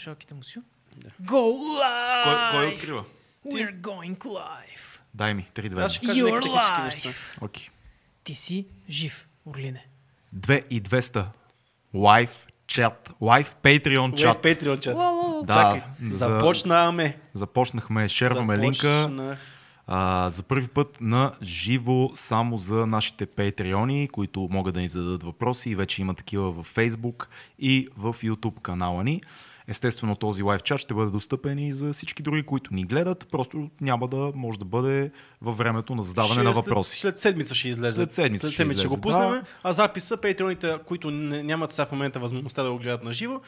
слушалките му си. Go live! Кой, кой открива? We're going live. Дай ми, 3-2. Аз ще кажа Your life. неща. Окей. Ти си жив, Орлине. 2 и 200. Лайв чат. Лайв Patreon Чат. чат. Patreon чат. Да, Чакай. за- Започнаме. Започнахме, шерваме линка. Започнах. А, за първи път на живо само за нашите патреони, които могат да ни зададат въпроси вече има такива в Facebook и в YouTube канала ни. Естествено този лайв чат ще бъде достъпен и за всички други, които ни гледат. Просто няма да може да бъде във времето на задаване Ще на е след- въпроси. След, седмица ще излезе. След седмица след ще седмица ще го излезе, пуснем. да. А записа, патреоните, които не, нямат сега в момента възможността да го гледат на живо,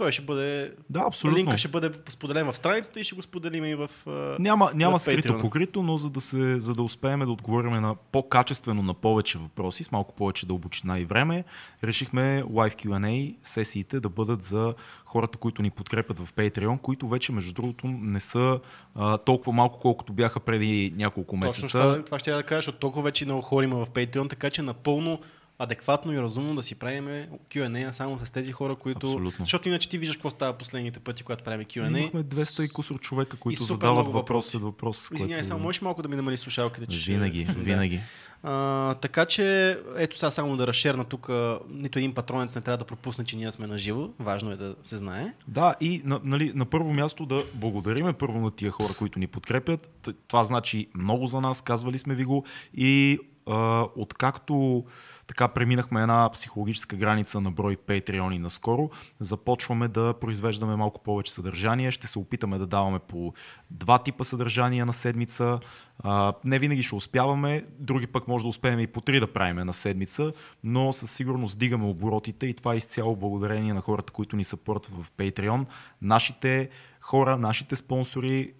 той ще бъде... Да, абсолютно. Линка ще бъде споделен в страницата и ще го споделим и в... Няма, няма в скрито Patreon. покрито, но за да, се, за да успеем да отговорим на по-качествено на повече въпроси, с малко повече дълбочина и време, решихме Live Q&A сесиите да бъдат за хората, които ни подкрепят в Patreon, които вече, между другото, не са а, толкова малко, колкото бяха преди няколко Точно месеца. това, това ще я да кажа, защото толкова вече много хора има в Patreon, така че напълно адекватно и разумно да си правим Q&A само с тези хора, които... Абсолютно. Защото иначе ти виждаш какво става последните пъти, когато правим Q&A. Имахме 200 и кусор човека, които супер задават въпрос след въпрос. Извинявай, което- само можеш малко да ми намали слушалките, че Винаги, винаги. А, така че, ето сега само да разшерна тук, нито един патронец не трябва да пропусне, че ние сме на живо. Важно е да се знае. Да, и на, нали, на първо място да благодариме първо на тия хора, които ни подкрепят. Това значи много за нас, казвали сме ви го. И а, откакто така преминахме една психологическа граница на брой Patreon наскоро, започваме да произвеждаме малко повече съдържание. Ще се опитаме да даваме по два типа съдържания на седмица. Не винаги ще успяваме, други пък може да успеем и по три да правим на седмица, но със сигурност дигаме оборотите и това е изцяло благодарение на хората, които ни съпортват в Patreon. Нашите хора, нашите спонсори,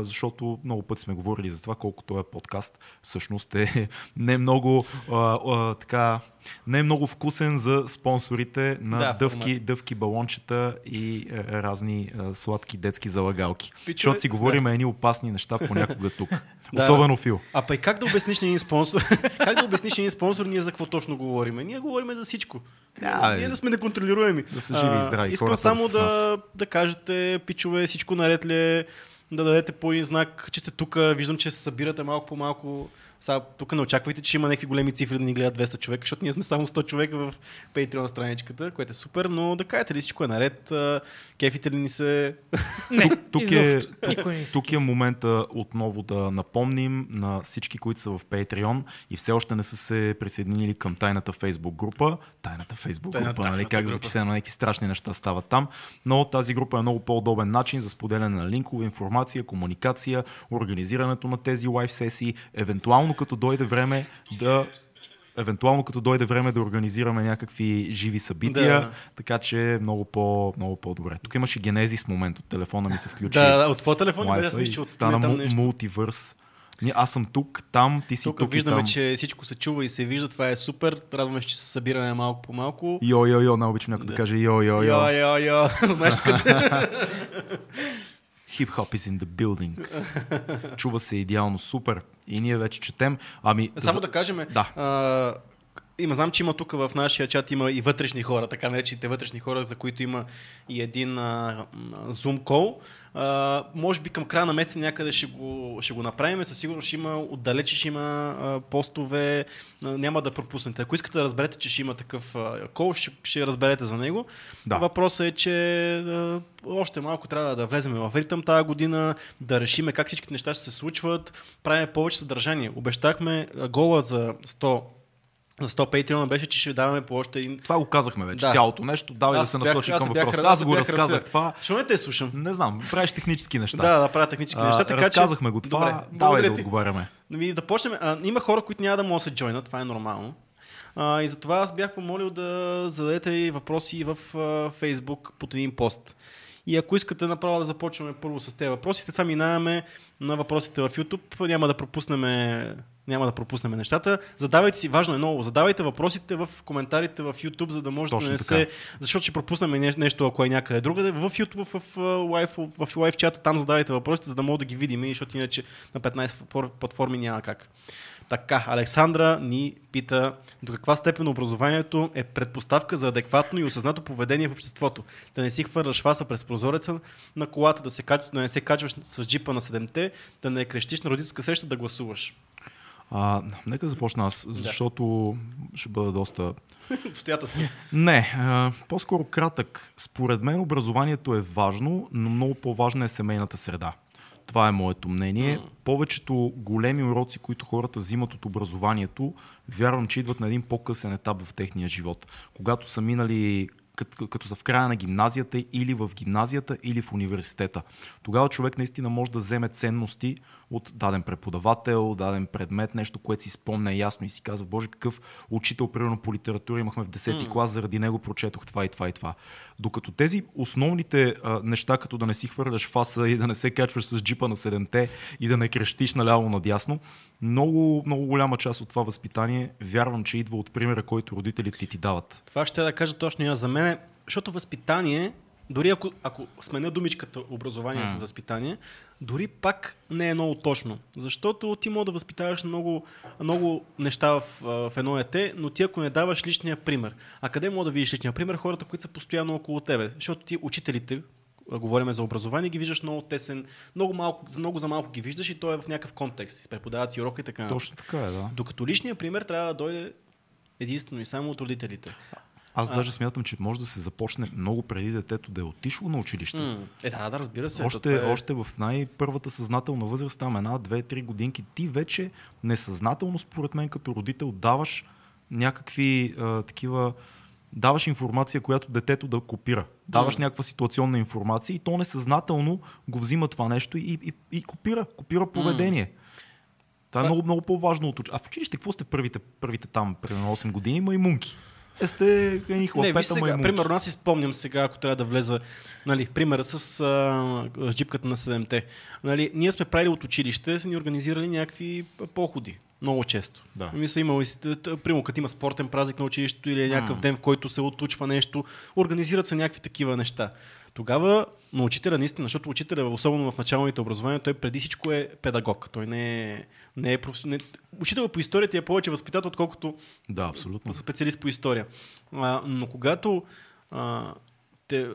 защото много пъти сме говорили за това, колко този подкаст всъщност е не много, а, а, така, не е много вкусен за спонсорите на Да, дъвки, дъвки балончета и е, разни е, сладки детски залагалки. Пичове, Защото си да. говорим едни опасни неща понякога тук. Да. Особено Фил. А пък как да обясниш един спонсор? как да обясниш един спонсор ние за какво точно говорим? Ние говорим за всичко. Да, ние да сме неконтролируеми. Да са живи и здрави Искам хората само да, да кажете, пичове, всичко наред ли е, да дадете по един знак, че сте тук. Виждам, че се събирате малко по малко. Сега, тук не очаквайте, че има някакви големи цифри да ни гледат 200 човека, защото ние сме само 100 човека в Patreon страничката, което е супер, но да кажете ли всичко е наред, кефите ли ни се... Не, Тук е, не тук е момента отново да напомним на всички, които са в Patreon и все още не са се присъединили към тайната Facebook група. Тайната Facebook Тайна- група, нали? тайната Как звучи се на някакви страшни неща стават там. Но тази група е много по-удобен начин за споделяне на линкове, информация, комуникация, организирането на тези лайв сесии, евентуално като дойде време да евентуално като дойде време да организираме някакви живи събития, Да. така че е много, по, много по-добре. Тук имаше генезис момент от телефона ми се включи. Да, да, от твоя телефон беше, мисля, че от стана там нещо. мултивърс. Аз съм тук, там, ти си Тук тук виждаме, и там. че всичко се чува и се вижда. Това е супер. Радваме се, че се събираме малко по малко. Йо, йо, йо, не обичам някой да. Да. каже йо, йо, йо. Йо, йо, йо. Знаеш къде? Hip-hop is in the building. Чува се идеално, супер. И ние вече четем. Ами, Само за- да кажем, Да. а, има, знам, че има тук в нашия чат има и вътрешни хора, така наречените вътрешни хора, за които има и един а, Zoom call. А, може би към края на месеца някъде ще го, ще го направим. Със сигурност ще има, отдалече ще има а, постове, а, няма да пропуснете. Ако искате да разберете, че ще има такъв а, кол, ще, ще разберете за него. Да. Въпросът е, че а, още малко трябва да влезем в ритъм тази година, да решиме как всички неща ще се случват, правим повече съдържание. Обещахме гола за 100 за 100 Patreon беше, че ще даваме по още един. Това го казахме вече, Да. цялото нещо. Давай да Аз се бях- насочи към въпроса. аз Аз го разказах това. Защо не те слушам? Не знам, правиш технически неща. Да, да, правя технически А, неща. Така, разказахме че... го това. Добре, Давай да ти. отговаряме. Ами, да почнем. А, има хора, които няма да могат да се джойнат, това е нормално. А, и затова аз бях помолил да зададете въпроси в а, Facebook под един пост. И ако искате направо да започваме първо с тези въпроси, след това минаваме на въпросите в YouTube. Няма да пропуснем, няма да пропуснем нещата. Задавайте си, важно е много, задавайте въпросите в коментарите в YouTube, за да може Точно да не така. се... Защото ще пропуснем не- нещо, ако е някъде другаде. В YouTube, в, в, лайв, в лайв чата, там задавайте въпросите, за да мога да ги видим, защото иначе на 15 платформи няма как. Така, Александра ни пита до каква степен образованието е предпоставка за адекватно и осъзнато поведение в обществото. Да не си хвърляш фаса през прозореца на колата, да, се, да не се качваш с джипа на седемте, да не крещиш на родителска среща, да гласуваш. А, нека започна аз, защото ще бъда доста Обстоятелства. Не, а, по-скоро кратък. Според мен образованието е важно, но много по-важна е семейната среда. Това е моето мнение. Повечето големи уроци, които хората взимат от образованието, вярвам, че идват на един по-късен етап в техния живот. Когато са минали като, като са в края на гимназията или в гимназията или в университета. Тогава човек наистина може да вземе ценности от даден преподавател, даден предмет, нещо, което си спомня ясно и си казва, боже, какъв учител, примерно по литература имахме в 10-ти М. клас, заради него прочетох това и това и това. Докато тези основните а, неща, като да не си хвърляш фаса и да не се качваш с джипа на седемте и да не крещиш наляво надясно, много, много голяма част от това възпитание вярвам, че идва от примера, който родителите ти ти дават. Това ще да кажа точно и за мен, защото възпитание, дори ако, ако сменя думичката образование М. с възпитание, дори пак не е много точно. Защото ти може да възпитаваш много, много неща в, в едно дете, но ти ако не даваш личния пример. А къде мога да видиш личния пример? Хората, които са постоянно около тебе. Защото ти учителите, говорим за образование, ги виждаш много тесен, много, малко, за много за малко ги виждаш и то е в някакъв контекст. Преподават си урока и така. Точно така е, да. Докато личният пример трябва да дойде единствено и само от родителите. Аз А. даже смятам, че може да се започне много преди детето да е отишло на училище. М, Е, да, да, разбира се. Още, това е... още в най-първата съзнателна възраст, там една, две, три годинки, ти вече несъзнателно, според мен, като родител, даваш някакви а, такива даваш информация, която детето да копира. Даваш М. някаква ситуационна информация и то несъзнателно го взима това нещо и, и, и копира. Копира поведение. Това е Това- много, много по-важно от. А в училище какво сте първите, първите там, примерно 8 години? Маймунки. Сте едни Не, хлапета виж сега, маймунки. примерно аз си спомням сега, ако трябва да влеза, нали, примера с, а, с джипката на 7-те. Нали, ние сме правили от училище, са ни организирали някакви походи. Много често. Да. Мисля, имало, и примерно, като има спортен празник на училището или е някакъв ден, в който се отучва нещо, организират се някакви такива неща. Тогава на учителя наистина, защото учителя, особено в началните образования, той преди всичко е педагог. Той не е, не е професионал. Учител по историята е повече възпитател, отколкото Да, абсолютно. специалист по история. А, но когато а, те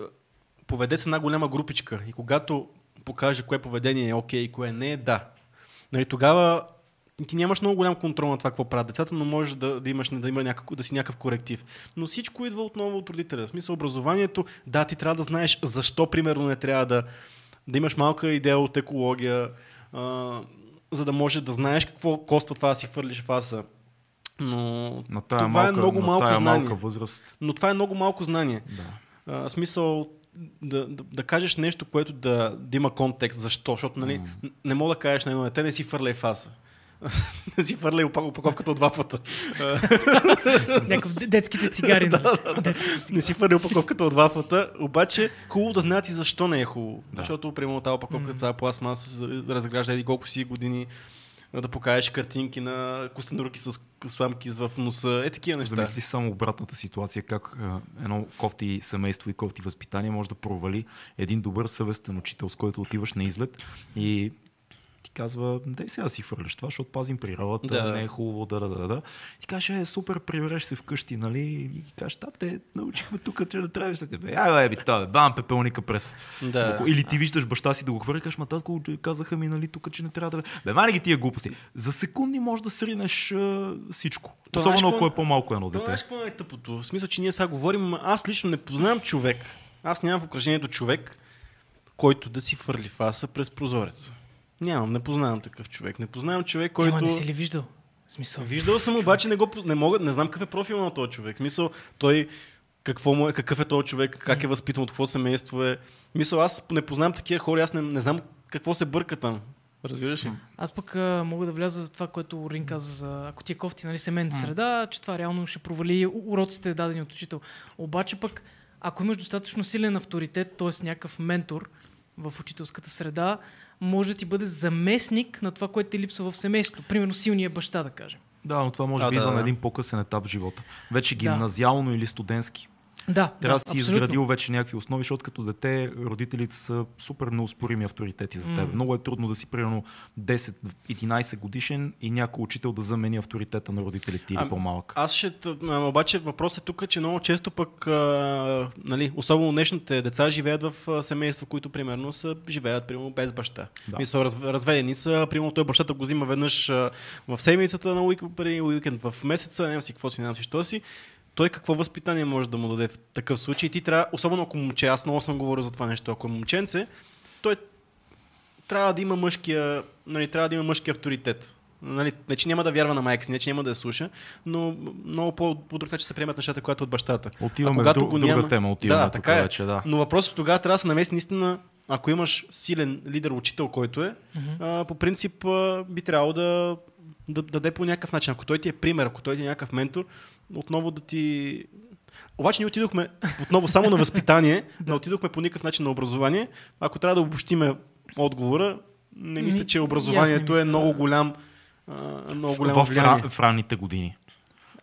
поведе с една голяма групичка и когато покаже кое поведение е окей и кое не е да, нали, тогава ти нямаш много голям контрол на това какво правят децата, но можеш да, да имаш да, има някакъв, да си някакъв коректив. Но всичко идва отново от родителя. В смисъл образованието, да, ти трябва да знаеш защо, примерно, не трябва да, да имаш малка идея от екология, а, за да може да знаеш какво коства това да си хвърлиш фаса. Но На тая това малка, е много на малко тая знание. малка възраст. Но това е много малко знание. Да. А, смисъл да, да, да кажеш нещо, което да, да има контекст. Защо? Защото нали, н- не мога да кажеш на едно дете, не си фърляй фаса. Не си фърляй опа- опаковката от. Някакъв д- детските цигари. нали? Детските цигари. не си фърляй опаковката от два пъта, обаче хубаво да знаят и защо не е хубаво. Да. Защото, примерно, тази опаковка, тази пластмаса разгражда еди колко си години да покажеш картинки на костенурки с сламки в носа. Е такива неща. Замисли само обратната ситуация, как едно кофти семейство и кофти възпитание може да провали един добър съвестен учител, с който отиваш на излет и казва, дай сега си хвърляш това, защото пазим природата, Да. не е хубаво, да, да, да, да. Ти кажеш, е, супер, прибереш се вкъщи, нали? И кажеш, те научихме тук, че да трябваш след тебе. Ай, бе, бе, бам, пепелника през. Да. Или ти виждаш баща си да го хвърли, кажеш, ма татко, казаха ми, нали, тук, че не трябва да... Бе, мани ги тия глупости. За секунди можеш да сринеш а, всичко. То, Особено ако е по-малко едно дете. какво е тъпото? В смисъл, че ние сега говорим, аз лично не познавам човек. Аз нямам в окръжението човек, който да си фърли фаса през прозореца. Нямам, не познавам такъв човек. Не познавам човек, който... Ема не си ли виждал? Смисъл. Виждал съм, обаче не, го, не, мога, не знам какъв е профил на този човек. Смисъл, той какво му е, какъв е този човек, как е възпитан, от какво семейство е. Мисъл, аз не познавам такива хора, аз не, не знам какво се бърка там. Разбираш ли? Аз пък а, мога да вляза в това, което Рин каза за ако ти е кофти, нали, семейната среда, че това реално ще провали уроците дадени от учител. Обаче пък, ако имаш достатъчно силен авторитет, т.е. някакъв ментор в учителската среда, може да ти бъде заместник на това, което ти липсва в семейството. Примерно силния баща, да кажем. Да, но това може А, би да, идва да. на един по-късен етап в живота. Вече Да. гимназиално или студентски. Да, Трябва да, си абсолютно. изградил вече някакви основи, защото като дете родителите са супер неоспорими авторитети за теб. М. Много е трудно да си примерно 10-11 годишен и някой учител да замени авторитета на родителите ти или Ами, по-малък. Аз ще... Обаче въпросът е тук, че много често пък, а, нали, особено днешните деца живеят в семейства, които примерно са, живеят примерно без баща. Да. Мисля, раз, разведени са, примерно той бащата го взима веднъж а, в седмицата на уик, преди уикенд в месеца, не си какво си, не си, що си. Той какво възпитание може да му даде в такъв случай? Ти трябва, особено ако момче, аз много съм говорил за това нещо, ако е момченце, той трябва да има мъжкия, нали, трябва да има мъжки авторитет. Нали, не, че няма да вярва на майка си, не, че няма да я слуша, но много по, по друг начин се приемат нещата, когато е от бащата. Отиваме А в друг, го друга няма- тема, отиваме Да, така е. вече, да. Но въпросът е, тогава трябва да се намеси наистина, ако имаш силен лидер, учител, който е, а, по принцип а, би трябвало да, да, да даде по някакъв начин. Ако той ти е пример, ако той ти е някакъв ментор, отново да ти... Обаче ние отидохме отново само на възпитание, не отидохме по никакъв начин на образование. Ако трябва да обобщиме отговора, не мисля, Ми, че образованието е много голям, а, много голямо в, влияние. в ранните години.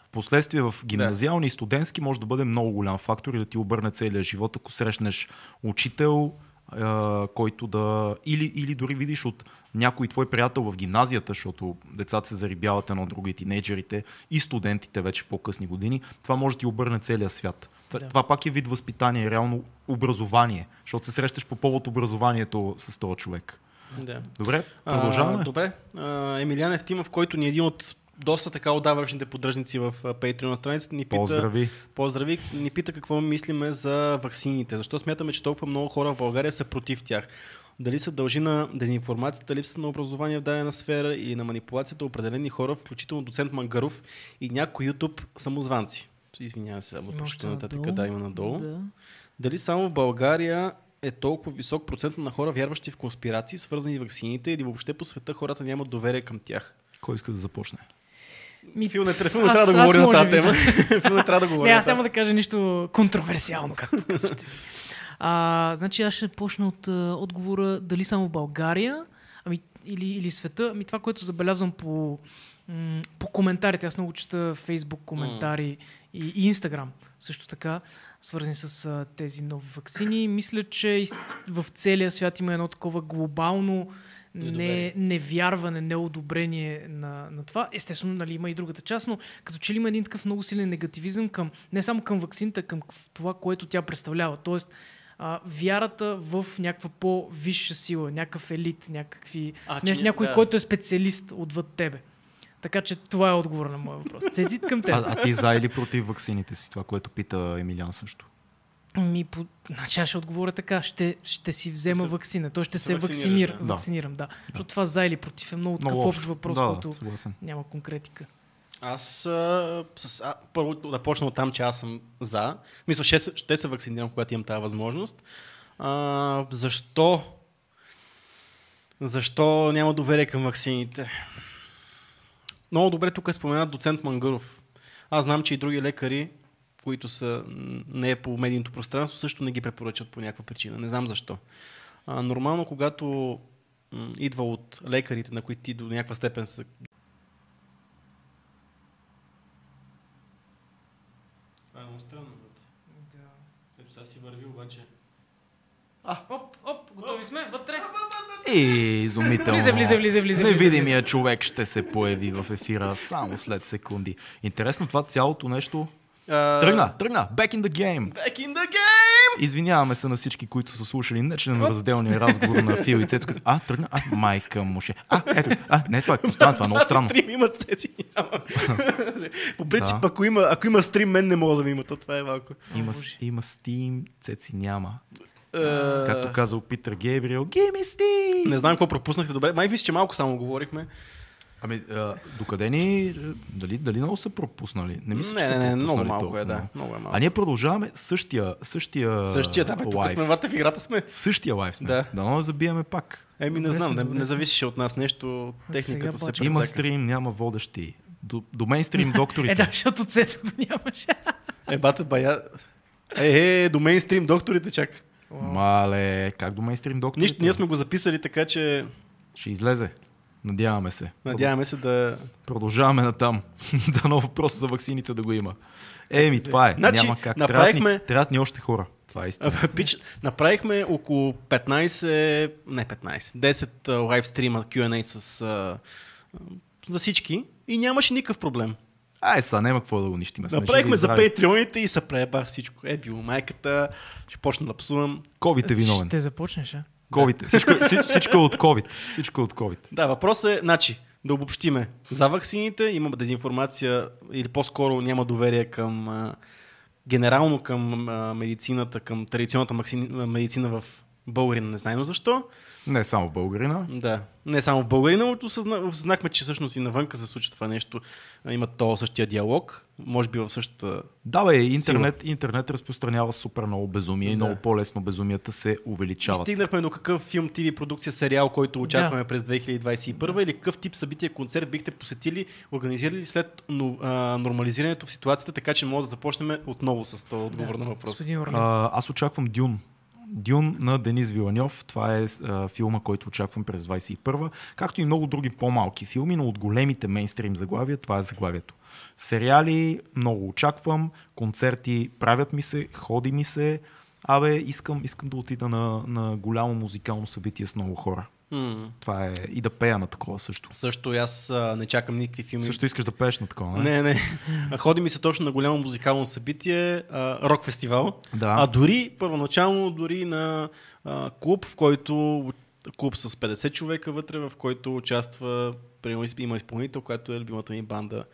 Впоследствие в гимназиални и студентски може да бъде много голям фактор и да ти обърне целия живот, ако срещнеш учител, а, който да... Или, или дори видиш от някой твой приятел в гимназията, защото децата се зарибяват едно от други, тинейджерите и студентите вече в по-късни години, това може да ти обърне целия свят. Това, Да. това пак е вид възпитание, реално образование, защото се срещаш по повод образованието с този човек. Да. Добре, продължаваме. А, добре. А, Емилиан Евтимов, който ни е един от доста така отдавашните поддръжници в Patreon страницата, ни пита, Поздрави. поздрави, ни пита какво мислиме за ваксините. Защо смятаме, че толкова много хора в България са против тях? Дали се дължи на дезинформацията, липсата на образование в дадена сфера или на манипулацията определени хора, включително доцент Мангаров и някои YouTube самозванци? Извинявам се, ама почти нататък, да, има надолу. Да. Дали само в България е толкова висок процент на хора, вярващи в конспирации, свързани с ваксините, или въобще по света хората нямат доверие към тях? Кой иска да започне? Ми, Фил не, Фил не аз- трябва да аз говори на тази тема. Фил не трябва да Не, говори аз на няма да кажа нищо контроверсиално, както казваш. Цеци. А, значи аз ще почна от а, отговора дали само в България ами, или, или света. Ами това, което забелязвам по, м- по коментарите, аз много чета Фейсбук коментари и, и Instagram също така, свързани с а, тези нови вакцини. Мисля, че в целия свят има едно такова глобално не, невярване, неодобрение на, на това. Естествено, нали, има и другата част, но като че ли има един такъв много силен негативизъм към, не само към вакцината, към това, което тя представлява. Тоест, а, вярата в някаква по-висша сила, някакъв елит, някакви, А, ня, някой, да. който е специалист отвъд тебе. Така че това е отговор на моя въпрос. Цецит към теб. А, а ти за или против ваксините си? Това, което пита Емилиан също. Ми, по... Значи аз ще отговоря така. Ще, ще си взема се- вакцина. Той ще се се вакцинира. да. Да. Вакцинирам, да. Защото това за или против е много такъв Много общ въпрос, да, който да, съгласен. няма конкретика. Аз а, с, а, първо да почна от там, че аз съм за. Мисля, ще, се- ще се вакцинирам, когато имам тази възможност. А, защо? Защо няма доверие към ваксините? Много добре тук е споменат доцент Мангаров. Аз знам, че и други лекари, които са не по медийното пространство, също не ги препоръчат по някаква причина. Не знам защо. А, нормално, когато м, идва от лекарите, на които ти до някаква степен са Това е много странно. Ето сега си върви обаче. Оп, оп, готови сме, вътре. И изумително. Влизай, влизай, влизай, влизай, Невидимият човек ще се появи в ефира само след секунди. Интересно това цялото нещо. А, Тръгна, тръгна. Back in the game. Back in the game! Извиняваме се на всички, които са слушали нечленоразделния разговор на Фил и Цецко. А, тръгна. А, майка му ще. А, ето. А, не това. Какво стана? Това е много странно. стрим има цеци, няма. По принцип, Да. ако, има, ако има стрим, мен не мога да ми има. То това е малко. Има, има Steam, Цеци няма. Е, Както казал Питър Гейбриел, me Steam! Не знам какво пропуснахте. Добре, май мисля, че малко само говорихме. Ами, а, докъде ни, дали, дали много са пропуснали? Не мисля, че не, са не, не, много малко толкова е, да. много. Е малко. А ние продължаваме същия, същия Същия, да, бе, тук сме вата в играта сме. В същия лайф сме. Да. Дано да забиеме пак. Еми, не Добре знам, не, не зависеше от нас нещо. Техниката се обаче- Има прецака. стрим, няма водещи. До, до мейнстрим докторите. Е, да, защото Цецо го нямаше. Е, бата, бая. Е, е, до мейнстрим докторите чак. Мале, как до мейнстрим докторите? Нищо, ние сме го записали така, че Ще излезе. Надяваме се. Надяваме се да... Продължаваме натам. Дано въпрос за ваксините да го има. Еми, това е. Значи, Няма как. направихме- Трябват ни, трябват ни още хора. Това е истина. Пич, направихме около 15, не 15, 10 а, лайв стрима Q&A с, а, за всички и нямаше никакъв проблем. Ай, са, няма какво да го нищиме. Направихме за патреоните и се пребах всичко. Е, било майката, ще почна да псувам. COVID е виновен. Ще започнеш, а? COVID. Всичко, всич- всичко е от COVID. Всичко е от COVID. Да, въпросът е, значи, да обобщиме. За ваксините има дезинформация или по-скоро няма доверие към генерално към медицината, към традиционната медицина в Българина, незнайно защо. Не само в Българина. Да, не само в Българина, но осъзна, осъзнахме, че всъщност и навънка се случва това нещо. А, Имат то същия диалог, може би в същата... Да, бе, интернет, интернет разпространява супер много безумие и Да. много по-лесно безумията се И увеличават. стигнахме до какъв филм, ТВ, продукция, сериал, който очакваме през 2021 или какъв тип събитие, концерт бихте посетили, организирали след но, а, нормализирането в ситуацията, така че може да започнем отново с този отговор на въпроса. Господин Орлин. А, аз очаквам Дюн. Дюн на Денис Виланьов. Това е а, филма, който очаквам през 21 както и много други по-малки филми, но от големите мейнстрим заглавия, това е заглавието. Сериали много очаквам, концерти правят ми се, ходи ми се. Абе, искам, искам да отида на, на голямо музикално събитие с много хора. М. Това е и да пея на такова също. Също и аз а, не чакам никакви филми. Също искаш да пееш на такова, не? Не, не. Ходи ми се точно на голямо музикално събитие, а, рок фестивал. Да. А дори, първоначално, дори на а, клуб, в който клуб с 50 човека вътре, в който участва, примерно, има изпълнител, която е любимата ми банда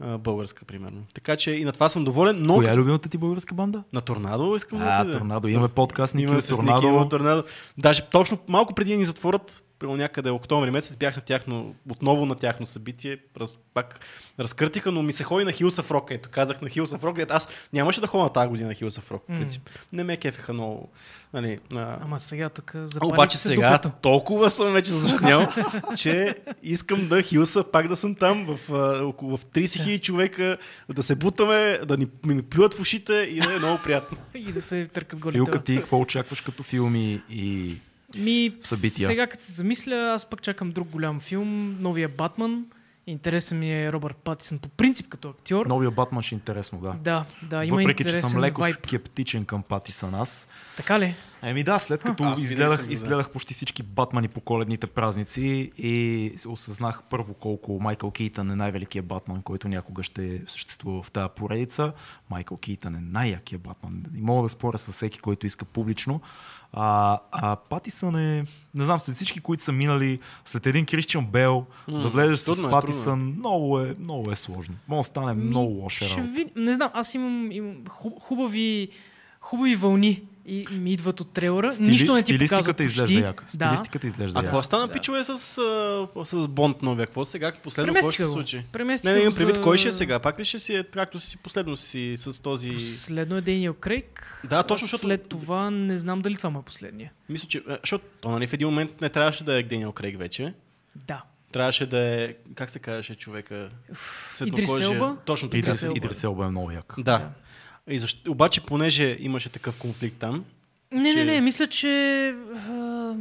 а, българска, примерно. Така че и на това съм доволен, но Коя е любимата ти българска банда? на Торнадо искам да А, отида. Торнадо. Имаме подкаст, Ники Имаме с Ники, Торнадо. имаме Торнадо. Даже точно малко преди да ни затворят, примерно някъде октомври месец, бях на тяхно, отново на тяхно събитие, раз, пак разкъртиха, но ми се ходи на Хилса Рок. Ето, казах на Хилса Рок, дето аз нямаше да ходя на тази година на Хилса Рок, по М. принцип. Не ме кефеха много. Нали, а, Ама сега тук запалих обаче се сега дупето. толкова съм вече зажаднял, че искам да хилса пак да съм там в, а, около в 30 хиляди човека, да се бутаме, да ни, ми плюят в ушите и да е много приятно. И да се търкат голите. Филка ти, какво очакваш като филми и Ми, събития. сега като се замисля, аз пък чакам друг голям филм, новия Батман. Интересен ми е Робърт Патисън по принцип като актьор. новия Батман ще е интересно, да. Да, да, има Въпреки, че съм леко вайб. скептичен към Патисън аз. Така ли? Еми да, след като винаги изгледах, съм, да. изгледах почти всички Батмани по коледните празници и осъзнах първо колко Майкъл Кейтън е най-великият Батман, който някога ще съществува в тази поредица. Майкъл Кейтън е най-якия Батман. И мога да споря с всеки, който иска публично. А, а Патисън е, не знам, след всички, които са минали, след един Кристиан Бел, М, да влезеш с трудно е, Патисън, много е, много е сложно. Може да стане много лоша работа. ви... Не знам, аз имам, имам хуб- хубави, хубави вълни и ми идват от трейлера. Стили- Нищо не ти показват Стилистиката изглежда почти. яка. Да. Стилистиката изглежда А какво стана, Да. пичове, с, с Бонд новия? Какво сега? Последно, какво ще се случи? Преместиха Не, не, имам предвид, за- кой ще е сега? Пак ли ще си е, както си последно си с този... Последно е Дейниел Крейг. Да, точно, защото- След това не знам дали това му е последния. Мисля, че... Защото то, нали, в един момент не трябваше да е Дейниел Крейг вече. Да. Трябваше да е... Как се казваше човека? Идрис. Елба? Точно така. Идрис Елба е много як. Да. И защо, обаче, понеже имаше такъв конфликт там, Не, че- не, не, мисля, че... А,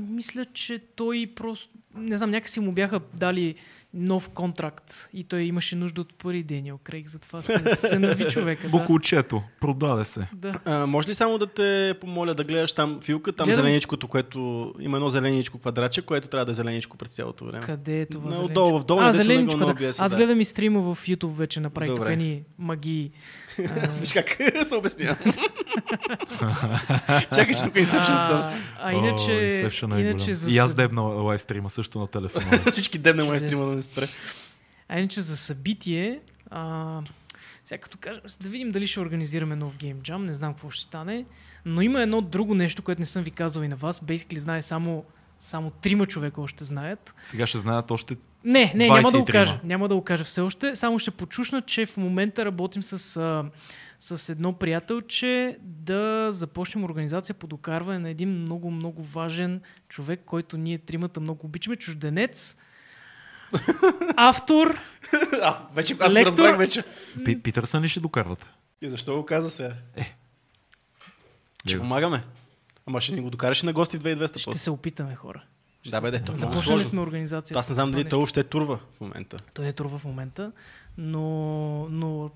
мисля, че той просто... Не знам, някакси му бяха дали нов контракт и той имаше нужда от пари Дениел Крейг, затова се, се нави човека. Да. Букулчето, продаде се. да. а, може ли само да те помоля да гледаш там филка, там Гледам. зеленичкото, което... Има едно зеленичко квадратче, което трябва да е зеленичко през цялото време. Къде е това На- зеленичко? отдолу, в долу, а, зеленичко, да. Аз да. гледам и стрима в YouTube вече направих тук ни магии. А, Виж как се обяснява. Чакай, че тук Inception става. а, иначе, е иначе за, И аз дебна лайвстрима също на телефона. Всички дебне моя Чудесно. стрима да не спре. а иначе за събитие, сега като кажем, да видим дали ще организираме нов Game Jam, не знам какво ще стане, но има едно друго нещо, което не съм ви казал и на вас. Basically знае само, само трима човека още знаят. Сега ще знаят още Не, не, няма да го 23. кажа. Няма да го кажа все още. Само ще почушна, че в момента работим с, а, с едно приятелче да започнем организация по докарване на един много, много важен човек, който ние тримата много обичаме. Чужденец, автор. Аз вече аз Лектор- разбрах вече. Пи- Питърсън ли ще докарвате? И защо го каза сега? Е. Ще Лего. помагаме. Ама ще ни го докараш и на гости в 2200 Ще после. се опитаме, хора. Ще Да, се бе, то е Започнали сме организация. Аз не знам дали той още е турва в момента. Той не турва в момента, но, но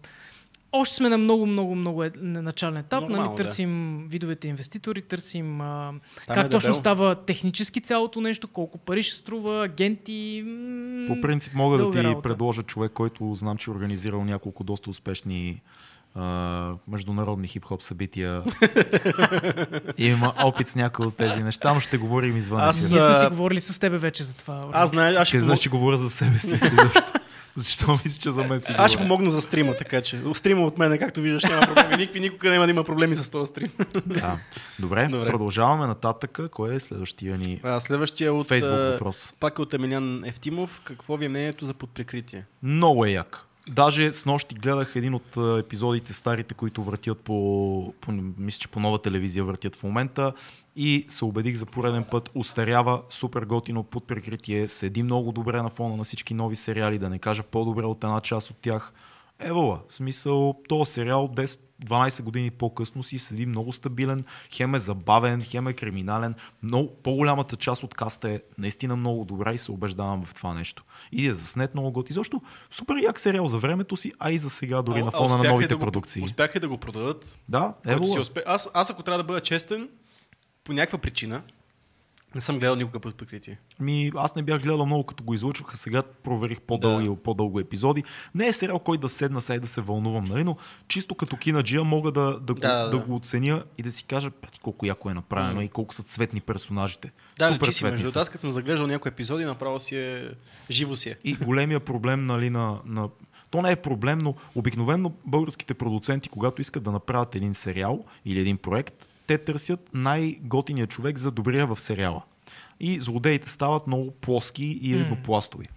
още сме на много, много, много е, на начален етап. Нормално, нали, търсим видовете инвеститори, търсим а, Там как е точно дебело. става технически цялото нещо, колко пари ще струва, агенти. м, По принцип мога да ти работа. предложа човек, който знам, че е организирал няколко доста успешни международни хип-хоп събития. Има опит с някои от тези неща, но ще говорим извън. Аз. Ние сме си говорили с тебе вече за това. Аз знае, аз ще, знаеш, че говоря за себе си. Защо? Защо мислиш, че за мен си аз ще помогна за стрима, така че. Стрима от мен, както виждаш, няма проблеми. Никакви, никога няма да има проблеми с този стрим. Да. Добре, Добре. продължаваме нататък. Кой е следващия ни А, следващия от... Фейсбук а, въпрос? Пак е от Емилян Ефтимов. Какво ви е мнението за подприкритие? Много е як. Даже с нощи гледах един от епизодите старите, които въртят по, по, мисля, че по нова телевизия въртят в момента и се убедих за пореден път, устарява супер готино под прикритие, седи много добре на фона на всички нови сериали, да не кажа по-добре от една част от тях. Евола, в смисъл, този сериал 10-12 години по-късно си седи много стабилен, хем е забавен, хем е криминален, но по-голямата част от каста е наистина много добра и се убеждавам в това нещо. И е заснет много год. Изобщо супер як сериал за времето си, а и за сега дори на фона на новите да го, продукции. Успяха да го продадат. Да, Евола. успе... аз, аз ако трябва да бъда честен, по някаква причина, не съм гледал никога под прикритие. Ми, аз не бях гледал много като го излъчваха, сега проверих по-дълги, Да. по-дълго епизоди. Не е сериал, кой да седна сега и да се вълнувам, нали? но чисто като кинаджия мога да, да, го, Да, да, да. го оценя и да си кажа «Пати, колко яко е направено Мгм. и колко са цветни персонажите. Да, Супер си, цветни между аз като съм заглеждал някои епизоди, направо си е... Живо си е. И големия проблем нали, на, на... То не е проблем, но обикновено българските продуценти, когато искат да направят един сериал или един проект, те търсят най-готиния човек за добрия в сериала. И злодеите стават много плоски и еднопластови.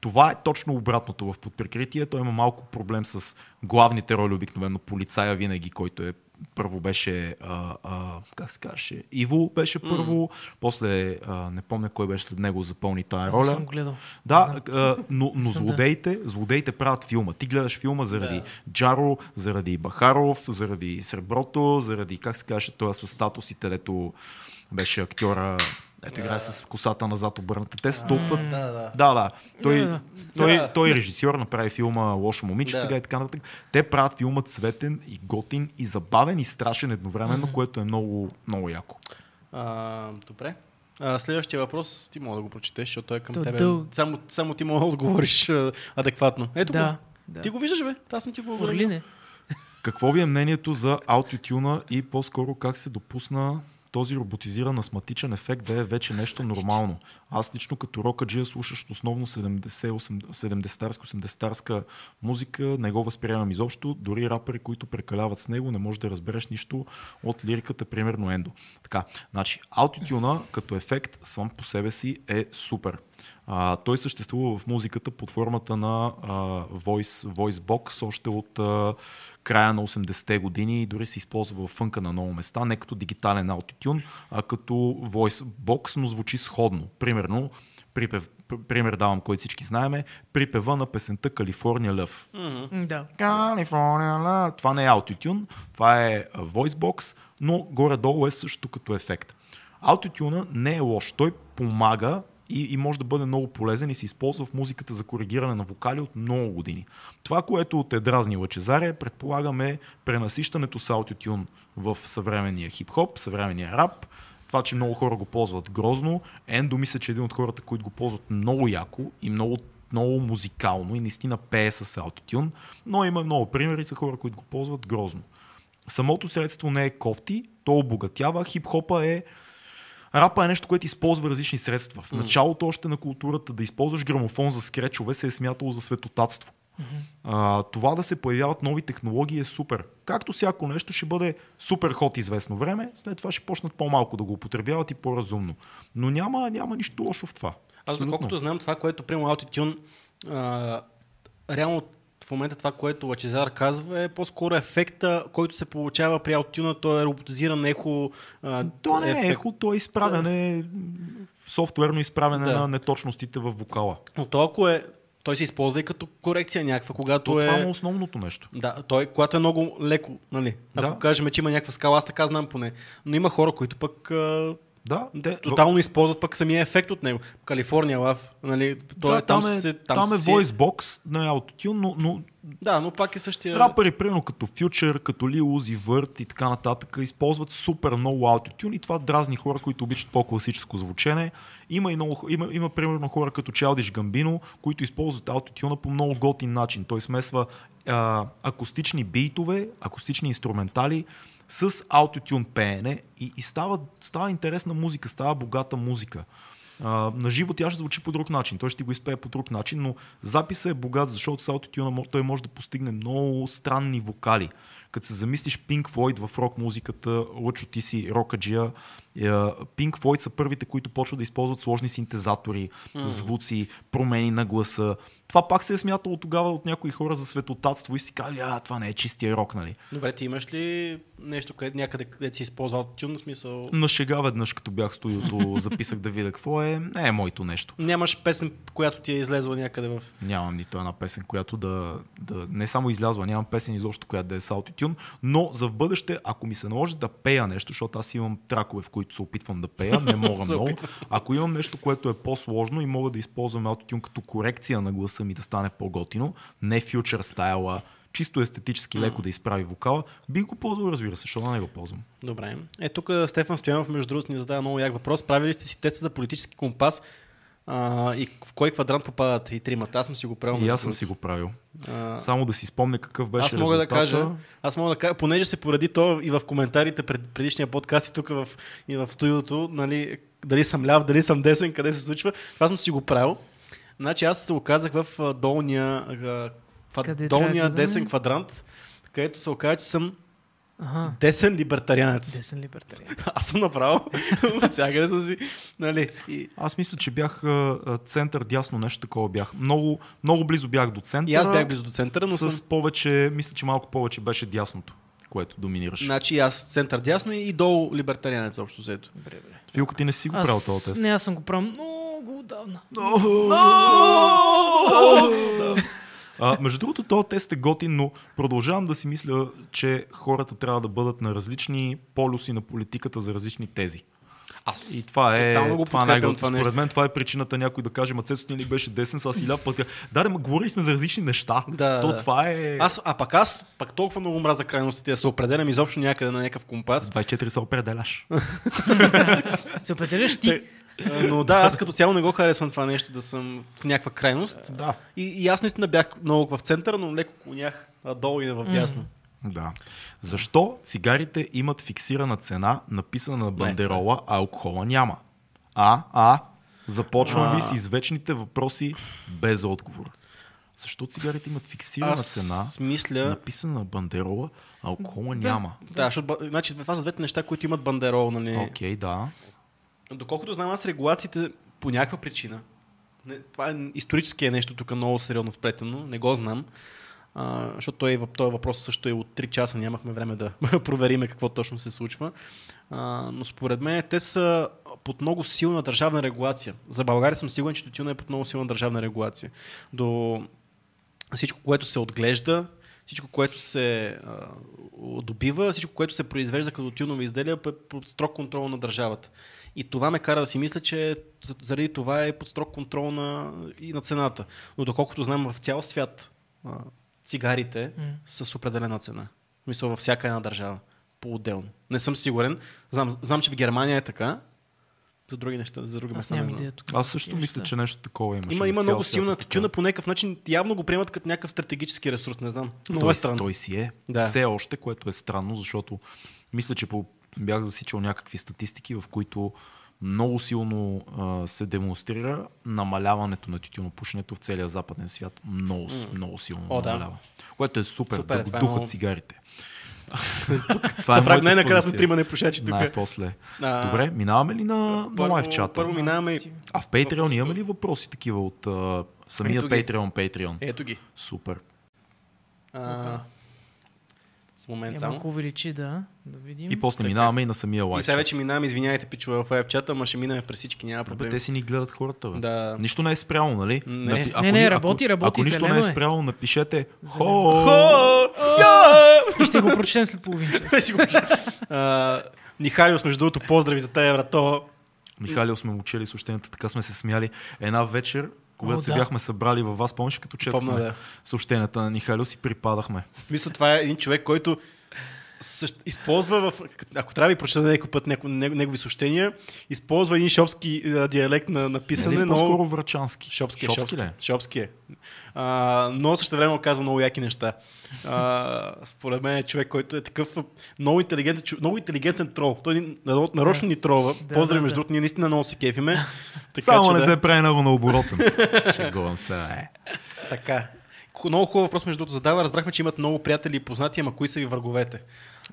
Това е точно обратното в подприкритие. Той има малко проблем с главните роли, обикновено полицая винаги, който е първо беше, а, а, как се казваше, Иво беше първо, после а, не помня кой беше след него запълни тая Аз роля. съм го гледал. Да, а, но, но Съм, злодеите, злодеите правят филма. Ти гледаш филма заради Да. Джаро, заради Бахаров, заради Среброто, заради, как се каже, това с статусите, дето беше актьора, ето играе с косата назад обърната. Те са толкова... Да, да. Да, да. Той, Да, той, Да. той е режисьор, направи филма Лошо момиче Да. сега и така нататък. Те правят филма цветен и готин и забавен и страшен едновременно, което е много, много яко. А, добре. А, следващия въпрос ти мога да го прочетеш, защото той е към То е тебе. дъл- Само, само ти мога да отговориш а, адекватно. Ето Да. го. да. Ти го виждаш, бе? Аз съм ти го говорил. Какво ви е мнението за аутотюна и по-скоро как се допусна този роботизиран астматичен ефект да е вече нещо нормално? Аз лично като рокаджия, слушащ основно 70-80-80-тарска музика, не го възприемам изобщо. Дори рапъри, които прекаляват с него, не можеш да разбереш нищо от лириката, примерно Ендо. Така, значи, аутотюна като ефект сам по себе си е супер. А, той съществува в музиката под формата на а, voice, voice box още от а, края на 80-те години и дори се използва в фънка на много места, не като дигитален аутотюн, а като voice box, но звучи сходно. Примерно, припев, пр- пример давам, който всички знаеме, припева на песента Калифорния Лъв. Калифорния Love. Това не е аутотюн, това е а, voice box, но горе-долу е също като ефект. Аутотюна не е лош, той помага и, и може да бъде много полезен и се използва в музиката за коригиране на вокали от много години. Това, което те дразни Лъчезаре, предполагаме пренасищането с аутотюн в съвременния хип-хоп, съвременния рап, това, че много хора го ползват грозно. Ендо мисля, че е един от хората, които го ползват много яко и много много музикално и наистина пее с аутотюн, но има много примери за хора, които го ползват грозно. Самото средство не е кофти, то обогатява. Хип-хопа е Рапа е нещо, което използва различни средства. В началото още на културата да използваш грамофон за скречове се е смятало за светотатство. А, това да се появяват нови технологии е супер. Както всяко нещо ще бъде супер ход известно време, след това ще почнат по-малко да го употребяват и по-разумно. Но няма, няма нищо лошо в това. Аз Абсолютно. доколкото знам това, което приема Altitude, а, реално в момента това, което Лачезар казва е по-скоро ефекта, който се получава при Altitude, то е роботизиран ехо. А, То не е ехо, то е изправяне, софтуерно изправяне Да. на неточностите в вокала. Но то ако е, той се използва и като корекция някаква, когато То, е... Това е основното нещо. Да, той, когато е много леко, нали? Ако Да. кажем, че има някаква скала, аз така знам поне. Но има хора, които пък Да, те, Тотално използват пък самия ефект от него. Калифорния лав, нали, той да, е, там, там, е, се, там, там е voice box на Autotune, но, но Да, но пак е същия. рапъри, примерно като Future, като Lil Uzi Vert и така нататък, използват супер много Autotune и това дразни хора, които обичат по-класическо звучене. Има, и много, има, има примерно хора като Childish Gambino, които използват Autotune по много готин начин. Той смесва а, акустични битове, акустични инструментали с Autotune пеене и, и става, става интересна музика, става богата музика. А, на живо тя ще звучи по друг начин. Той ще го изпее по друг начин, но записът е богат, защото с мо- той може да постигне много странни вокали. Като се замислиш Pink Floyd в рок музиката, Лъчо ти си рокаджия, е, Pink Floyd са първите, които почват да използват сложни синтезатори, звуци, промени на гласа. Това пак се е смятало тогава от някои хора за светотатство и си казали, а, това не е чистия рок, нали? Добре, ти имаш ли нещо, къде, някъде, където си използвал тюн, смисъл... На шега веднъж, като бях в студиото, записах да видя какво е. Не е моето нещо. Нямаш песен, която ти е излезла някъде в... Нямам нито една песен, която да, да не само излязва, нямам песен изобщо, която да е с Autotune, но за в бъдеще, ако ми се наложи да пея нещо, защото аз имам тракове, в които се опитвам да пея, не мога много. Ако имам нещо, което е по-сложно и мога да използвам Autotune като корекция на гласа ми да стане по-готино, не фьючер стайла, чисто естетически леко да изправи вокала, бих го ползвал, разбира се, защото не го ползвам. Добре. Е, тук Стефан Стоянов, между другото, ни задава много як въпрос. Правили сте си теста за политически компас а, и в кой квадрант попадат и тримата? Аз съм си го правил. И аз съм си го правил. А, Само да си спомня какъв беше аз мога да резултата. кажа, аз мога да кажа, понеже се поради то и в коментарите пред предишния подкаст и тук в, и в студиото, нали, дали съм ляв, дали съм десен, къде се случва, това съм си го правил. Значи аз се оказах в долния, трябва долния да десен квадрант, където се оказа, че съм Ага. десен либертарианец. Десен либертариан. Аз съм направил. Всякъде съм си. Нали, и, Аз мисля, че бях център дясно, нещо такова бях. Много, много близо бях до центъра. и аз бях близо до центъра, но с съм... повече, мисля, че малко повече беше дясното, което доминираше. Значи аз център дясно и долу либертарианец общо взето. Филка, ти не си го правил този тест. не, аз съм го правил много отдавна. А, между другото, този тест е готин, но продължавам да си мисля, че хората трябва да бъдат на различни полюси на политиката за различни тези. Аз И това е, тотално го това е най-готино. това. Според мен това е причината някой да каже, ма Цецо ти ли беше десен, сега си ляв пътя. Да, да, ма говорили сме за различни неща. Да, То да. това е... Аз, а пък аз пак толкова много мраза крайностите да се определям изобщо някъде на някакъв компас. 24 се определяш. Се определяш ти. А, Но да, аз като цяло не го харесвам това нещо да съм в някаква крайност. Да. И, и аз наистина бях много в центъра, но леко клонях а, долу и в дясно. Да. Защо цигарите имат фиксирана цена, написана на бандерола, а алкохола няма? А, а, започвам ви с извечните въпроси без отговор. Защо цигарите имат фиксирана Аз цена, мисля... написана на бандерола, а алкохола Да. няма? Да, защото, значи, това са двете неща, които имат бандерол, нали? Окей, да. Доколкото знам аз регулациите по някаква причина, не, това е исторически е нещо тук много сериозно вплетено, не го знам, а, защото той, въп- този въпрос също е от 3 часа, нямахме време да провериме какво точно се случва. А, но според мен те са под много силна държавна регулация. За България съм сигурен, че тютюна е под много силна държавна регулация. До всичко, което се отглежда, всичко, което се а, добива, всичко, което се произвежда като тюнови изделия, е под строг контрол на държавата. И това ме кара да си мисля, че за- заради това е под строг контрол на, и на цената. Но доколкото знам, в цял свят а, цигарите са с определена цена. Мисля, във всяка една държава. По-отделно. Не съм сигурен. Знам, знам, че в Германия е така. За други неща, за други Аз места. нямам идея тук. Аз също такива мисля, че нещо такова имаше. Има, има много силна е тютюна по някакъв начин. Явно го приемат като някакъв стратегически ресурс, не знам. Много той, е странно. той си е. Да. Все още, което е странно, защото мисля, че по, бях засичал някакви статистики, в които много силно а, се демонстрира намаляването на тютюнопушенето в целия западен свят. Много, с- много силно О, да. намалява. Което е супер, Супер е, да го е духат много- цигарите. Това моята най-накрая сме трима непушачи тук. Най-после. А, Добре, минаваме ли на, на първо, лайв чата? първо минаваме. А в Patreon имаме ли въпроси такива от а, самия Ето. Patreon Patreon? Ето ги. Супер. А, с момент Е, само. малко увеличи, да. Да видим. И после минаваме и на самия И лайв сега вече минаваме, извиняйте, пичове в лайв чата, ама ще минаме през всички, няма Бе, проблем. те си ни гледат хората. Бе. Да. Нищо не е спрямо, нали? Не. Напи- Не, не, ни- работи, работи, Ако нищо зелено не е е. спрямо, напишете Зелено. хо. И ще го прочетем след половин час. Нихариус, между другото, поздрави за тая врато. Михалио сме му чели съобщенията, така сме се смяли. Една вечер, когато О, се да. бяхме събрали във вас, помниш като четохме да. съобщенията на Михалио, си припадахме. Мисля, това е един човек, който същ... използва в... Ако трябва да ви прочета някой път няко... него- негови съобщения, използва един шопски а, диалект на, на писане, но... по-скоро врачански. Шопски, шопски, шопски, шопски е. А, но също време казва много яки неща. А, според мен е човек, който е такъв много интелигентен, много интелигентен трол. Той е нарочно ни тролва. Да, Поздрави, да, между да. другото, ние наистина много се кефиме. Така, Само че не да. се прави много на оборотен. Шегувам се, е. Така. Много хубав въпрос, между другото, задава. Разбрахме, че имат много приятели и познати, ама кои са ви враговете?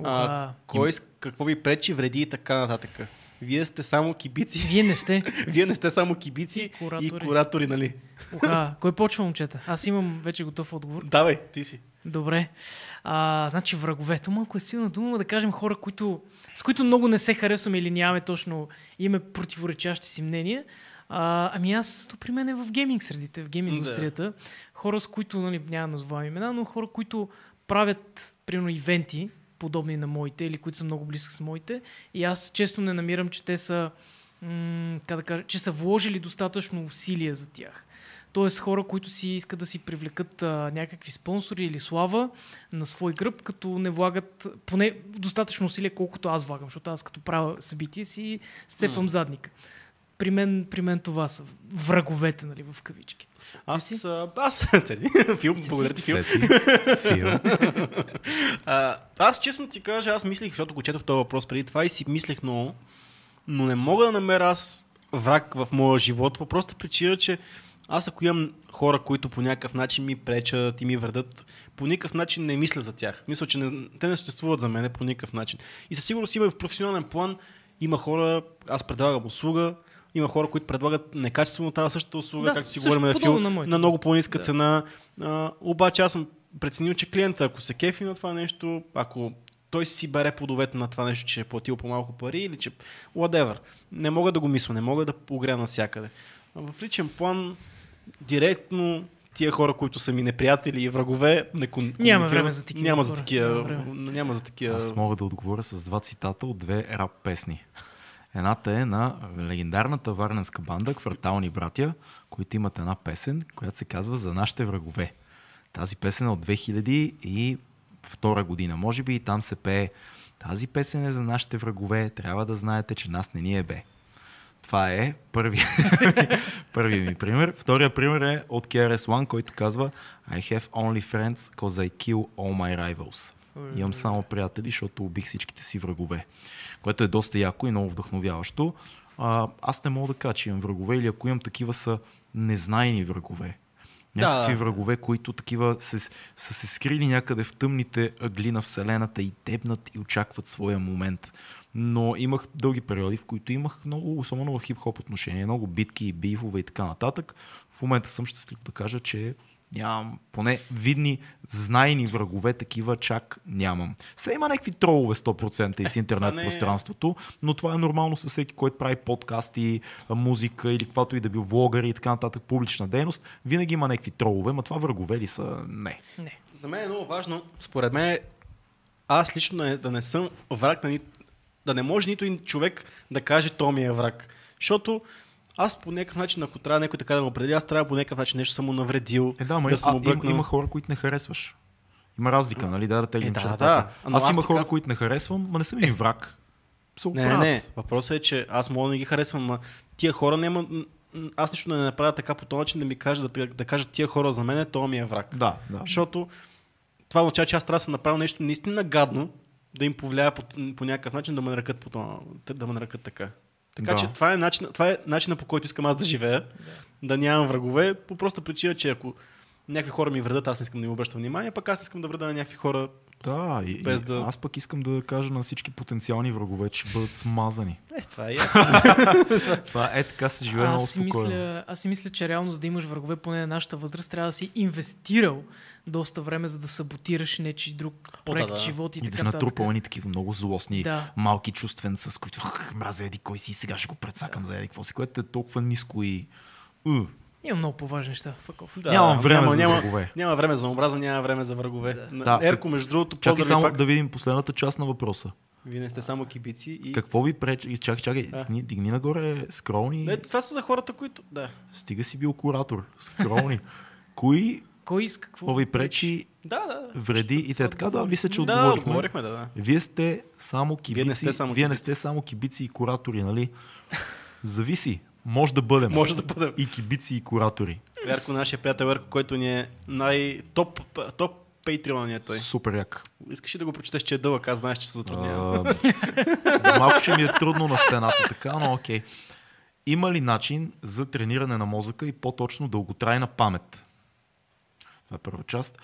А, Уха. кой, какво ви пречи, вреди и така нататък. Вие сте само кибици. Вие не сте. Вие не сте само кибици и Куратори. куратори, и куратори нали? Уха, кой почва, момчета? Аз имам вече готов отговор. Давай, ти си. Добре. А, значи враговете, малко е силна дума, да кажем хора, които, с които много не се харесваме или нямаме точно, имаме противоречащи си мнения. А, ами аз, то при мен е в гейминг средите, в гейм Да. индустрията. Хора, с които, нали, няма да назовавам имена, но хора, които правят, примерно, ивенти, подобни на моите, или които са много близки с моите. И аз често не намирам, че те са, м- как да кажа, че са вложили достатъчно усилия за тях. Тоест хора, които си искат да си привлекат а, някакви спонсори или слава на свой гръб, като не влагат поне достатъчно усилия, колкото аз влагам, защото аз като правя събитие си сцепвам задника. При мен, при мен това са враговете, нали, в кавички. Аз, а, аз, Цеци, Фил, благодаря ти, Фил. Цеци, Фил. А, аз честно ти кажа, аз мислих, защото го четох този въпрос преди това и си мислех много, но не мога да намеря аз враг в моя живот, по проста причина, че аз ако имам хора, които по някакъв начин ми пречат и ми вредят, по никакъв начин не мисля за тях. Мисля, че не, те не съществуват за мен по никакъв начин. И със сигурност има и в професионален план, има хора, аз предлагам услуга, има хора, които предлагат некачествено тази същата услуга, Да, както си говорим на подобно Фил, на на много по-ниска Да. цена. А, обаче аз съм преценил, че клиента, ако се кефи на това нещо, ако той си бере плодовете на това нещо, че е платил по-малко пари или че whatever. Не мога да го мисля, не мога да огря навсякъде. В личен план, директно тия хора, които са ми неприятели и врагове, не кон... Няма време за такива Няма за такива. Няма. Няма за такива. Аз мога да отговоря с два цитата от две рап песни. Едната е на легендарната варненска банда Квартални братя, които имат една песен, която се казва За нашите врагове. Тази песен е от 2002 година. Може би и там се пее Тази песен е за нашите врагове. Трябва да знаете, че нас не ни е бе. Това е първият първи ми пример. Втория пример е от KRS-One, който казва I have only friends cause I kill all my rivals. Имам само приятели, защото убих всичките си врагове. Което е доста яко и много вдъхновяващо. А, аз не мога да кажа, че имам врагове или ако имам такива са незнайни врагове. Някакви Да. врагове, които такива се, са се скрили някъде в тъмните ъгли на Вселената и тебнат и очакват своя момент. Но имах дълги периоди, в които имах много, особено в хип-хоп отношения, много битки и бифове и така нататък. В момента съм щастлив да кажа, че нямам поне видни, знайни врагове, такива чак нямам. Все има някакви тролове 100% из интернет това не е- пространството, но това е нормално със всеки, който прави подкасти, музика или каквато и да бил влогър и така нататък, публична дейност. Винаги има някакви тролове, ма това врагове ли са? Не. Не. За мен е много важно, според мен, аз лично е, да не съм враг на ни... да не може нито един човек да каже, то ми е враг. Защото аз по някакъв начин, ако трябва някой така да ме определи, аз трябва по някакъв начин нещо съм му навредил, Е, да, ма, да съм му има, има хора, които не харесваш. Има разлика, нали? Да, да теглим Е, да, да. Но Аз, аз има хора, казвам- които не харесвам, ма не съм им враг. Се Не, не, въпросът е, че аз мога да не ги харесвам, но тия хора няма... Аз нищо да не направя така по този начин да ми кажат, да, да кажат тия хора за мен, то ми е враг. Да, да. Защото това означава, че аз трябва да съм направил нещо наистина гадно, да им повлияе по, по някакъв начин да ме нарекат, по това, да ме нарекат така. Така Да. че това е, начин, това е начинът по който искам аз да живея, да нямам врагове, по проста причина, че ако някакви хора ми вредят, аз не искам да им обръщам внимание, пък аз искам да вреда на някакви хора. Да, и, Без и да- аз пък искам да кажа на всички потенциални врагове, че бъдат смазани. Е, това е. Това е така се живее много Аз си, спокойно. мисля, аз си мисля, че реално за да имаш врагове поне на нашата възраст, трябва да си инвестирал доста време, за да саботираш нечи друг проект, да, да. живот и, И да така си нататък. натрупал едни такива много злостни, Да. малки чувствен, с които «Ах, мразя еди кой си, сега ще го прецакам за еди какво си, което е толкова ниско и... У. Има много по-важни неща. Факов. Да, Нямам време няма, за няма, врагове. Няма време за омраза, няма време за врагове. Да. Да, Ерко, между другото, Чакай само пак. да видим последната част на въпроса. Вие не сте само кибици и... Какво ви пречи? Чакай, чакай, дигни, дигни нагоре, скролни. Не, това са за хората, които... Да. Стига си бил куратор. Скролни. Кои Кой иска какво? какво ви пречи, Да, да. вреди и те така? Да, мисля, че Да, отговорихме. отговорихме, да, да. Вие сте само кибици. Вие не сте само Вие не сте само кибици и куратори, нали? Зависи. Може да бъдем. Може да бъдем. И кибици и куратори. Верко, нашия приятел Верко, който ни е най-топ топ Patreon ни е той. Супер як. Искаш ли да го прочетеш, че е дълъг? Аз знаеш, че се затруднявам. А, Малко ще ми е трудно на стената, така, но окей. Има ли начин за трениране на мозъка и по-точно дълготрайна памет? Това е първа част.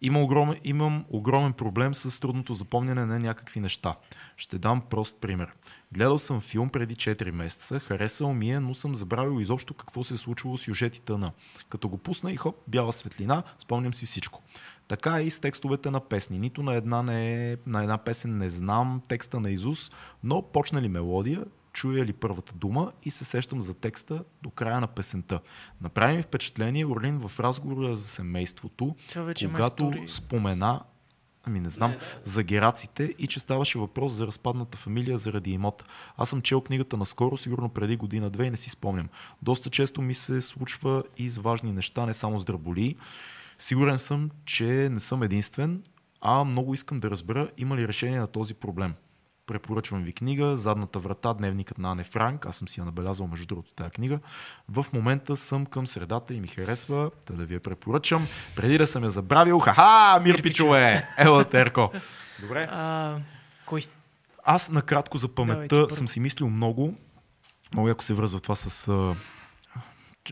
Има огромен, имам огромен проблем с трудното запомняне на някакви неща. Ще дам прост пример. Гледал съм филм преди 4 месеца, харесал ми е, но съм забравил изобщо какво се е случвало с сюжетите на. Като го пусна и хоп, бяла светлина, спомням си всичко. Така е и с текстовете на песни. Нито на една, не е, на една песен не знам текста на Изус, но почна ли мелодия, чуя ли първата дума и се сещам за текста до края на песента. Направи ми впечатление Орлин в разговора за семейството, вече май когато втори- спомена Ами не знам, за гераците и че ставаше въпрос за разпадната фамилия заради имот. Аз съм чел книгата наскоро, сигурно преди година-две и не си спомням. Доста често ми се случва и с важни неща, не само с драболи. Сигурен съм, че не съм единствен, а много искам да разбера има ли решение на този проблем. Препоръчвам ви книга Задната врата, дневникът на Ане Франк. Аз съм си я набелязал между другото тази книга. В момента съм към средата и ми харесва, да, да ви я препоръчам. Преди да съм я забравил, ха-ха, мир пичове! Ела, Терко! Добре. А, кой? Аз накратко за Давайте паметта първо. съм си мислил много. Много яко се връзва това с...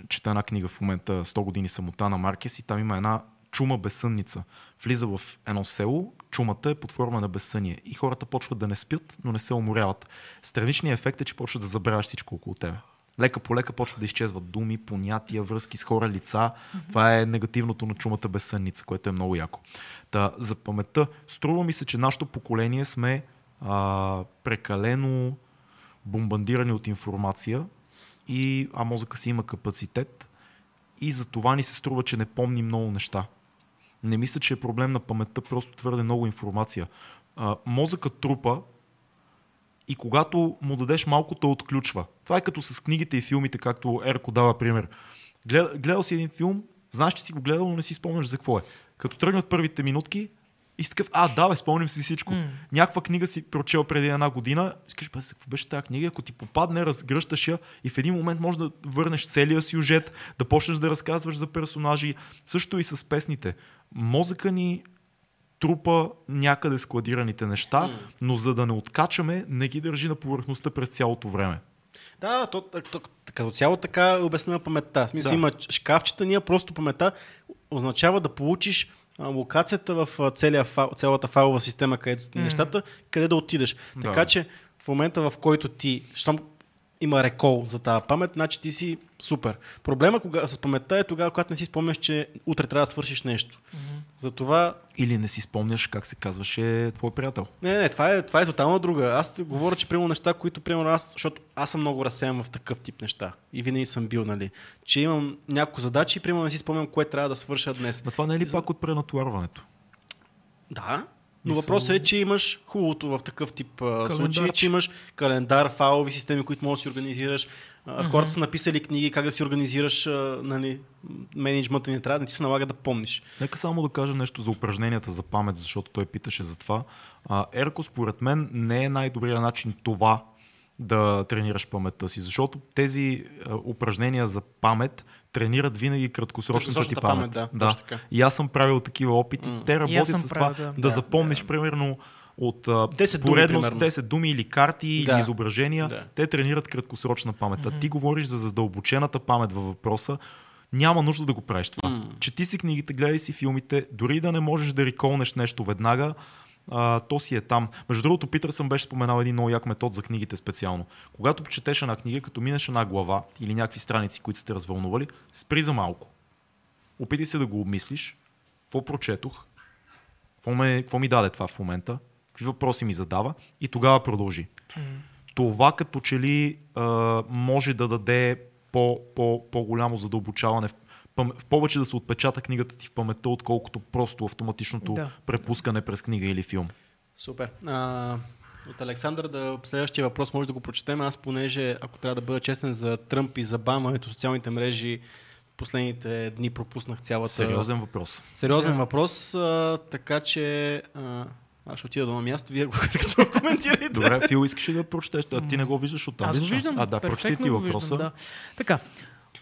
Чета една книга в момента 100 години самота на Маркес и там има една чума безсънница. Влиза в едно село, чумата е под форма на безсъние и хората почват да не спят, но не се уморяват. Страничният ефект е, че почват да забравяш всичко около тебе. Лека по лека почват да изчезват думи, понятия, връзки с хора, лица. Това е негативното на чумата безсънница, което е много яко. Та, за паметта, струва ми се, че нашето поколение сме а, прекалено бомбандирани от информация, и, а мозъка си има капацитет и за това ни се струва, че не помни много неща. Не мисля, че е проблем на паметта, просто твърде много информация. А, мозъкът трупа и когато му дадеш малко, то отключва. Това е като с книгите и филмите, както Ерко дава пример. Гледа, гледал си един филм, знаеш, че си го гледал, но не си спомняш за какво е. Като тръгнат първите минутки, и си такъв, а, да, бе, спомням си всичко. М. Някаква книга си прочел преди една година, и кажеш, бе, какво беше тази книга? Ако ти попадне, разгръщаш я и в един момент можеш да върнеш целия сюжет, да почнеш да разказваш за персонажи. Също и с песните. Мозъка ни трупа някъде складираните неща, но за да не откачаме, не ги държи на повърхността през цялото време. Да, то, то, то, като цяло така е обяснена паметта. В смисъл Да. има шкафчета, ние просто паметта означава да получиш локацията в целия, цялата файлова система, където М. нещата, къде да отидеш. Да. Така че в момента в който ти, щом има рекол за тази памет, значи ти си супер. Проблема кога, с паметта е тогава, когато не си спомняш, че утре трябва да свършиш нещо. Затова Или не си спомняш как се казваше твой приятел. не, не, това е, това е тотално друга. Аз говоря, че примерно неща, които примерно аз, защото аз съм много разсеян в такъв тип неща. И винаги съм бил, нали. Че имам няколко задачи и примерно не си спомням кое трябва да свърша днес. Но това не е ли пак от пренатоварването? Да, но въпросът е, че имаш хубавото в такъв тип случаи, Календарче. че имаш календар, файлови системи, които можеш да си организираш. Хората са написали книги, как да си организираш нали, менеджмента не трябва да не ти се налага да помниш. Нека само да кажа нещо за упражненията за памет, защото той питаше за това. Ерко, според мен, не е най-добрият начин това да тренираш паметта си, защото тези упражнения за памет тренират винаги краткосрочната ти памет. памет, да, точно така. И аз съм правил такива опити. М. Те работят с това правил, да, да. да запомниш примерно от а, 10 думи, поредност примерно. 10 думи или карти Да. или изображения. Да. Те тренират краткосрочна памет. А ти говориш за задълбочената памет във въпроса. Няма нужда да го правиш това. М. Чети си книгите, гледай си филмите, дори да не можеш да реколнеш нещо веднага, а, то си е там. Между другото, Питър съм беше споменал един много як метод за книгите специално. Когато четеш една книга, като минеш една глава или някакви страници, които сте развълнували, спри за малко. Опитай се да го обмислиш. Какво прочетох? Какво, ме, какво ми даде това в момента? Какви въпроси ми задава? И тогава продължи. Това като че ли а, може да даде по, по, по-голямо задълбочаване в, в повече да се отпечата книгата ти в паметта, отколкото просто автоматичното Да. препускане през книга или филм. Супер. А, От Александър да следващия въпрос може да го прочетем. Аз понеже, ако трябва да бъда честен за Тръмп и за бамването социалните мрежи, последните дни пропуснах цялата... Сериозен въпрос. Сериозен да. въпрос, а, така че... А, аз ще отида до на място, вие го като коментирайте. Добре, Фил, искаш ли да прочетеш? А ти не го виждаш оттам. Аз го виждам. А, да, прочети ти въпроса. Виждам, да. Така,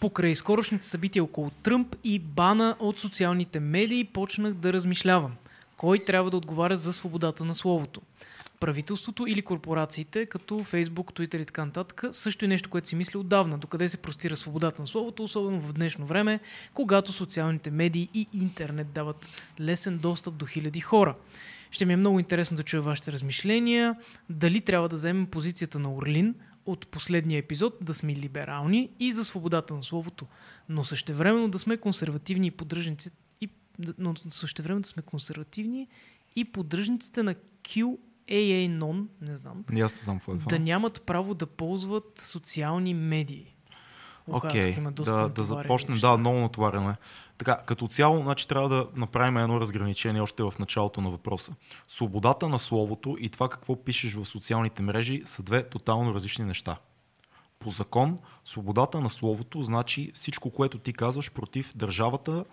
покрай скорошните събития около Тръмп и бана от социалните медии, почнах да размишлявам. Кой трябва да отговаря за свободата на словото? правителството или корпорациите, като Facebook, Twitter и така нататък, също е нещо, което си мисля отдавна. Докъде се простира свободата на словото, особено в днешно време, когато социалните медии и интернет дават лесен достъп до хиляди хора. Ще ми е много интересно да чуя вашите размишления. Дали трябва да вземем позицията на Орлин от последния епизод, да сме либерални и за свободата на словото, но същевременно да сме консервативни и поддръжници и, но същевременно да сме консервативни и поддръжниците на Q AA Non, не знам, Не, аз знам е да нямат право да ползват социални медии. Окей, okay, да, да започнем. Да, много натоварено е. Така, като цяло, значи, трябва да направим едно разграничение още в началото на въпроса. Свободата на словото и това какво пишеш в социалните мрежи са две тотално различни неща. По закон, свободата на словото значи всичко, което ти казваш против държавата,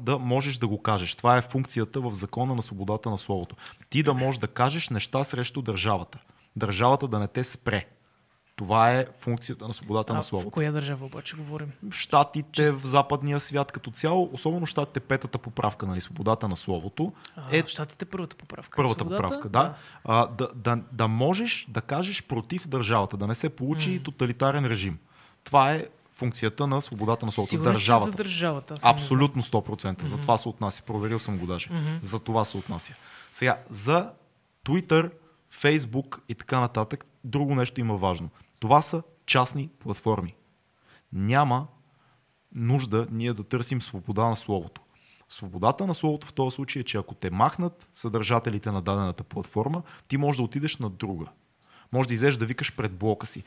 да можеш да го кажеш. Това е функцията в закона на свободата на словото. Ти да можеш да кажеш неща срещу държавата. Държавата да не те спре. Това е функцията на свободата а, на словото. В коя държава обаче говорим? Штатите, Чист... в западния свят като цяло, особено Штатите петата поправка, нали, свободата на словото. А, е... Штатите първата поправка. Първата свободата? поправка, да. Да. А, да, да. Да можеш да кажеш против държавата, да не се получи mm. тоталитарен режим. Това е функцията на свободата на словото. Сигурно, държавата. За държавата. Абсолютно 100%. Mm-hmm. За това се отнася. Проверил съм го даже. Mm-hmm. За това се отнася. Сега, за Twitter, Facebook и така нататък, друго нещо има важно. Това са частни платформи. Няма нужда ние да търсим свобода на словото. Свободата на словото в този случай е, че ако те махнат съдържателите на дадената платформа, ти можеш да отидеш на друга. Може да излезеш да викаш пред блока си.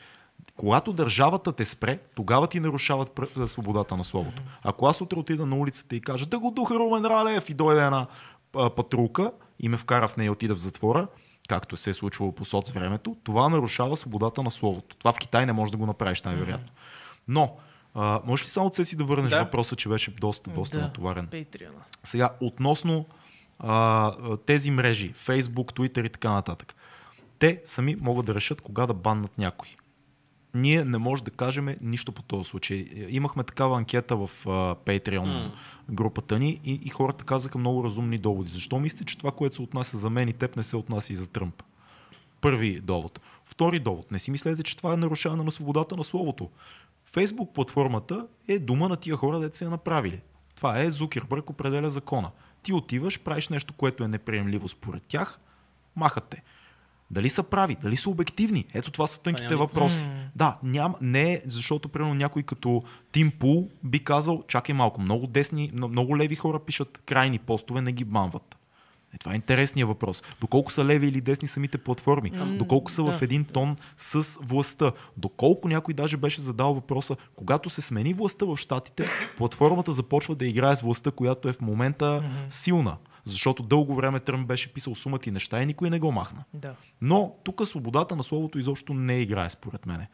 Когато държавата те спре, тогава ти нарушават свободата на словото. Ако аз утре отида на улицата и кажа да го духа Румен Ралев и дойде една патрулка и ме вкара в нея и отида в затвора, както се е случвало по соц времето, това нарушава свободата на словото. Това в Китай не може да го направиш най-вероятно. Но, а, можеш ли само си да върнеш да. въпроса, че беше доста, доста да. натоварен? Patreon. Сега, относно а, тези мрежи, Facebook, Twitter и така нататък, те сами могат да решат кога да баннат някой ние не можем да кажем нищо по този случай. Имахме такава анкета в uh, Patreon mm. групата ни и, и хората казаха много разумни доводи. Защо мислите, че това, което се отнася за мен и теб, не се отнася и за Тръмп? Първи довод. Втори довод. Не си мислете, че това е нарушаване на свободата на словото. Фейсбук платформата е дума на тия хора, да се е направили. Това е Зукербърг определя закона. Ти отиваш, правиш нещо, което е неприемливо според тях, махате. Дали са прави, дали са обективни? Ето това са тънките въпроси. Mm. Да, ням, не, защото примерно някой като Тим Пул би казал, чакай малко, много десни, много леви хора пишат крайни постове, не ги банват. Е, това е интересният въпрос. Доколко са леви или десни самите платформи? Mm, Доколко са да, в един тон с властта? Доколко някой даже беше задал въпроса, когато се смени властта в Штатите, платформата започва да играе с властта, която е в момента mm-hmm. силна. Защото дълго време Тръмп беше писал сумати неща и никой не го махна. Да. Но тук свободата на словото изобщо не играе, според мен.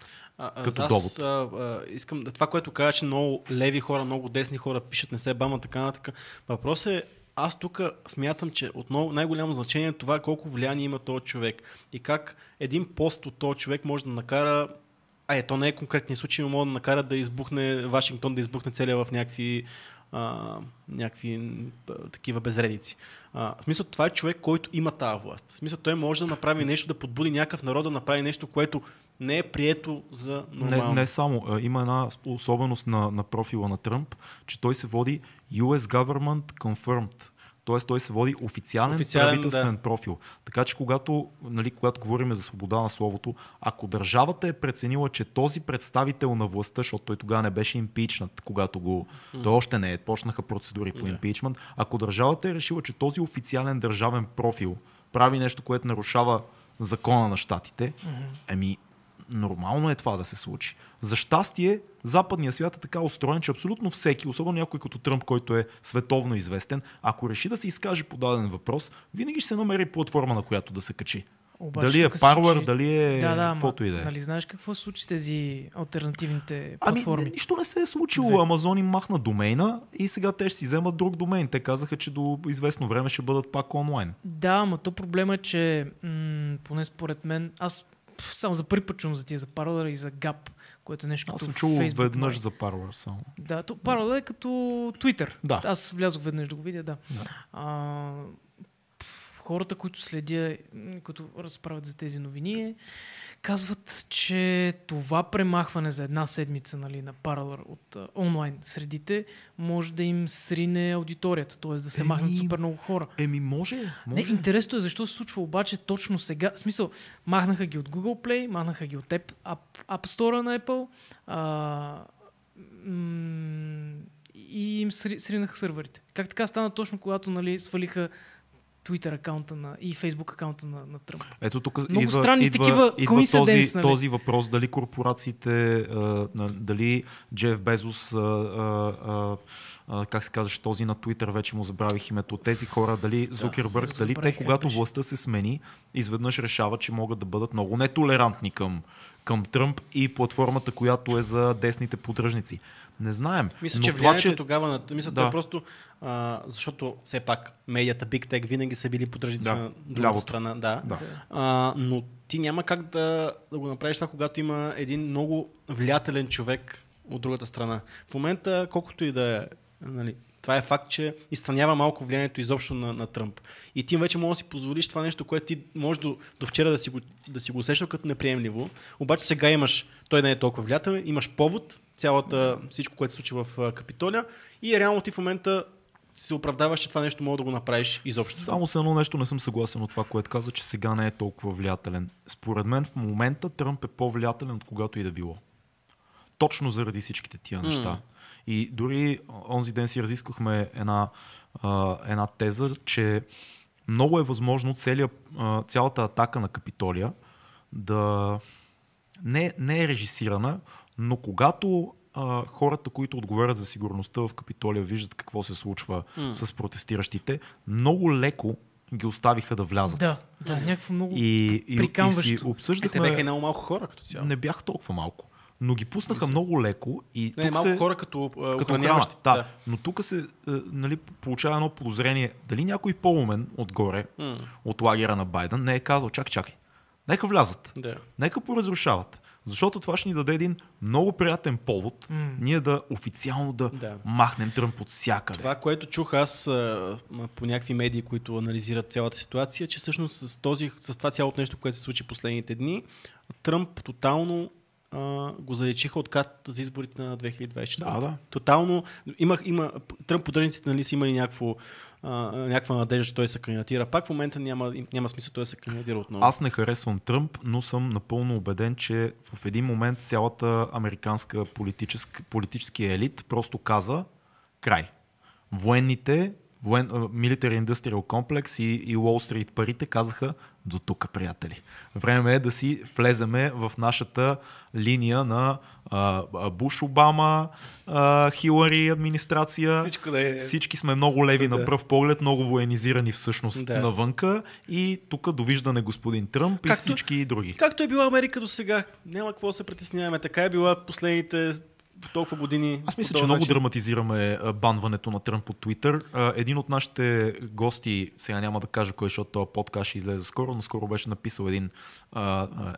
Като аз, довод. А, а, искам, това, което каза, че много леви хора, много десни хора пишат не се бама, така нататък. Въпросът е, аз тук смятам, че отново най-голямо значение е това колко влияние има този човек и как един пост от този човек може да накара а, е, то не е конкретния случай, но може да накара да избухне Вашингтон, да избухне целия в някакви а, някакви а, такива безредици. А, в смисъл, това е човек, който има тази власт. В смисъл, той може да направи нещо, да подбуди някакъв народ да направи нещо, което не е прието за нормално. Не, не само. Има една особеност на, на профила на Тръмп, че той се води US Government Confirmed. Тоест той се води официален, официален правителствен да. профил. Така че когато, нали, когато говорим за свобода на словото, ако държавата е преценила, че този представител на властта, защото той тогава не беше импичнат, когато го... Mm. Той още не е, почнаха процедури по импичмент. Ако държавата е решила, че този официален държавен профил прави нещо, което нарушава закона на щатите, mm-hmm. ами нормално е това да се случи. За щастие, западният свят е така устроен, че абсолютно всеки, особено някой като Тръмп, който е световно известен, ако реши да се изкаже по даден въпрос, винаги ще се намери платформа, на която да се качи. Обаче дали е Parler, случи- дали е да, да, каквото и да е. Нали знаеш какво се случи с тези альтернативните Ами, платформи? не, нищо не се е случило. Две. Амазон им махна домейна и сега те ще си вземат друг домейн. Те казаха, че до известно време ще бъдат пак онлайн. Да, ама то проблема е, че м- поне според мен, аз само за първи път чувам за тия за Parler и за Gap, което е нещо Аз съм чул Facebook, веднъж за Parler само. Да, то Parler е като Twitter. Да. Аз влязох веднъж да го видя, да. Да. А, хората, които следя, които разправят за тези новини, казват, че това премахване за една седмица нали, на Parler от а, онлайн средите може да им срине аудиторията, т.е. да се Еми, махнат супер много хора. Еми, може. Не, може. интересно е защо се случва обаче точно сега. В смисъл, махнаха ги от Google Play, махнаха ги от App, App, App Store на Apple а, м- и им сри, сринаха сървърите. Как така стана точно, когато нали, свалиха Twitter акаунта на, и Facebook акаунта на, на Тръмп? Ето тук Много идва, странни идва, такива идва този, нали? този въпрос, дали корпорациите, а, дали Джеф Безос, а, а, а, как се казваше, този на Twitter, вече му забравих името, тези хора, дали Зукербърг, Безос дали те, когато беше. властта се смени, изведнъж решават, че могат да бъдат много нетолерантни към, към Тръмп и платформата, която е за десните поддръжници. Не знаем. Мисля, но че това, влиянието че... тогава на... Мисля, Да. да. е просто... А, защото все пак медията Big Tech винаги са били поддръжници Да, на другата лявото. страна. Да. Да. А, но ти няма как да, да го направиш това, когато има един много влиятелен човек от другата страна. В момента, колкото и да е, нали, това е факт, че изтънява малко влиянието изобщо на, на Тръмп. И ти вече можеш да си позволиш това нещо, което ти може до, до вчера да си, го, да си го усещал като неприемливо. Обаче сега имаш, той не е толкова влиятелен, имаш повод, цялата, всичко, което се случи в Капитолия и реално ти в момента се оправдаваш, че това нещо мога да го направиш изобщо. Само с едно нещо не съм съгласен от това, което каза, че сега не е толкова влиятелен. Според мен в момента Тръмп е по-влиятелен от когато и да било. Точно заради всичките тия неща. М. И дори онзи ден си разисквахме една, а, една теза, че много е възможно целия, а, цялата атака на Капитолия да не, не е режисирана, но когато а, хората, които отговарят за сигурността в Капитолия, виждат какво се случва М. с протестиращите, много леко ги оставиха да влязат. Да, да, някакво много... И, и, и си Е, те обсъждахме... бяха и много малко хора като цяло. Не бяха толкова малко. Но ги пуснаха много леко и Не, тук малко се... хора като, а, като охрана, да. Но тук се е, нали, получава едно подозрение. Дали някой по-умен отгоре, М. от лагера на Байден, не е казал, чакай, чакай. Нека влязат. Да. Нека поразрушават. Защото това ще ни даде един много приятен повод М. ние да официално да, Да. махнем Тръмп от всякъде. Това, което чух аз а, по някакви медии, които анализират цялата ситуация, че всъщност с, този, с това цялото нещо, което се случи последните дни, Тръмп тотално а, го заличиха от картата за изборите на 2024. Да, да. Тотално. Има, има, Тръмп поддръжниците нали, са имали някакво, а, някаква надежда, че той се кандидатира. Пак в момента няма, няма смисъл той се кандидатира отново. Аз не харесвам Тръмп, но съм напълно убеден, че в един момент цялата американска политическа, политически елит просто каза край. Военните, воен, Military Industrial Complex и, и Wall Street парите казаха до тук, приятели. Време е да си влеземе в нашата линия на а, Буш Обама, а, Хилари администрация. Всичко да е- Всички сме много леви Да. на пръв поглед, много военизирани всъщност Да. навънка и тук довиждане господин Тръмп и Както- всички други. Както е била Америка до сега, няма какво да се притесняваме. Така е била последните толкова години. Аз мисля, че този много начин. драматизираме банването на Тръмп от Твитър. Един от нашите гости, сега няма да кажа кой, защото този подкаст ще излезе скоро, но скоро беше написал един,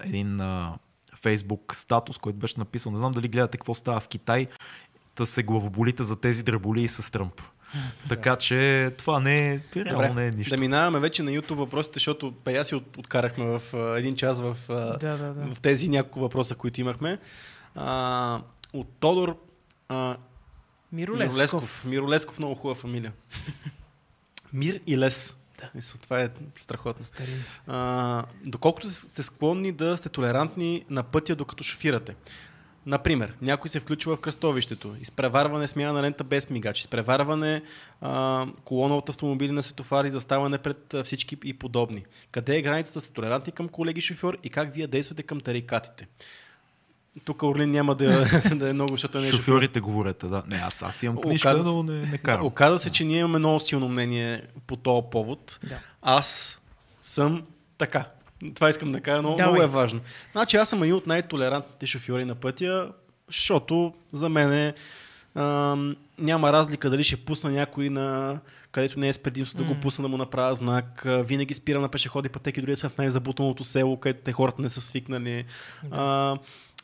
един Facebook статус, който беше написал. Не знам дали гледате какво става в Китай. Та се главоболите за тези дреболии с Тръмп. Така че това не е, реално не е нищо. да минаваме вече на YouTube въпросите, защото бая си от, откарахме в един час в, Да, да, да. в тези няколко въпроса, които имахме. А, от Тодор а, Миро Миро Лесков. Лесков. Миро Лесков, много хубава фамилия. Мир и лес. Да. Мисля, това е страхотно. Старин. А, доколкото сте склонни да сте толерантни на пътя, докато шофирате. Например, някой се включва в кръстовището, изпреварване, смяна на лента без мигач, изпреварване, а, колона от автомобили на светофари, заставане пред а, всички и подобни. Къде е границата сте толерантни към колеги шофьор и как вие действате към тарикатите? Тук Орлин няма да, да е много, защото не е шофьор. Шофьорите говорят, да. Не, аз, аз имам книжка, Оказа се- но не, не карам. Оказа се, че ние имаме много силно мнение по този повод. Да. Аз съм така. Това искам да кажа, много, Давай. много е важно. Значи аз съм един от най-толерантните шофьори на пътя, защото за мен е, ам, няма разлика дали ще пусна някой на където не е с предимство да го пусна да му направя знак. А, Винаги спирам на пешеходи пътеки, дори да са в най-забутаното село, където те хората не са свикнали. А,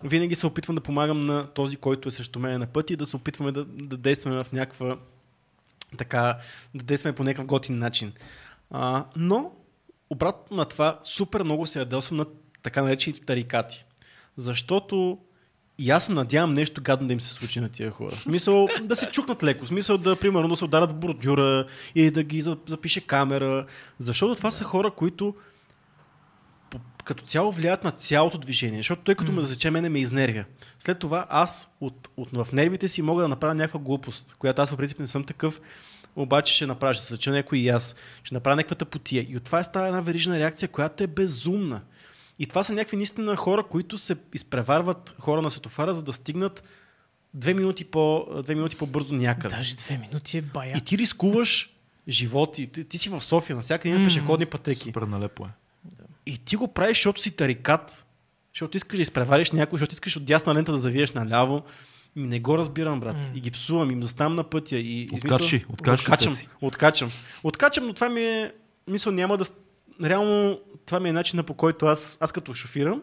винаги се опитвам да помагам на този, който е срещу мен на пъти да се опитваме да, да действаме в някаква така, да действаме по някакъв готин начин. А, но, обратно на това, супер много се ядосвам на така наречените тарикати. Защото и аз се надявам нещо гадно да им се случи на тия хора. Смисъл да се чукнат леко. Смисъл да, примерно, да се ударят в бордюра и да ги за- запише камера. Защото това са хора, които като цяло влияят на цялото движение. Защото той като ме засече, мене ме изнервя. След това аз от, от, в нервите си мога да направя някаква глупост, която аз в принцип не съм такъв, обаче ще направя, ще се зача някой и аз, ще направя някаква тъпотия. И от това е става една верижна реакция, която е безумна. И това са някакви наистина хора, които се изпреварват хора на светофара, за да стигнат две минути, по, две минути по-бързо някъде. Даже две минути е бая. И ти рискуваш живот. И ти, ти си в София, навсякъде има М. пешеходни пътеки. Супер налепо е. И ти го правиш, защото си тарикат, защото искаш да изпревариш някой, защото искаш от дясна лента да завиеш наляво. И не го разбирам, брат. М. И ги псувам, им заставам на пътя. И, и Откачи, смисъл- откачи откачам, цеци. откачам. Откачам, но това ми е... Мисъл, няма да... Реално, това ми е начинът по който аз, аз като шофирам,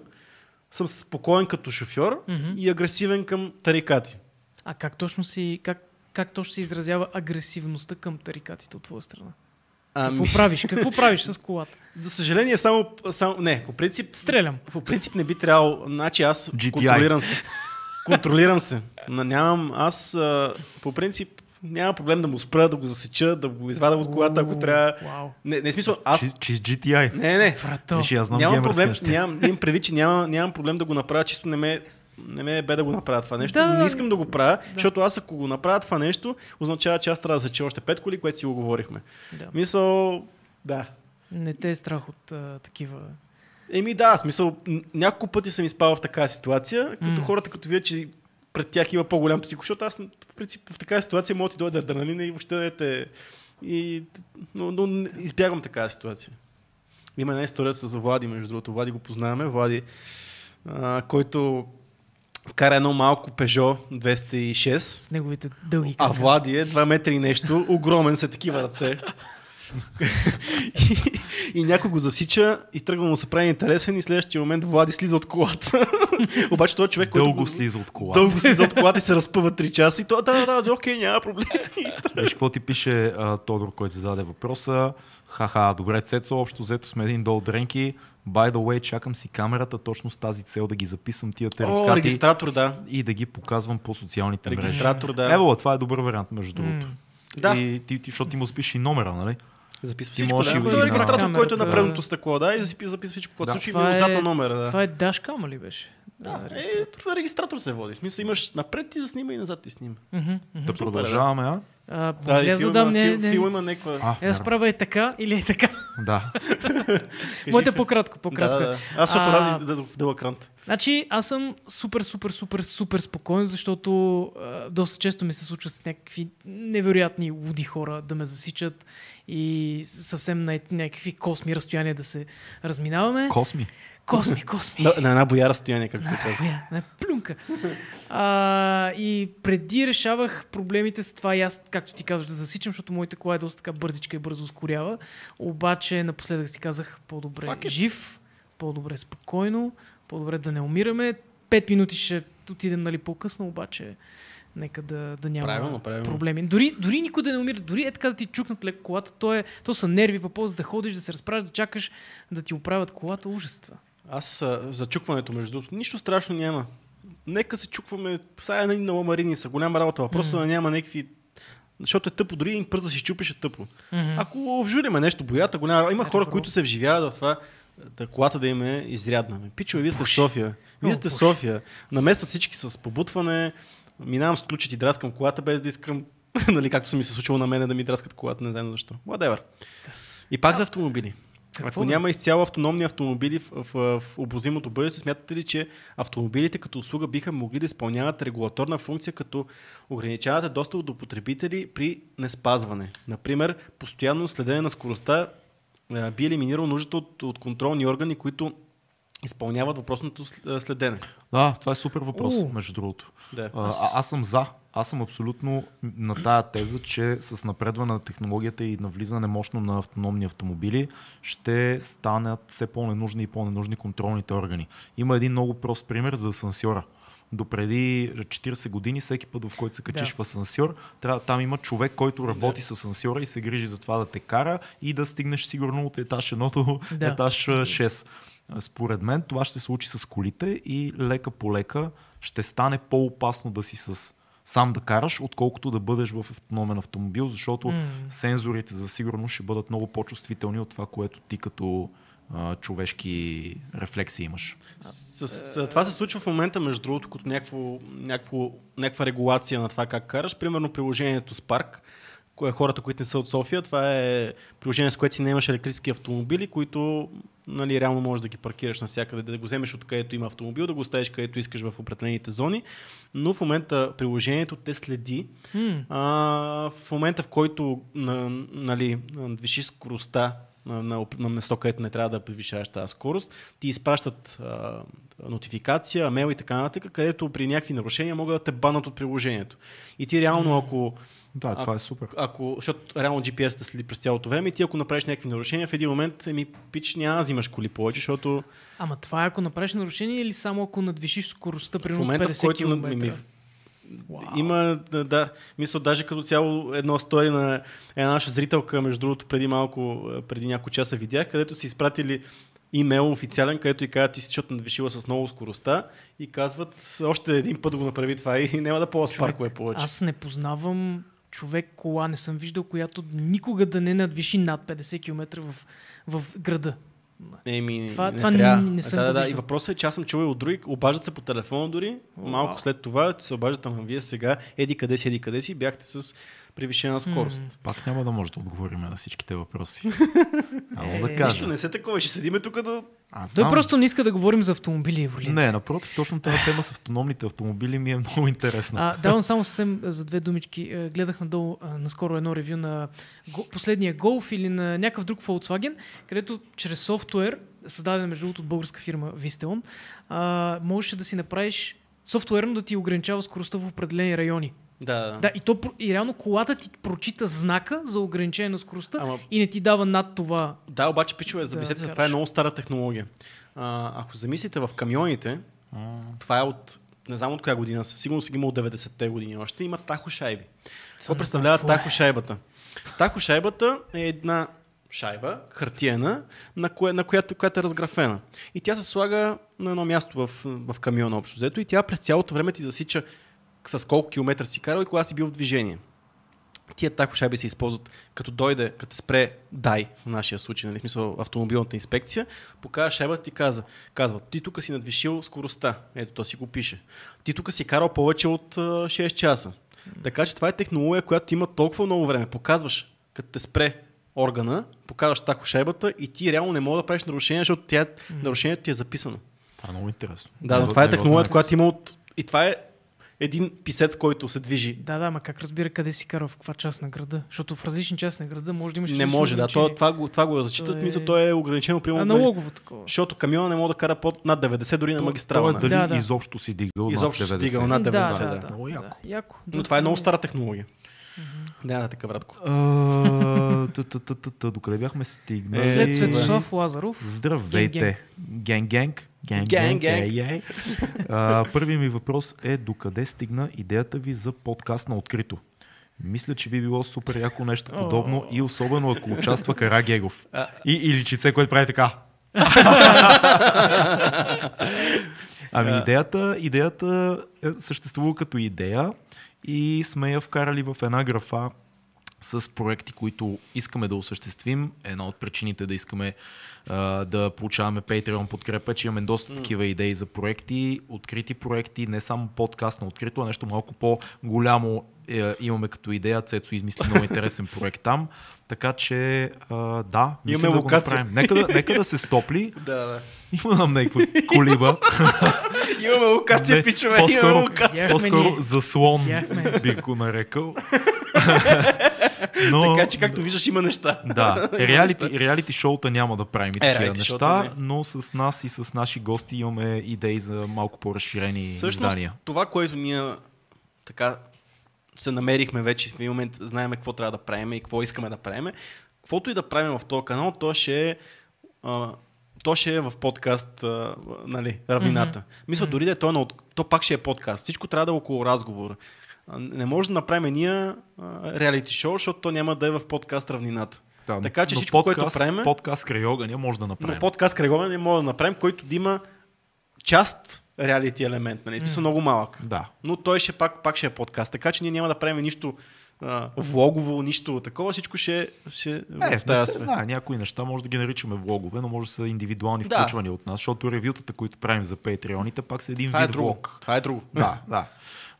съм спокоен като шофьор Мгм. и агресивен към тарикати. А как точно си, как, как точно се изразява агресивността към тарикатите от твоя страна? Ами, Какво правиш? Какво правиш с колата? за съжаление, само, само... Не, по принцип, Стрелям. По принцип не би трябвало. Значи аз GTI. контролирам се. Контролирам се. Но нямам, аз а, по принцип няма проблем да му спра, да го засеча, да го извада от колата, ако трябва. Не, не е смисъл, аз... Чист, GTI. Не, не. Врато. Виж, аз знам Нямам проблем, нямам, имам предвид, че няма, нямам проблем да го направя, чисто не ме, не ме е бе да го направя това нещо. Да, не да, искам да го правя, защото аз ако го направя това нещо, означава, че аз трябва да засеча още пет коли, което си го говорихме. Да. Мисъл, да. Не те е страх от а, такива. Еми да, смисъл, няколко пъти съм изпал в такава ситуация, като М. хората, като вие, че пред тях има по-голям психо, защото аз съм, в принцип в такава ситуация мога да ти дойде адреналина и въобще не те... И, но, но избягвам такава ситуация. Има една история с Влади, между другото. Влади го познаваме. Влади, а, който кара едно малко Peugeot 206. С неговите дълги А крака. Влади е 2 метра и нещо, огромен са такива ръце. и, и някой го засича и тръгва му се прави интересен и следващия момент Влади слиза от колата. Обаче той човек, който Дълго го- слиза от колата. Дълго слиза от колата и се разпъва 3 часа и то, да, да, да, окей, няма проблем. Виж какво ти пише а, Тодор, който зададе въпроса. Ха-ха, добре, Цецо, общо взето сме един дол дренки. By the way, чакам си камерата точно с тази цел да ги записвам тия О, тарикати регистратор, да. и да ги показвам по социалните мрежи. Регистратор, да. Ево, това е добър вариант, между другото. М. Да. И ти, ти, защото ти му спиш и номера, нали? Записва Ти всичко, да. и Той е регистратор, камерата. който е на предното стъкло, да, и записва, всичко, което Да. случи Това отзад е- на номера, да. Това е дашкама ли беше? Да, Да, е, това регистратор се води. В смисъл, имаш напред ти заснима и назад ти снима. Мгм. Да продължаваме, а? А, Да, и задам? Не, фил, не, филма има някаква... А, Е, правя е така или е така? Да. Моите по-кратко, по-кратко. Да, да, да. Аз съм А, да в дълъг рант. Значи, аз съм супер, супер, супер, супер спокоен, защото а, доста често ми се случва с някакви невероятни луди хора да ме засичат и съвсем на някакви косми разстояния да се разминаваме. Косми. Косми, косми. На, на една боя разстояние, как се казва. На плюнка. А, и преди решавах проблемите с това и аз, както ти казваш, да засичам, защото моята кола е доста така бързичка и бързо ускорява. Обаче напоследък си казах по-добре it. жив, по-добре спокойно, по-добре да не умираме. Пет минути ще отидем нали, по-късно, обаче нека да, да няма Правилно, правилно. проблеми. Дори, дори никой да не умира, дори е така да ти чукнат леко колата, то, е, то са нерви, по да ходиш, да се разправиш, да чакаш да ти оправят колата, ужас това. Аз за чукването, между другото, нищо страшно няма. Нека се чукваме, сега е на ламарини са, голяма работа. Въпросът е да няма някакви... Защото е тъпо, дори един пръст да си щупиш е тъпо. Мгм. Ако вжуриме нещо, боята, голяма работа. Има Ето, хора, бро. които се вживяват в това, да колата да им е изрядна. Пичове, вие сте в София. Вие сте в. София. Наместват всички с побутване. Минавам с ключите и драскам колата, без да искам, нали, както са ми се случило на мене да ми драскат колата, не знам защо. Whatever. И пак за автомобили. Какво Ако да? няма изцяло автономни автомобили в, в, в обозримото бъдеще, смятате ли, че автомобилите като услуга биха могли да изпълняват регулаторна функция, като ограничавате достъп до потребители при неспазване? Например, постоянно следене на скоростта а, би елиминирал нуждата от, от контролни органи, които изпълняват въпросното следене. Да, това е супер въпрос, О. между другото. Да. А, аз съм за. Аз съм абсолютно на тая теза, че с напредване на технологията и на влизане мощно на автономни автомобили ще станат все по-ненужни и по-ненужни контролните органи. Има един много прост пример за асансьора. Допреди 40 години, всеки път, в който се качиш Да. в асансьор, трябва, там има човек, който работи с асансьора и се грижи за това да те кара и да стигнеш сигурно от етаж 1 до Да. етаж а, 6. А, Според мен това ще се случи с колите и лека по лека ще стане по-опасно да си с сам да караш, отколкото да бъдеш в автономен автомобил, защото М. сензорите за сигурност ще бъдат много по-чувствителни от това, което ти като а, човешки рефлекси имаш. С, с, това се случва в момента, между другото, като някакво, някакво, някаква регулация на това как караш. Примерно приложението Spark, кое хората, които не са от София, това е приложение, с което си наемаш електрически автомобили, които нали, реално можеш да ги паркираш навсякъде, да го вземеш от където има автомобил, да го оставиш където искаш в определените зони. Но в момента приложението те следи М. а, в момента, в който на, нали, надвишиш скоростта на, на, на место, където не трябва да превишаваш тази скорост, ти изпращат а, нотификация, мейл и така нататък, където при някакви нарушения могат да те банат от приложението. И ти реално, ако, Да, това е супер. ако защото реално GPS те следи през цялото време, и ти ако направиш някакви нарушения, в един момент, еми, пич, няма да взимаш коли повече, защото Ама това е ако направиш нарушение или само ако надвишиш скоростта, в примерно момента, 50 в който км? ми, ми, Вау. Има, да, да, мисля, даже като цяло едно стои на една наша зрителка, между другото, преди малко, преди няколко часа видях, където са изпратили имейл официален, където и казват, ти си защото надвишила с много скоростта и казват още един път го направи това и няма да ползва паркове повече. Аз не познавам човек кола, не съм виждал, която никога да не надвиши над 50 км в, в града. Еми, Това- не това трябва. не съм да, да, да. И въпросът е, че аз съм чувал от други, обаждат се по телефона дори, О, малко след това се обаждат, ама вие сега, еди къде си, еди къде си, бяхте с превишена скорост. М. Пак няма да може да отговорим на всичките въпроси. Ало Е, да нищо кажа. Нищо, не се такова, ще седиме тук до... Аз Той знам. просто не иска да говорим за автомобили, Еволин. Не, напротив, точно тази тема с автономните автомобили ми е много интересна. А, давам само съвсем а, за две думички. Е, Гледах надолу а, наскоро едно ревю на го, последния Golf или на някакъв друг Volkswagen, където чрез софтуер, създаден между другото от българска фирма Visteon, а, можеше да си направиш софтуерно да ти ограничава скоростта в определени райони. Да, Да, и, то, и реално колата ти прочита знака за ограничение на скоростта Ама и не ти дава над това. Да, обаче, пичове, замислете се, караш. това е много стара технология. А, ако замислите в камионите, това е от, не знам от коя година, със сигурност ги има от 90-те години още, има тахошайби. Какво не представлява знам какво е. тахошайбата? Тахошайбата е една шайба, хартиена, на, кое, на която, която е разграфена. И тя се слага на едно място в, в камиона общо взето и тя през цялото време ти засича с колко километър си карал и кога си бил в движение. Тия тахошайби се използват като дойде, като спре дай, в нашия случай, нали, в смисъл автомобилната инспекция, покажа шайбата ти каза, казва, ти тук си надвишил скоростта, ето то си го пише. Ти тук си карал повече от а, 6 часа. Така че това е технология, която има толкова много време. Показваш, като те спре органа, показваш тахошайбата и ти реално не мога да правиш нарушение, защото тя, нарушението ти е записано. Това е много интересно. Да, но това е технологията, знаех. която има от... И това е един писец, който се движи Да, да, ма как разбира къде си карал, в каква част на града? Защото в различни части на града може да имаш Не може, да. То, ограничения. това, го, това го зачитат. Е- Мисля, то е ограничено примерно. нали, Аналогово такова. Защото камиона не може да кара под над 90 дори на То- магистрала. то е нали? дали Да, да. изобщо си дигал Изобщо над си 90. дигал над 90, да, да. да, Много да. яко. яко. Но това е много стара технология. Да, да, така братко. Докъде бяхме стигнали? След Светослав Лазаров. Здравейте. Генг, генг. Генг, Генг, генг, генг. ей, ей. А, Първият ми въпрос е докъде стигна идеята ви за подкаст на открито? Мисля, че би било супер яко нещо подобно и особено ако участва Карагегов. А. И, и личице, което прави така. Ами идеята, идеята е, съществува като идея и сме я вкарали в една графа с проекти, които искаме да осъществим. Една от причините да искаме а, да получаваме Patreon подкрепа, е, че имаме доста такива идеи за проекти, открити проекти, не само подкаст на открито, а нещо малко по-голямо е, имаме като идея. Цецо измисли много интересен проект там. Така че, а, да, Имаме да го локация. направим. Нека да, нека да се стопли. Да, да. Има нам някаква колиба. Имаме локация, пичове. Имаме по-скоро, локация. Видяхме по-скоро заслон бих го нарекал. Но, Така че, както виждаш, има неща. Да, реалити, реалити шоута няма да правим и Е, такива реалити шоута неща, не. но с нас и с наши гости имаме идеи за малко по-разширени Всъщност, издания. това, което ние така се намерихме вече, в един момент знаем какво трябва да правим и какво искаме да правим. Каквото и да правим в този канал, то ще е, а, то ще е в подкаст, а, нали, равнината. Mm-hmm. Мисля, дори да е то, на, от- то пак ще е подкаст. Всичко трябва да е около разговор. Не може да направим ние реалити шоу, защото то няма да е в подкаст равнината. Да, така че но всичко, подкаст, което правим, Подкаст край огъня може да направим. но подкаст кръгове не може да направим, който да има част реалити елемент, нали? Смисъл много малък. Да. Но той ще пак, пак ще е подкаст. Така че ние няма да правим нищо а, влогово, нищо такова. Всичко ще, ще Е, в тази се знае, някои неща може да ги наричаме влогове, но може да са индивидуални Да. включвания от нас, защото ревютата, които правим за патреоните, пак са един Това е вид друго. влог. Това е друго. Да, да.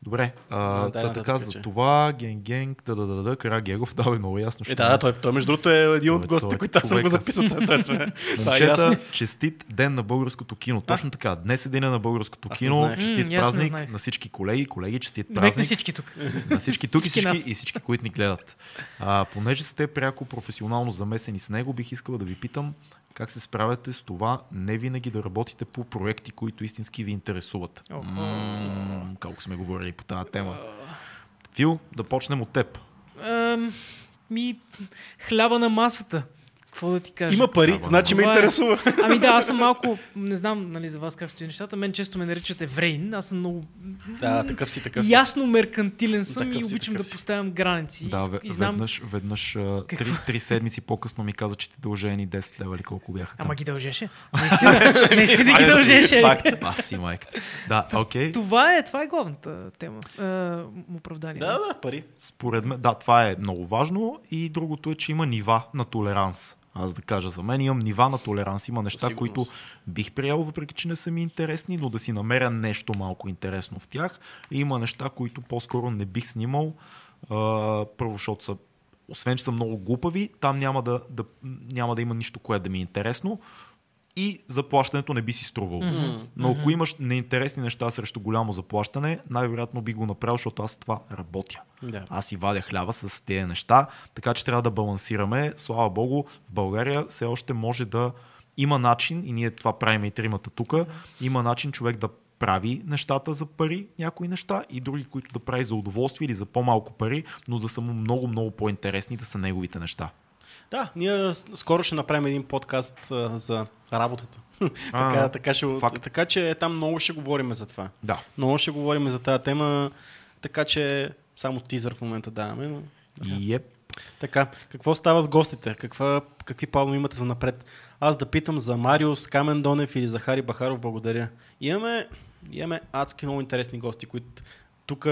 Добре, а, А, дай та, нататък, така че. за това, Ген Генг, да да да да, Карагегов, да, бе, много ясно. Е, да, да, той, той между другото е един Той- от гостите, той е които аз съм го записал. Това, това, това, това е ясно. Момчета, честит ден на българското кино. Точно така. Днес е деня на българското кино. Честит празник на всички колеги. Колеги, честит празник. на всички тук. На всички тук и Всички и всички, които ни гледат. А, понеже сте пряко професионално замесени с него, бих искал да ви питам как се справяте с това не винаги да работите по проекти, които истински ви интересуват. М, колко сме говорили по тази тема. Фил, да почнем от теб. Ам, ми, хляба на масата. Какво да ти кажа? Има пари, Да, бе, значи ме е. интересува. Ами да, аз съм малко, не знам нали, за вас как стои нещата, мен често ме наричат еврейн, аз съм много Да, такъв си, такъв си. ясно меркантилен съм Такъв и си, обичам такъв да си. поставям граници. Да, И- и знам, веднъж, веднъж три, три седмици по-късно ми каза, че ти дължа едни 10 лева или колко бяха там. Ама ги дължеше. Наистина, наистина ги дължеше. Факт. Аз си майката. Да, окей. Това е, това е главната тема. А, оправдание. Да, да, пари. Според мен, да, това е много важно. И другото е, че има нива на толеранс. Аз да кажа за мен имам нива на толеранс. Има неща, сигурност. които бих приел, въпреки че не са ми интересни, но да си намеря нещо малко интересно в тях. И има неща, които по-скоро не бих снимал. А, първо, защото са освен, че са много глупави, там няма да, да, няма да има нищо, което да ми е интересно и заплащането не би си струвало. Мгм. Но ако имаш неинтересни неща срещу голямо заплащане, най-вероятно би го направил, защото аз това работя. Да. Аз си вадя хляба с тези неща, така че трябва да балансираме. Слава Богу, в България все още може да има начин, и ние това правим и тримата тук, има начин човек да прави нещата за пари, някои неща, и други, които да прави за удоволствие или за по-малко пари, но да са му много, много по-интересни, да са неговите неща. Да, ние скоро ще направим един подкаст а, за работата. А, така, така, ще, факт. така че там много ще говорим за това. Да. Много ще говорим за тази тема, така че само тизър в момента даваме. Но... И еп. Така, какво става с гостите? Каква, какви планове имате за напред? Аз да питам за Мариус, Камен Донев или Захари Бахаров, благодаря. Имаме, имаме адски много интересни гости, които тук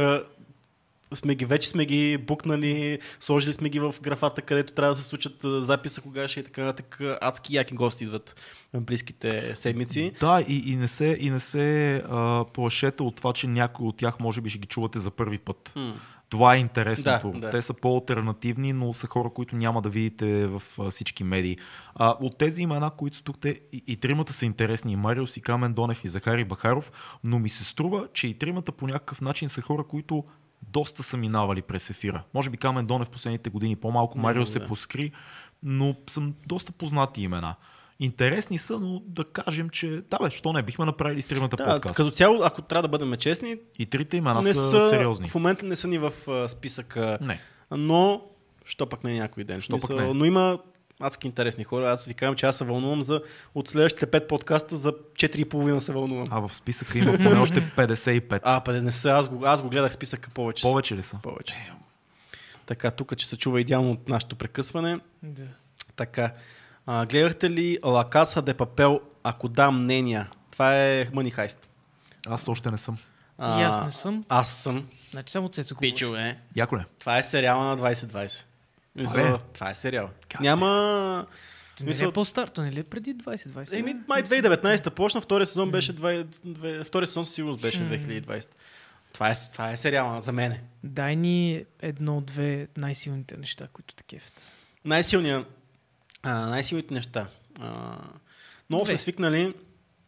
сме ги, вече сме ги букнали, сложили сме ги в графата, където трябва да се случат записа, кога ще и така нататък. Адски яки гости идват в близките седмици. Да, и, и не се, и не се а, плашете от това, че някои от тях може би ще ги чувате за първи път. М. Това е интересното. Да, да. Те са по-алтернативни, но са хора, които няма да видите в всички медии. А, от тези имена, които са тук, те и, и тримата са интересни. И Мариус, и Камен Донев, и Захари Бахаров, но ми се струва, че и тримата по някакъв начин са хора, които доста са минавали през ефира. Може би Камен Донев последните години по-малко, да. се поскри, но съм доста познати имена. Интересни са, но да кажем, че да бе, що не, бихме направили с тримата Да, подкаст. като цяло, ако трябва да бъдем честни, И трите имена не са, са, сериозни. в момента не са ни в списъка Не. но що пък не е някой ден. Що Що пък не? Но има адски интересни хора. Аз ви казвам, че аз се вълнувам за от следващите 5 подкаста за 4,5 се вълнувам. А в списъка има поне още 55. А, па не са, аз го, аз го гледах списъка повече. Повече ли са? Повече. са. Така, тук, че се чува идеално от нашето прекъсване. Да. Така. А, гледахте ли La Casa de Papel, ако дам мнения? Това е Money Heist. Аз още не съм. А, И аз не съм. Аз съм. Значи само Цецо говори. Пичо, е. Яко ли? Това е сериала на 2020. Мисля, Добре. това е сериал. Как Няма... Не ли Мисъл- е по-стар, то не ли е преди 2020? Еми, май 2019 почна, втория сезон беше 2, 2, втория сезон със сигурност беше 2020. Това е, това е сериала за мене. Дай ни едно-две най-силните неща, които те кефят. Най-силният, а, най-силните неща. А, много сме свикнали,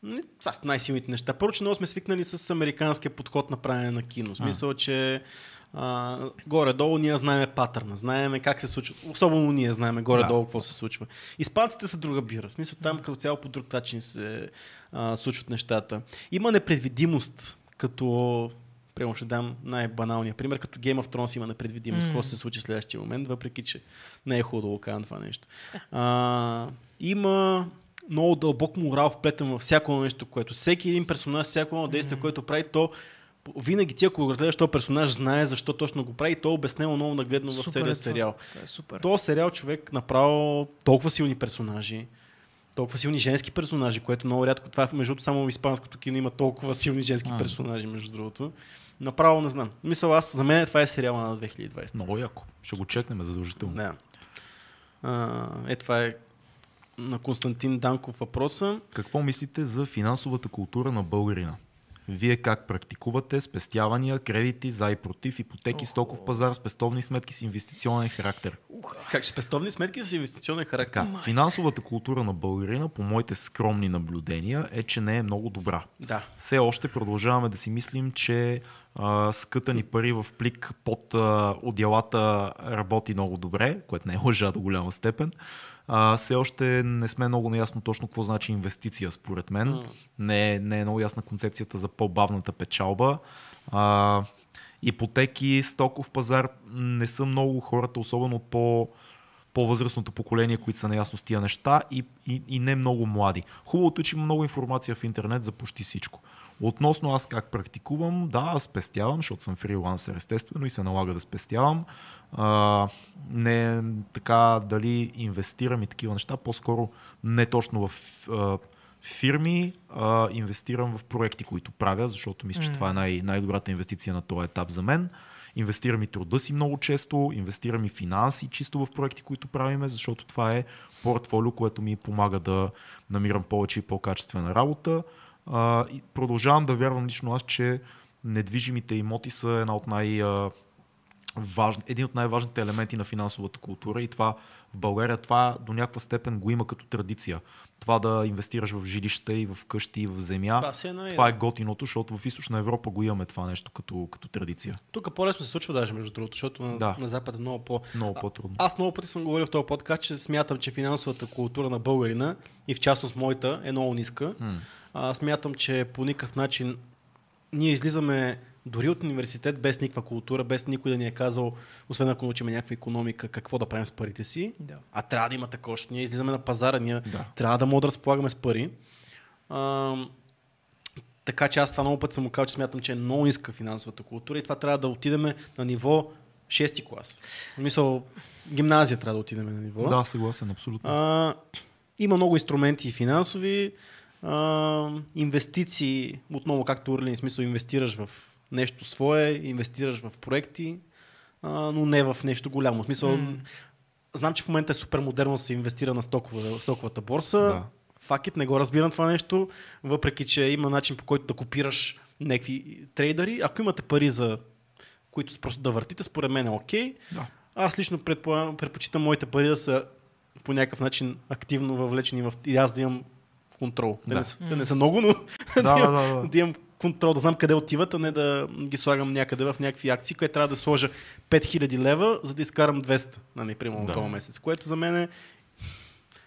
не, най-силните неща. Първо, че много сме свикнали с американския подход на правене на кино. В смисъл, че а, горе-долу ние знаеме патърна, знаеме как се случва. Особено ние знаеме горе-долу Да. какво се случва. Испанците са друга бира. В смисъл там като цяло по друг начин се а, случват нещата. Има непредвидимост, като Примерно ще дам най-баналния пример, като Game of Thrones има непредвидимост, какво М. ще се случи в следващия момент, въпреки че не е хубаво да го това нещо. А, има много дълбок морал вплетен във всяко нещо, което всеки един персонаж, всяко едно действие, което прави, то винаги ти, ако го гледаш, то персонаж знае защо точно го прави и то е обяснено много нагледно в Супер е целия това. сериал. Е супер. То сериал човек направо толкова силни персонажи, толкова силни женски персонажи, което много рядко, това между другото само в испанското кино има толкова силни женски А. персонажи, между другото. Направо не знам. Мисля, аз, за мен това е сериала на 2020. Много яко. Ще го чекнем задължително. Да. А, е, това е на Константин Данков въпроса. Какво мислите за финансовата култура на българина? Вие как практикувате спестявания, кредити, за и против, ипотеки, Охо. стоков пазар, спестовни сметки с инвестиционен характер? С Как спестовни сметки с инвестиционен характер? Така, финансовата култура на българина, по моите скромни наблюдения, е, че не е много добра. Да. Все още продължаваме да си мислим, че а, скътани пари в плик под а, отделата работи много добре, което не е лъжа до голяма степен. А, все още не сме много наясно точно какво значи инвестиция, според мен. М. Не, е- не е много ясна концепцията за по-бавната печалба. А, ипотеки, стоков пазар не са много хората, особено по по-възрастното поколение, които са наясно с тия неща и, и, и не много млади. Хубавото е, че има много информация в интернет за почти всичко. Относно аз как практикувам, да, аз спестявам, защото съм фрилансър естествено и се налага да спестявам. А, не така дали инвестирам и такива неща, по-скоро не точно в а, фирми, а, инвестирам в проекти, които правя, защото мисля, че М. това е най- най-добрата инвестиция на този етап за мен. Инвестирам и труда си много често, инвестирам и финанси чисто в проекти, които правиме, защото това е портфолио, което ми помага да намирам повече и по-качествена работа. А, и продължавам да вярвам лично аз, че недвижимите имоти са една от най- а, важни, един от най-важните елементи на финансовата култура и това в България това до някаква степен го има като традиция. Това да инвестираш в жилища и в къщи и в земя. Това си е най- Това е готиното, защото в източна Европа го имаме това нещо като, като традиция. Тук по-лесно се случва даже, между другото, защото на, Да. на Запад е много по... Много по-трудно. Аз много пъти съм говорил в този подкаст, че смятам, че финансовата култура на българина и в частност моята е много ниска. М. А, смятам, че по никакъв начин ние излизаме дори от университет без никаква култура, без никой да ни е казал, освен ако научим някаква економика, какво да правим с парите си. Да. А трябва да има такова, ние излизаме на пазара, ние Да. трябва да можем да разполагаме с пари. А, така че аз това много път съм му казал, че смятам, че е много ниска финансовата култура и това трябва да отидем на ниво 6 клас. Мисъл, гимназия трябва да отидем на ниво. Да, съгласен, абсолютно. А, има много инструменти финансови, а, инвестиции, отново както Орлин, смисъл инвестираш в нещо свое, инвестираш в проекти, а, но не в нещо голямо. В смисъл, М. знам, че в момента е супер модерно да се инвестира на стокова, стоковата борса. Да. Не го разбирам това нещо, въпреки че има начин по който да копираш някакви трейдери. Ако имате пари за които просто да въртите, според мен е окей. Да. Аз лично предпочитам моите пари да са по някакъв начин активно въвлечени в... и аз да имам контрол. Да. Да. не, са, да не са много, но Да, да, да, да. да имам контрол, да знам къде отиват, а не да ги слагам някъде в някакви акции, където трябва да сложа 5000 лева, за да изкарам 200, нали, примерно Да. този месец. Което за мен е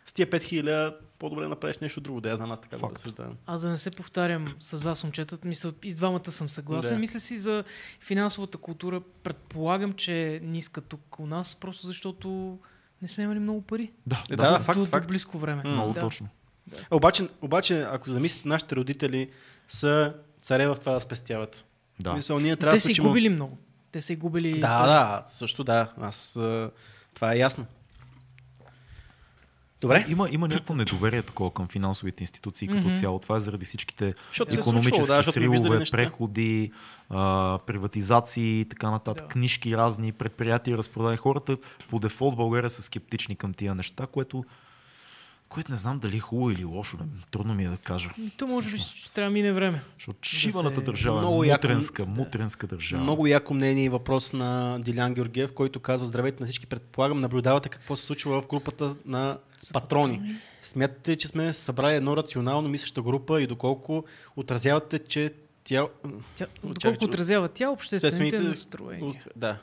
с тия 5000 лева по-добре да направиш нещо друго, да я знам аз така да Факт. разсъждавам. Аз да не се повтарям с вас, момчетата, мисля, и с двамата съм съгласен. Да. Мисля си за финансовата култура. Предполагам, че е ниска тук у нас, просто защото не сме имали много пари. Да, Е, да, да, да, факт, до, факт. близко време. Много да. точно. Е, Обаче, обаче, ако замислите, нашите родители са царе в това да спестяват. Да. Мисъл, ние трябва Те да са и губили много. Те са и губили. Да, да, също да. Аз, това е ясно. Добре. Има, има някакво недоверие такова към финансовите институции като Мгм. цяло. Това е заради всичките Защото се е економически случвало, да, неща. преходи, а, приватизации и така нататък, Да. книжки разни, предприятия, разпродани. Хората по дефолт в България са скептични към тия неща, което, което не знам дали е хубаво или лошо. не- Трудно ми е да кажа. И то може би ще трябва да мине време. Защото шиваната се- държава Много е яко- мутренска, да. мутренска държава. Много яко мнение и въпрос на Дилян Георгиев, който казва Здравейте на всички, предполагам, наблюдавате какво се случва в групата на патрони. Смятате че сме събрали едно рационално мислеща група и доколко отразявате, че Тя... Тя, доколко отразява тя обществените Обществените- настроения. Да.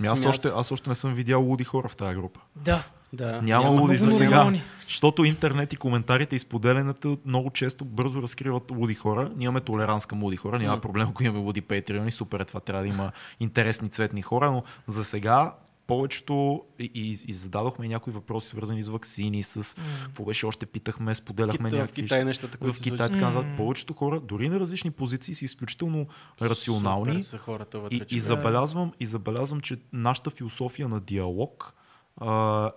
Ами аз, още, аз още не съм видял луди хора в тази група. Да. Да. Няма луди за сега. нормални. Защото интернет и коментарите и споделянето много често бързо разкриват луди хора. Ние имаме толеранс към луди хора. Няма проблем, ако имаме луди патреони. Супер, е това трябва да има интересни цветни хора. Но за сега повечето и, и, и зададохме някои въпроси, свързани с вакцини, с какво беше още питахме, споделяхме Кита, в някакви Китай нещата, които в Китай, така. Повечето хора, дори на различни позиции, са изключително рационални. Супер са хората вътре. И, и, забелязвам, и забелязвам, че нашата философия на диалог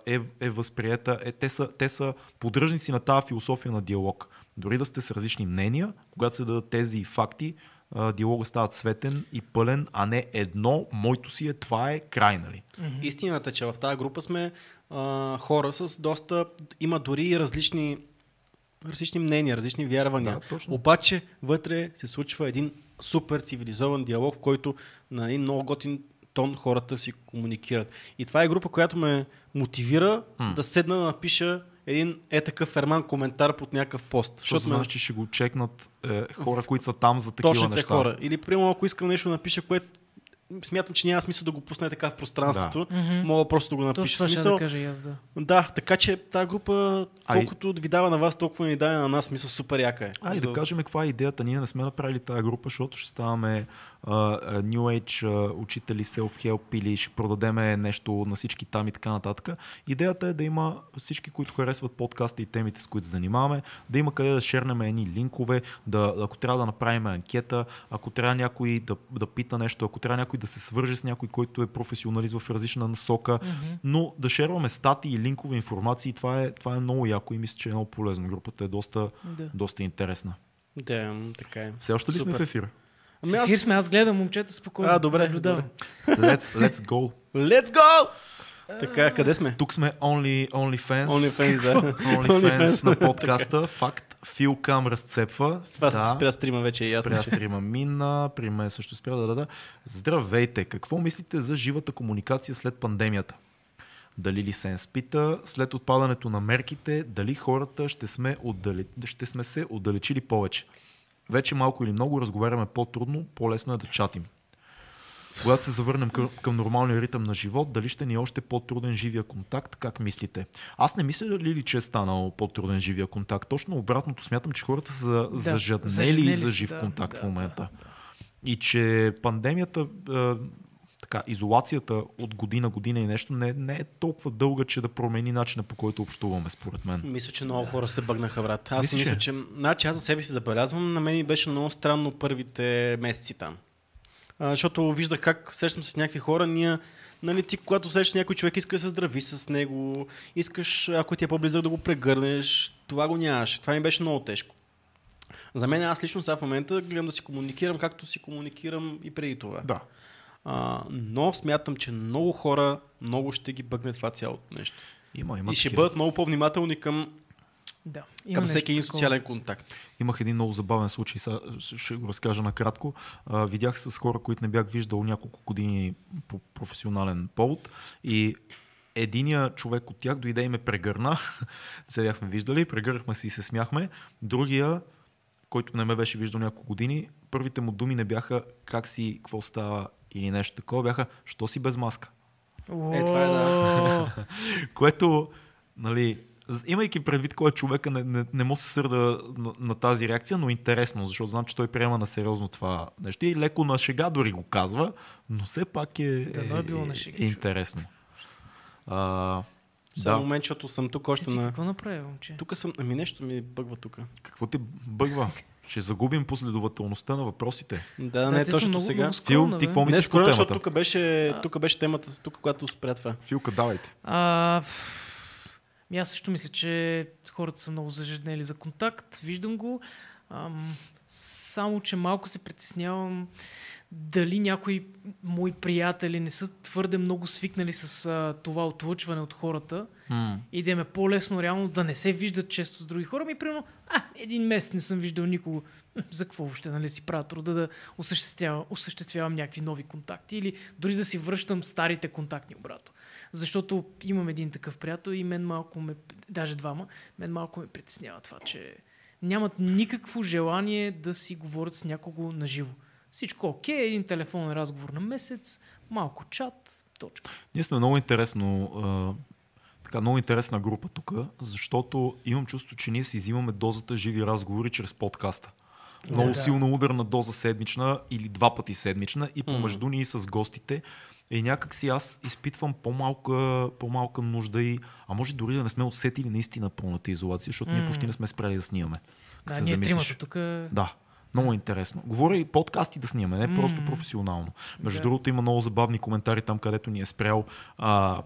е, е възприета. Е, те, са, те са поддръжници на тази философия на диалог. Дори да сте с различни мнения, когато се дадат тези факти, диалога става цветен и пълен, а не едно, моето си е, това е край, нали? Истината е, че в тази група сме а, хора с доста... Има дори и различни, различни мнения, различни вярвания. Да, точно. Обаче вътре се случва един супер цивилизован диалог, в който на един много готин тон хората си комуникират. И това е група, която ме мотивира да седна да напиша един е такъв ферман коментар под някакъв пост. Защото ме- знаеш, че ще го чекнат е, хора, които са там за такива точните неща. хора. Или, примерно, ако искам нещо да напиша, което смятам, че няма смисъл да го пусне така в пространството, Мгм. мога просто да го Точно напиша. това ще Смисъл, да кажа и аз, да. да, така че тази група, Ай- колкото ви дава на вас, толкова ни дава на нас. Мисля, супер яка е. А, и да За- кажем каква е идеята. Ние не сме направили тази група, защото ще ставаме а, New Age а, учители, self-help или ще продадеме нещо на всички там и така нататък. Идеята е да има всички, които харесват подкаста и темите, с които се занимаваме, да има къде да шернем едни линкове, да, ако трябва да направим анкета, ако трябва някой да, да пита нещо, ако трябва някой да се свърже с някой, който е професионалист в различна насока, но да шерваме статии и линкове информации, това е, това е много яко и мисля, че е много полезно. Групата е доста, Да. доста интересна. Да, така е. Все още ли сме в Супер. ефира? Ами аз... сме, аз гледам момчета спокойно. А, добре, наблюдавам. Let's, let's go. Let's go! Така, къде сме? Тук сме Only, OnlyFans. OnlyFans, да. OnlyFans на подкаста. Факт. Фил Кам разцепва. Това да. спря стрима вече, е ясно. Спря стрима мина, при мен също спря да, да, да. Здравейте! Какво мислите за живата комуникация след пандемията? Дали ли се спита след отпадането на мерките, дали хората ще сме, отдали... ще сме се отдалечили повече? Вече малко или много разговаряме по-трудно, по-лесно е да чатим. Когато се завърнем към, към нормалния ритъм на живот, дали ще ни е още по-труден живия контакт? Как мислите? Аз не мисля ли, че е станал по-труден живия контакт. Точно обратното смятам, че хората са Да, зажаднели за жив да, контакт да, в момента. да, да. И че пандемията, така, изолацията от година, година и нещо не, не е толкова дълга, че да промени начина по който общуваме, според мен. Мисля, че много хора се бъгнаха, брат. Аз мисля, ли? че... Значи аз за себе си забелязвам, на мен ми беше много странно първите месеци там. А, защото виждах как срещам се с някакви хора, ние, нали, ти когато срещаш някой човек, искаш да се здрави с него, искаш, ако ти е по-близък да го прегърнеш, това го нямаше. Това ми беше много тежко. За мен аз лично сега в момента гледам да си комуникирам, както си комуникирам и преди това. Да. А, но смятам, че много хора много ще ги бъгне това цялото нещо. Има, има и ще такива. бъдат много по-внимателни към, Да. Има към всеки един социален контакт. Имах един много забавен случай, сега ще го разкажа накратко. А, видях се с хора, които не бях виждал няколко години по професионален повод и единия човек от тях дойде и ме прегърна. се бяхме виждали, прегърнахме се и се смяхме. Другия, който не ме беше виждал няколко години, първите му думи не бяха как си, какво става или нещо такова, бяха, що си без маска. Е, това е, да. Което, нали, имайки предвид кой е човека, не, не, не му се сърда на, на тази реакция, но интересно, защото знам, че той приема на сериозно това нещо и леко на шега дори го казва, но все пак е, Дано е било на шега, е човек. интересно. А, Само да, момент, защото съм тук още Цици, на... какво направи, момче? Тук съм... Ами нещо ми бъгва тук. какво те бъгва? Ще загубим последователността на въпросите. Да, Да, не са точно много, сега. много Фил, ти какво Не, мислиш по темата? тук беше, тук беше темата, тук, когато спря това. Филка, давайте. А, ми аз също мисля, че хората са много зажеднели за контакт. Виждам го. Ам, само, че малко се притеснявам дали някои мои приятели не са твърде много свикнали с а, това отлъчване от хората М. и да им е по-лесно реално да не се виждат често с други хора. Ми, примерно, а, един месец не съм виждал никого. За какво въобще нали, си правя труда да осъществявам, осъществявам някакви нови контакти или дори да си връщам старите контактни обратно. Защото имам един такъв приятел и мен малко ме, даже двама, мен малко ме притеснява това, че нямат никакво желание да си говорят с някого наживо. Всичко окей, един телефонен разговор на месец, малко чат, точка. Ние сме много интересно, а, така, много интересна група тук, защото имам чувство, че ние си взимаме дозата живи разговори чрез подкаста. Много Да. силна ударна доза седмична или два пъти седмична и помежду ни и с гостите. И някак си аз изпитвам по-малка, по-малка нужда и, а може дори да не сме усетили наистина пълната изолация, защото ние М. почти не сме спряли да снимаме. Да, ние замислиш. тримата тук. Да, много интересно. Говоря и подкасти да снимаме, не просто М. професионално. Между Да. другото има много забавни коментари там, където ни е спрял, а,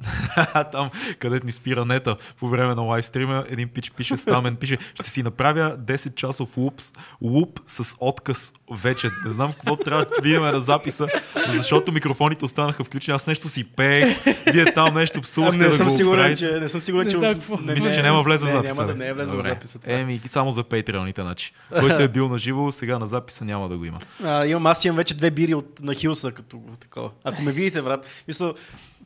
там където ни спира нета по време на лайвстрима. Един пич пише, Стамен пише, ще си направя 10 часов лупс, луп с отказ вече. Не знам какво трябва да видим на записа, защото микрофоните останаха включени. Аз нещо си пеех, вие там нещо псувахте не, да съм го сигурен, че, не съм сигурен, Не че... знам какво. Мисля, че няма влезе в не, записа. Няма да не е влезе в записа. Еми, само за патреоните, значи. Който е бил на живо, сега на записа няма да го има. А, имам, аз имам вече две бири от, на Хилса, като такова. Ако ме видите, брат, мисля,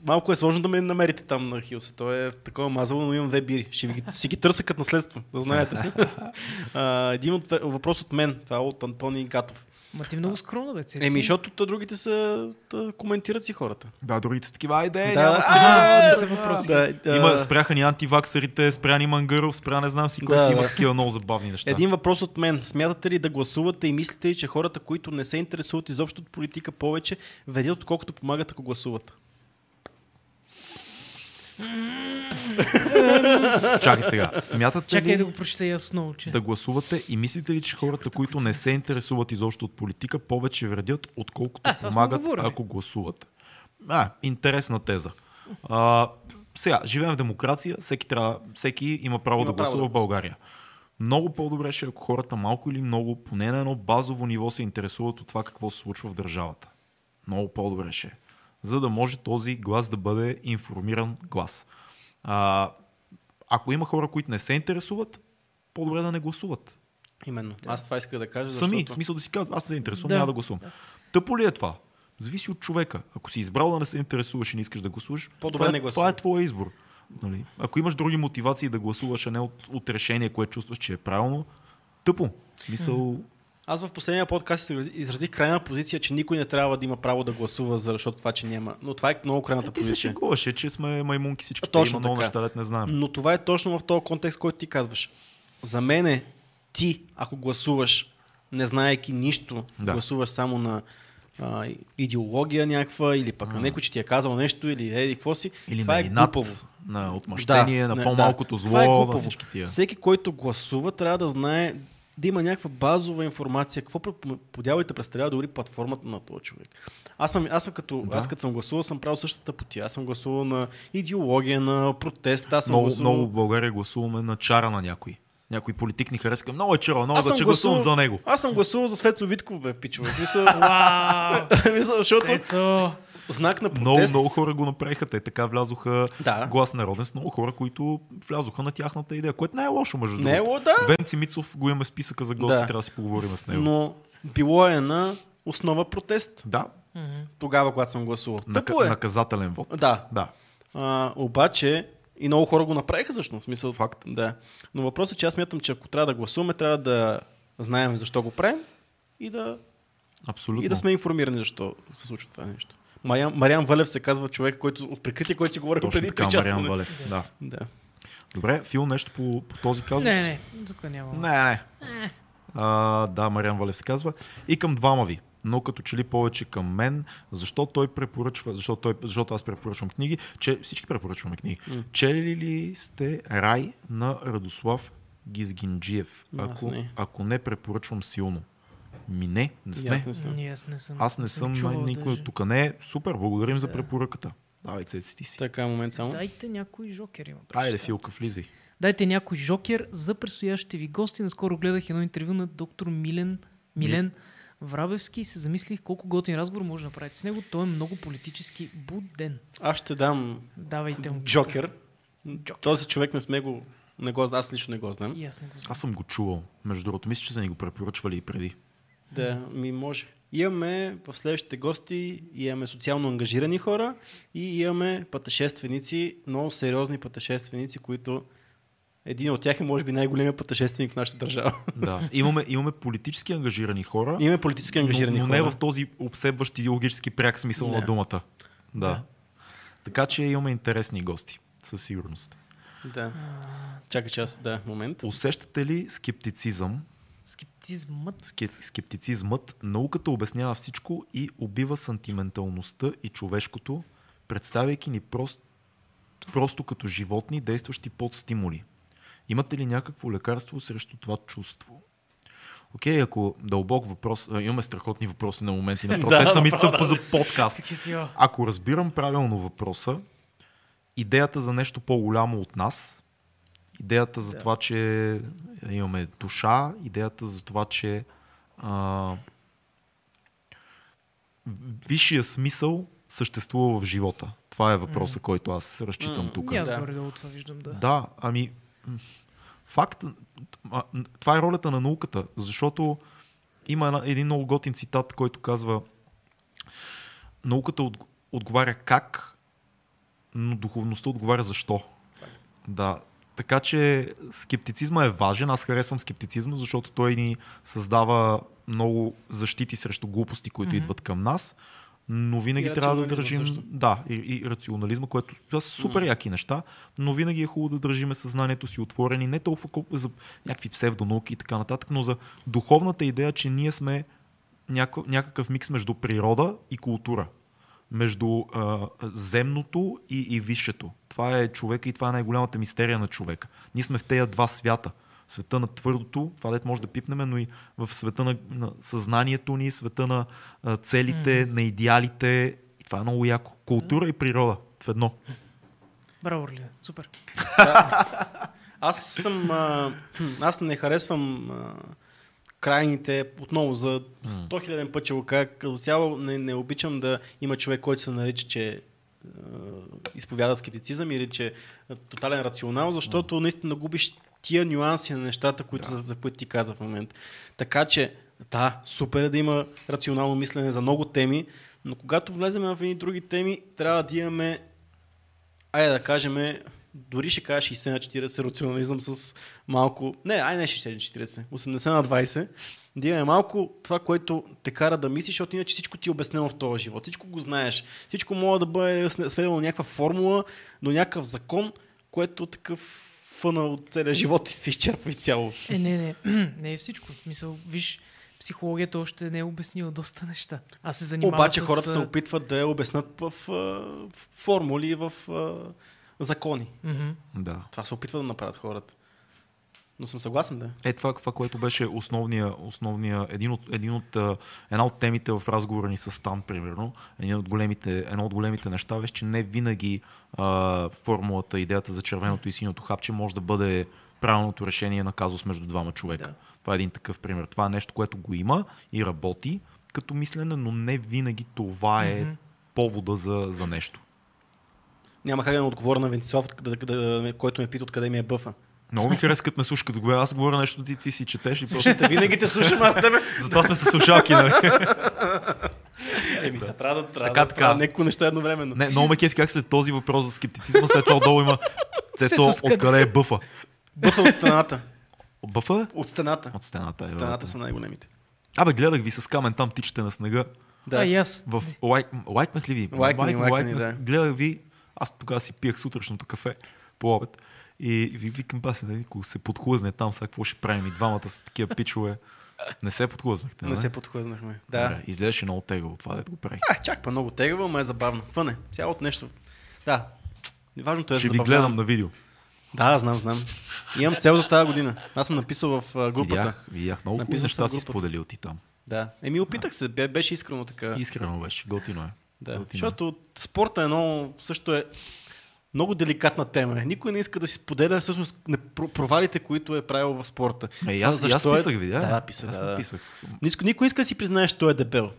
малко е сложно да ме намерите там на Хилса. То е такова мазало, но имам две бири. Ще ви, си ги търся като наследство, да знаете. а, един от, въпрос от мен, това е от Антони Гатов. Ма ти много скромна, бе. Еми, защото то другите са, да коментират си хората. Да, другите са такива, айде, Да, няма да. А, не са въпроси. Да, да. Има, спряха ни антиваксерите, спря ни Мангаров, спря не знам си кой Да, си, има да. такива много забавни неща. Един въпрос от мен. Смятате ли да гласувате и мислите ли, че хората, които не се интересуват изобщо от политика повече, ведят отколкото помагат, ако гласуват? Чакай сега, смятате Чакай ли да го прочета и аз че... да гласувате и мислите ли, че хората, които не се интересуват изобщо от политика, повече вредят, отколкото А, помагат, ако гласуват? А, интересна теза. А, сега, живеем в демокрация, всеки, трябва, всеки има право Има да право гласува да в България. Много по-добре ще е, ако хората малко или много, поне на едно базово ниво се интересуват от това какво се случва в държавата. Много по-добре ще е. За да може този глас да бъде информиран глас. А, ако има хора, които не се интересуват, по-добре да не гласуват. Именно. Аз това исках да кажа, Сами, защото... в смисъл да си кажат, аз се заинтересувам, Да. няма да гласувам. Тъпо ли е това? Зависи от човека. Ако си избрал да не се интересуваш и не искаш да гласуваш, По-добре това, е, не гласувай. това е твоя избор. Нали? Ако имаш други мотивации да гласуваш, а не от, от решение, което чувстваш, че е правилно, тъпо. В смисъл, Аз в последния подкаст изрази- изразих крайна позиция, че никой не трябва да има право да гласува, защото това, че няма. Но това е много крайната ти се позиция. шегуваше, че сме маймунки всички. Точно Има много неща, не знаем. Но това е точно в този контекст, който ти казваш. За мен е ти, ако гласуваш, не знаеки нищо, Да. гласуваш само на а, идеология някаква, или пък на някой, че ти е казал нещо, или еди, какво си, Или това на е инат, глупаво. на отмъщение, на не, по-малкото да. зло, Това е на всички тия. Всеки, който гласува, трябва да знае да има някаква базова информация. Какво пр- по дяволите представлява дори платформата на този човек. Аз съм, аз съм като, Да. аз като съм гласувал, съм правил същата потия. Аз съм гласувал на идеология, на протест. Аз съм Много, гласувал... много в България гласуваме на чара на някой. Някой политик ни харесва. Много е чара, много да че гласувам за него. Аз съм гласувал за Светло Витков, бе, пичове. Мисъл, защото! Знак на протест. Много, много хора го направиха. Те така влязоха Да. глас народен с много хора, които влязоха на тяхната идея, което не е лошо, между Не е другото. ло, да. Венци Мицов го имаме списъка за гости, Да. трябва да си поговорим с него. Но било е на основа протест. Да. Тогава, когато съм гласувал. нака- Тъпо е. наказателен вод. Да. Да. А, обаче и много хора го направиха всъщност. Смисъл, Факт. Да. Но въпросът е, че аз смятам, че ако трябва да гласуваме, трябва да знаем защо го правим и да, Абсолютно. и да сме информирани защо се случва това нещо. Мариан, Мариан Валев се казва човек, който от прикритие, който си говорихме Точно преди така, три. Мариан Валев. Да. Да. Добре, Фил, нещо по, по този казус? Не, не, тук няма. Не, не. А, да, Мариан Валев се казва. И към двама ви, но като че ли повече към мен, защо той препоръчва, защо той, защото аз препоръчвам книги, че всички препоръчваме книги. М. Чели ли сте Рай на Радослав Гизгинджиев? Ако, не. ако не, препоръчвам силно. Ми не, не И сме. Аз не съм. Аз не съм. Аз не съм чувал най- никой от тук. Не, супер, благодарим за Да. препоръката. Давай, цеци ти си. Така, момент само. Дайте някой жокер има. Айде. Филка, влизай. Дайте някой жокер за предстоящите ви гости. Наскоро гледах едно интервю на доктор Милен, Милен Врабевски и се замислих колко готин разговор може да направите с него. Той е много политически буден. Аз ще дам Давайте му. Джокер. Този човек не сме го... Не го, аз лично не го знам. И аз не го знам. Аз съм го чувал. Между другото, мисля, че са ни го препоръчвали и преди. Да, ми може. Имаме в следващите гости, имаме социално ангажирани хора и имаме пътешественици, много сериозни пътешественици, които Един от тях е, може би, най-големият пътешественик в нашата държава. Да. Имаме, имаме политически ангажирани хора, Имаме политически ангажирани но, но хора. не в този обсебващ идеологически пряк смисъл Не. на думата. Да. Да. Така че имаме интересни гости, със сигурност. Да. Чакай час, да, момент. Усещате ли скептицизъм? Скептизмът. Ски- Скептицизмът, науката обяснява всичко и убива сантименталността и човешкото, представяйки ни просто, просто като животни, действащи под стимули. Имате ли някакво лекарство срещу това чувство? Окей, ако дълбок въпрос, а, имаме страхотни въпроси на моменти, Да, те самите са за подкаст. Ако разбирам правилно въпроса, идеята за нещо по-голямо от нас, идеята за това, че имаме душа, идеята за това, че а, висшия смисъл съществува в живота. Това е въпроса, който аз разчитам М, тук. Аз Да. горе-долу това виждам, да. Да, ами факт, а, това е ролята на науката, защото има една, един много готин цитат, който казва науката от, отговаря как, но духовността отговаря защо. Да, така че скептицизма е важен. Аз харесвам скептицизма, защото той ни създава много защити срещу глупости, които Мгм. идват към нас. Но винаги И трябва да държим. също. Да, и, и рационализма, което са супер М. яки неща, но винаги е хубаво да държиме съзнанието си отворени, не толкова колко за някакви псевдонауки и така нататък, но за духовната идея, че ние сме някакъв микс между природа и култура. Между а, земното и, и висшето. Това е човека и това е най-голямата мистерия на човека. Ние сме в тези два свята. Света на твърдото, това дете може да пипнем, но и в света на, на съзнанието ни, света на а, целите, на идеалите. И това е много яко. Култура и природа в едно. Браво, Орлия. Супер. Аз съм. А, аз не харесвам а, крайните, отново за 100 000 път го кажа, като цяло не, не обичам да има човек, който се нарича, че а, изповяда скептицизъм или че е тотален рационал, защото наистина губиш тия нюанси на нещата, които, за, за които ти каза в момента. Така че, да, супер е да има рационално мислене за много теми, но когато влезем в едни други теми, трябва да имаме айде да кажем, дори ще кажа 60 на 40 рационализъм с малко, не, ай не 60 на 40, 80 на 20, да имаме малко това, което те кара да мислиш, защото иначе всичко ти е обяснено в този живот, всичко го знаеш, всичко може да бъде сведено до някаква формула, до някакъв закон, което такъв фъна от целия живот ти се изчерпва изцяло. Е, не, не. не е всичко. Мисъл, виж, психологията още не е обяснила доста неща. Аз се занимавам Обаче с... хората се опитват да я обяснат в, в формули, в закони. мгм. Да. Това се опитват да направят хората. Но съм съгласен, да. Е, това, това което беше основния, основния един от, един от, една от темите в разговора ни с Стан, примерно, един от големите, едно от големите неща беше, че не винаги а, формулата, идеята за червеното и синьото хапче може да бъде правилното решение на казус между двама човека. Да. Това е един такъв пример. Това е нещо, което го има и работи като мислене, но не винаги това е Мгм. повода за, за нещо. Няма как да не отговоря на къде- който ме пита откъде ми е бъфа. Много ми харесва, като ме слушаш, като говоря. Аз говоря нещо, ти, ти си четеш и просто... Слушайте, винаги те слушам аз тебе. Затова сме се слушалки, нали? Еми, се трябва да трябва Така, да така. няколко неща едновременно. Не, много ме кефи как след този въпрос за скептицизма, след това отдолу има скъде? откъде е бъфа? Бъфа от стената. Бъфа? От стената. От стената. Е, Стената са най-големите. Абе, гледах ви с камен там тичате на снега. А, и аз. В лайк, лайкнах ли ви? Лайкна ни, лайкна ни, да. Гледах ви, аз тогава си пиях сутрешното кафе по обед. И ви викам, баси, нали, ако се подхлъзне там, сега какво ще правим? И двамата са такива пичове. Не се подхлъзнахте, Не нали? се подхлъзнахме. Да. Добре, изглеждаше много тегаво това, дето го прави. А, чак па много тегаво, ма е забавно. Фъне. Цялото нещо. Да. Важното е Ще да ви забавлявам. гледам на видео. Да, знам, знам. Имам цел за тази година. Аз съм написал в групата. Видях, видях много неща си споделил ти там. Да. Еми, опитах се. Бе- Беше искрено така. Искрено беше, готино е. Да, е. защото спорта е едно, също е много деликатна тема. Никой не иска да си споделя всъщност провалите, които е правил в спорта. Е, аз, и аз защо е- писах, видя. Да, писах. Аз Да, написах. Никой, никой иска да си признае, че той е дебел.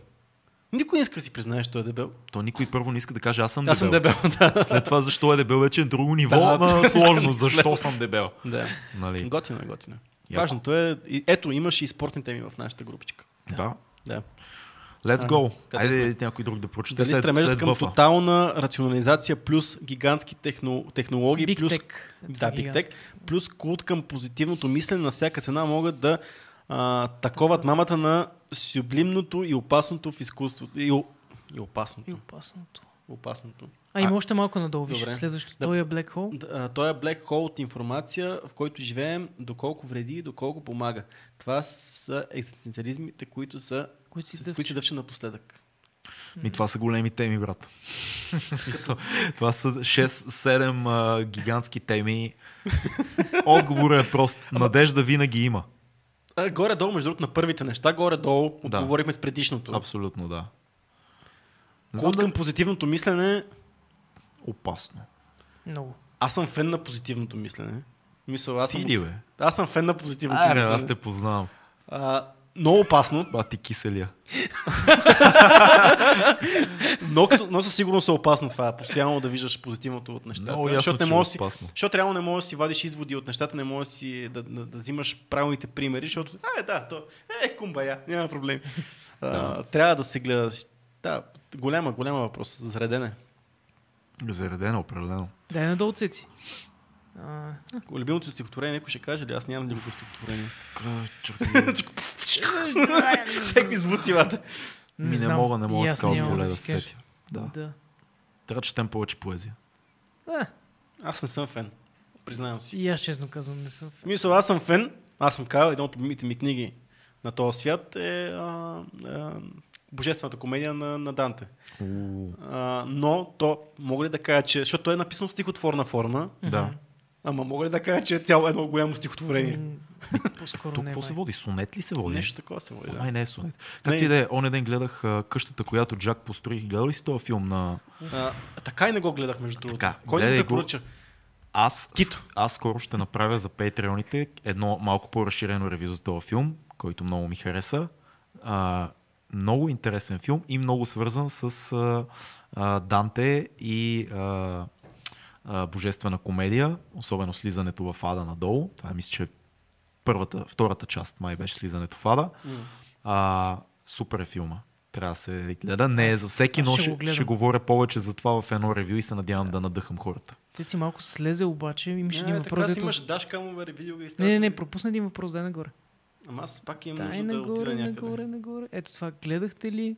Никой не иска да си признае, че той е дебел. То никой първо не иска да каже аз съм Аз съм дебел. дебел, да. След това защо е дебел вече е друго ниво Да, на да. сложност. Защо съм дебел? да. Нали? Готино е, готино. е. Важното е, ето, имаш и спортни теми в нашата групичка. Да. Да. Let's go. къде Айде някой друг да прочете Дали след, стремежът след към бъфа. тотална рационализация плюс гигантски техно, технологии Big плюс Tech. да, Big Tech, плюс култ към позитивното мислене на всяка цена могат да а, таковат мамата на сюблимното и опасното в изкуството. И, и опасното. И опасното. опасното. А, има още малко надолу, виж. Следващото. Да. Той е Black Hole. Д- а, Той е black hole от информация, в който живеем, доколко вреди и доколко помага. Това са екзистенциализмите, които са Които си с които се дъвче напоследък. Ми, това са големи теми, брат. Това са 6-7 а, гигантски теми. Отговорът е прост. Надежда винаги има. А, горе-долу, между другото, на първите неща, горе-долу Да. отговорихме с предишното. Абсолютно, да. Знам Култ да... към позитивното мислене. Опасно. Много. Аз съм фен на позитивното мислене. Мисъл, аз съм, от- бе? аз съм фен на позитивното Аре, мислене. аз те познавам. А, много опасно, Ба ти киселия. но, като, но със сигурност е опасно това. Постоянно да виждаш позитивното от нещата. Много ясно, защото, не е можеш, да си, опасно. защото реално не можеш да си вадиш изводи от нещата, не можеш да, си, да, да, да взимаш правилните примери, защото, а, да, то е кумбая, няма проблем. А, трябва да се гледа. Да, голяма, голяма въпрос. Заредене. Заредено, определено. Дай надолу цеци. А, Любимото стихотворение, някой ще каже ли? Аз нямам любимо стихотворение. Чакай. Всеки звуци, вата. Ми не мога, не мога така от воле да се сетя. Да. Трябва да четем повече поезия. А, Аз не съм фен. Признавам си. и аз честно казвам не съм фен. Мисъл, аз съм фен. Аз съм казал, една от любимите ми книги на този свят е а, а, Божествената комедия на, на Данте. А, но то, мога ли да кажа, че... Защото то е написано в стихотворна форма, Да. ама мога ли да кажа, че е цяло едно голямо стихотворение? По-скоро Тук какво се води? Сонет ли се води? Нещо такова се води. Да. Май не е сонет. Не, Както и да е, оня ден гледах а, къщата, която Джак построи. Гледал ли си този филм на... А, така и не го гледах, между другото. Така, Кой ни го. препоръча? Аз, Тито. аз скоро ще направя за Patreoните едно малко по-разширено ревю за този филм, който много ми хареса. А, много интересен филм и много свързан с а, а, Данте и а, а, Божествена комедия, особено слизането в Ада надолу. Това мисля, че първата, втората част май беше слизането в Ада. А, супер е филма. Трябва да се гледа. Не е за всеки, но ще ще, го ще говоря повече за това в едно ревю и се надявам да надъхам хората. Цеци малко слезе, обаче имаше един въпрос. така си дето- имаш дашкамове, видео ги Не, не, не, пропусна един въпрос, дай нагоре. Ама аз пак имам Дай нужда да отида нагоре, някъде. нагоре, нагоре. Ето това, гледахте ли?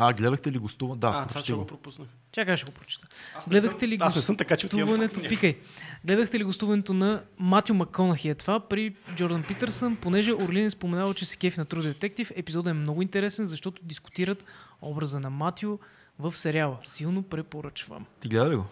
А, гледахте ли гостува? Да, а, това ще го. го пропуснах. Чакай, ще го прочета. Аз Гледахте съм- ли Аз съм така, че. Гостуването, пикай. Гледахте ли гостуването на Матю Маконахи е това при Джордан Питърсън, понеже Орлин е споменал, че се кефи на True Детектив. Епизодът е много интересен, защото дискутират образа на Матю в сериала. Силно препоръчвам. Ти гледа ли го?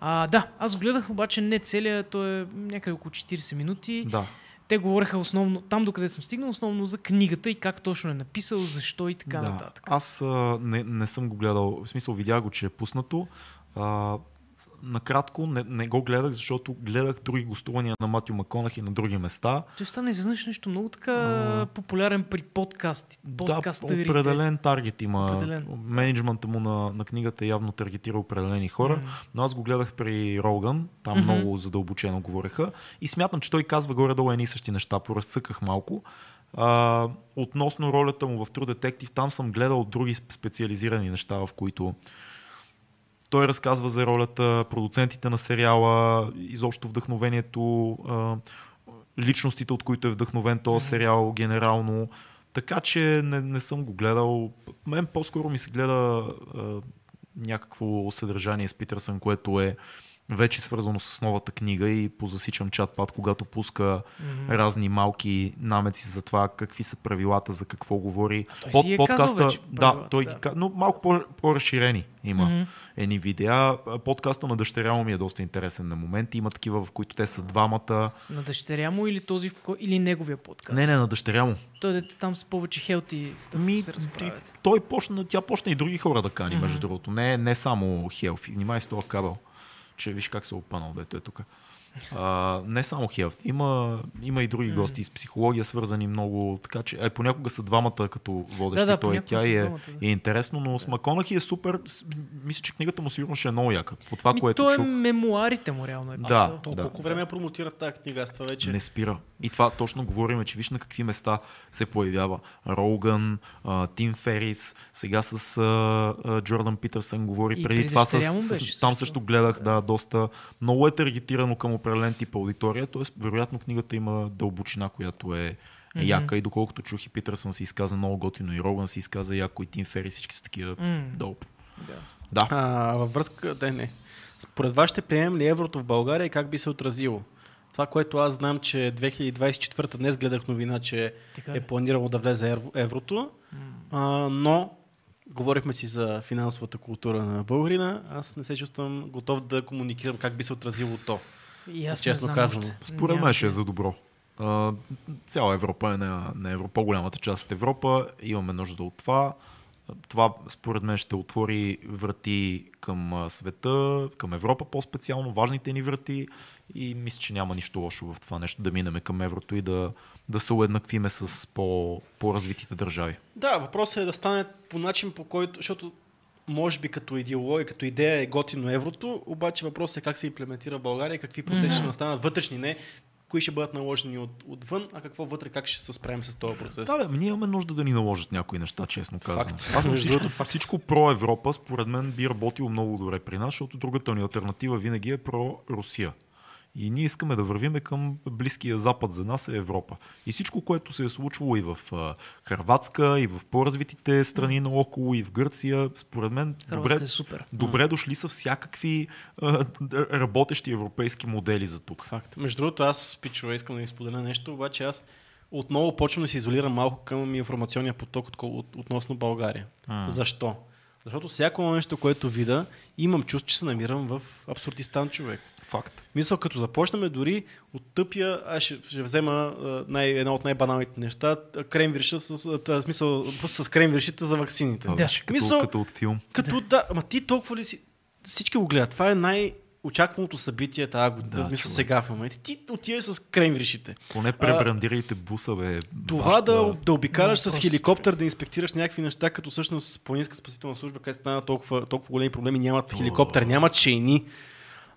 А, да, аз го гледах, обаче не целият, той е някъде около 40 минути. Да. Те говореха основно, там докъде съм стигнал, основно за книгата и как точно е написал, защо и така да. нататък. Аз а, не, не съм го гледал, в смисъл видях го, че е пуснато. А, накратко не, не го гледах, защото гледах други гостувания на Матю Маконах и на други места. Той стана изведнъж нещо много така А. популярен при подкасти, Да, подкастърите. определен таргет има. Определен. Менеджмента му на, на книгата явно таргетира определени хора, Мгм. но аз го гледах при Роган, там Мгм. много задълбочено говореха и смятам, че той казва горе-долу едни и същи неща, поразцъках малко. А, относно ролята му в True Detective, там съм гледал други сп- специализирани неща, в които той разказва за ролята, продуцентите на сериала, изобщо вдъхновението, а, личностите, от които е вдъхновен този сериал генерално. Така че не, не съм го гледал. Мен по-скоро ми се гледа а, някакво съдържание с Питърсън, което е вече свързано с новата книга и позасичам чат-пат, когато пуска Мгм. разни малки намеци за това какви са правилата, за какво говори. той си е казал вече да, той да. ги но малко по- по-разширени има Мгм. Едни видеа. Подкаста на дъщеря му ми е доста интересен на моменти. Има такива, в които те са двамата. На дъщеря му или този, ко... или неговия подкаст? Не, не, на дъщеря му. Той дете там с повече хелти Ми, се разправят. той почна, тя почна и други хора да кани, между другото. Не, не само Хелф. Внимай с този кабел. Че виж как се е опънал, дето е тук. А, не само Хелф. Има, има и други гости с психология, свързани много. Така че, е, понякога са двамата като водещи. Да, да, той и тя и е, двамата, да. е интересно, но с Маконахи е супер. Мисля, че книгата му сигурно ще е много яка. По това, Ми, което чух. е мемуарите му реално е Да. писал. То колко време я промотират тази книга? Аз това вече... Не спира. И това точно говорим, че виж на какви места се появява. Роган, Тим Ферис, сега с а, а, Джордан Питърсън говори. И преди преди това с, с, там също. също гледах, да, доста. Много е таргетирано към определен тип аудитория, т.е. вероятно книгата има дълбочина, която е Мгм. яка и доколкото чух и Питърсън се изказа много готино и Роган се изказа яко и Тим Ферис, всички са такива М, доп. да. Да. А, във връзка, да не. Според вас ще приемем ли еврото в България и как би се отразило? Това, което аз знам, че 2024 днес гледах новина, че Така е планирало да влезе евро- еврото, а, но говорихме си за финансовата култура на българина. Аз не се чувствам готов да комуникирам как би се отразило то. И аз Честно не знам казано. още. Според мен ще е за добро. А, цяла Европа е на, на Европа, по-голямата част от Европа. Имаме нужда от това. Това, според мен, ще отвори врати към света, към Европа по-специално, важните ни врати. И мисля, че няма нищо лошо в това нещо да минеме към еврото и да, да се уеднаквиме с по, по-развитите държави. Да, въпросът е да стане по начин, по който, защото може би като идеология, като идея е готино еврото, обаче въпросът е как се имплементира в България, какви процеси ще настанат вътрешни, не кои ще бъдат наложени от, отвън, а какво вътре, как ще се справим с този процес. Да, бе, ние имаме нужда да ни наложат някои неща, честно казвам. Факт. Аз съм всичко, всичко про-Европа, според мен би работило много добре при нас, защото другата ни альтернатива винаги е про-Русия. И ние искаме да вървиме към Близкия Запад. За нас е Европа. И всичко, което се е случвало и в а, Харватска, и в по-развитите страни наоколо, и в Гърция, според мен, Хрватска добре, е супер. добре дошли са всякакви а, работещи европейски модели за тук. Факт. Между другото, аз, пичове, искам да ви споделя нещо, обаче аз отново почвам да се изолирам малко към информационния поток от, от, относно България. М. Защо? Защото всяко нещо, което видя, имам чувство, че се намирам в абсурдистан човек. Факт. Мисъл, като започнем дори от тъпия, аз ще, ще взема а, най, едно от най-баналните неща, а, крем вирша с, а, това, смисъл, просто с крем виршите за ваксините. Да. като, Мисъл- като от филм. Като да, ама ти толкова ли си... Всички го гледат. Това е най- очакваното събитие тази година, Да, смисъл сега в момента. Ти отиваш с крем виршите. Поне пребрандирайте буса, бе. Това вашата- да, да обикаляш Много с просто, хеликоптер, да инспектираш някакви неща, като всъщност планинска спасителна служба, където стана толкова, толкова големи проблеми, нямат хеликоптер, нямат шейни.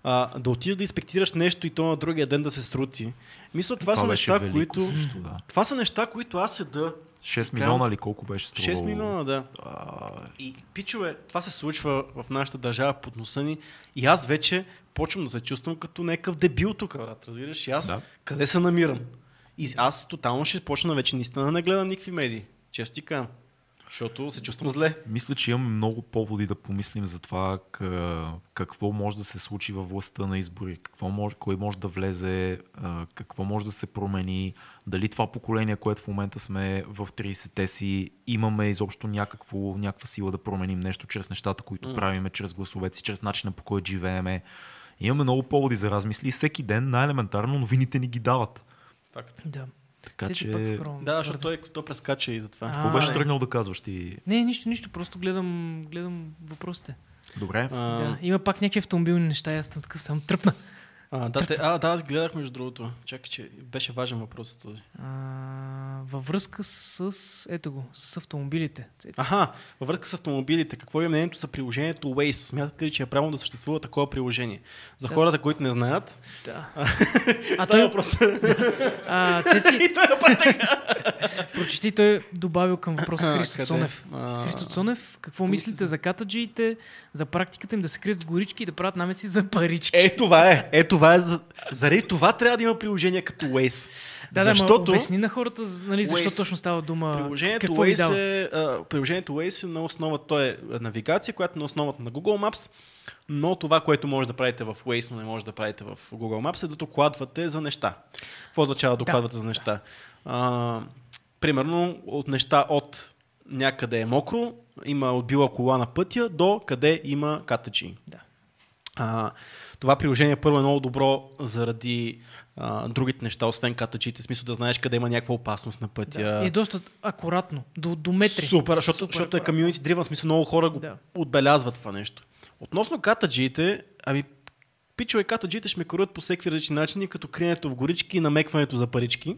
А, да отидеш да инспектираш нещо и то на другия ден да се срути. Мисля, това, са беше неща, велико които... Също, да. Това са неща, които аз седа 6 Така. милиона ли колко беше струвало? 6 милиона, да. А, И, пичове, това се случва в нашата държава под носа ни и аз вече почвам да се чувствам като някакъв дебил тук, брат. Разбираш? И аз Да. къде се намирам? И аз тотално ще почна вече наистина да не гледам никакви медии. Често ти казвам. Защото се чувствам зле. Мисля, че имаме много поводи да помислим за това какво може да се случи във властта на избори, какво може, кой може да влезе, какво може да се промени, дали това поколение, което в момента сме в 30-те си, имаме изобщо някакво, някаква сила да променим нещо чрез нещата, които М. правиме, чрез гласовете си, чрез начина по който живееме. Имаме много поводи за размисли и всеки ден най-елементарно новините ни ги дават. Факт. Да. Така Цеци че... пък Да, защото той, той прескача и затова. Какво беше тръгнал да казваш ти? Не, нищо, нищо, просто гледам, гледам въпросите. Добре. А, Да. Има пак някакви автомобилни неща, и аз съм такъв само тръпна. А, да, те, а, да, аз гледах между другото. Чакай, че беше важен въпрос този. А, във връзка с, ето го, с автомобилите. Цеци. Аха, във връзка с автомобилите, какво е мнението за приложението Waze? Смятате ли, че е правилно да съществува такова приложение? За хората, които не знаят, Да. а А той въпрос. а, Цеци, и той направи така. прочети, той е добавил към въпроса Христо? Цонев. А, Христо Цонев, какво мислите мислите за катаджиите, за практиката им да се крият в горички и да правят намеци за парички? Е, това е. Е, това е. За... Заради това трябва да има приложение като Waze. да, Защото да, ма, обясни на хората, нали, защо Waze- точно става дума. приложението какво дава? Waze, е, а, приложението Waze е на основа, то е навигация, която е на основата на Google Maps, но това, което може да правите в Waze, но не може да правите в Google Maps, е да докладвате за неща. Какво означава да докладвате за неща? А, примерно от неща от някъде е мокро, има отбила кола на пътя, до къде има катаджи. Да. А, това приложение първо е много добро заради а, другите неща, освен катаджите, смисъл да знаеш къде има някаква опасност на пътя. Да. И е доста акуратно, до, до метри. Супер, защото, Супер защото е community driven, смисъл много хора го Да. отбелязват това нещо. Относно катаджиите, ами пичове катаджиите ще ме корят по всеки различни начини, като криенето в горички и намекването за парички.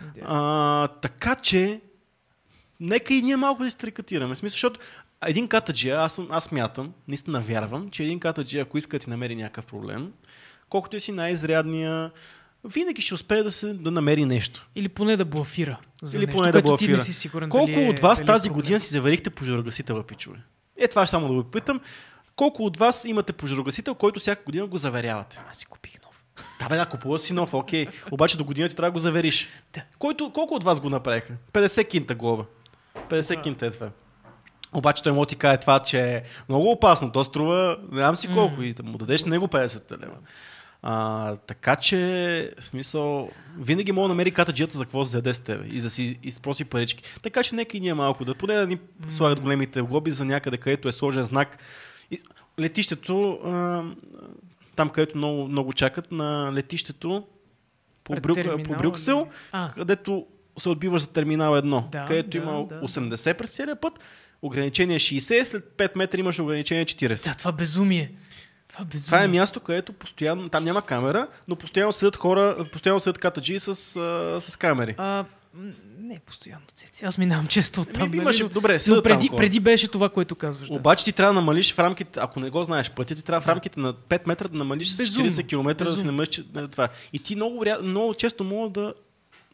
Да. А, така че, нека и ние малко да се трикатираме. В смисъл, защото един катаджия, аз, аз мятам, наистина вярвам, че един катаджия, ако иска да ти намери някакъв проблем, колкото и си най-изрядния винаги ще успее да, се, да намери нещо. Или поне да блафира. За Или нещо, поне да което ти блафира. не си сигурен Колко дали е, от вас дали е тази проблем. година си заварихте пожарогасител, пичове? Е, това ще само да го питам. Колко от вас имате пожарогасител, който всяка година го заверявате? Аз си купих нов. Да, бе, да, купува си нов, окей. Обаче до година ти трябва да го завериш. Да. Който, колко от вас го направиха? 50 кинта глоба. 50 кинта е това. Обаче той му ти каже това, че е много опасно. То струва, не знам си колко, и да му дадеш на него 50 лева. А, така че, смисъл, винаги мога да намери катаджията за какво се заде с тебе и да си изпроси парички. Така че нека и ние малко да поне да ни слагат големите глоби за някъде, където е сложен знак. И, летището, а, там където много, много чакат, на летището по, Пред Брюк, по Брюксел, А, където се отбиваш за терминал 1, Да, където да, има да. 80 през целия път, ограничение 60, след 5 метра имаш ограничение 40. да, това безумие. Това безумие. Това е място, където постоянно, там няма камера, но постоянно седят хора, постоянно седят катаджи с, а, с камери. А, не, постоянно, цеци. Аз минавам често от там. Ми, имаше, нали? добре, Но седят там преди, преди беше това, което казваш. Да. Обаче ти трябва да намалиш в рамките, ако не го знаеш пътя, ти трябва в рамките на 5 метра да намалиш с Безумно. 40 км да Безумно. намалиш е, това. И ти много, много често мога да,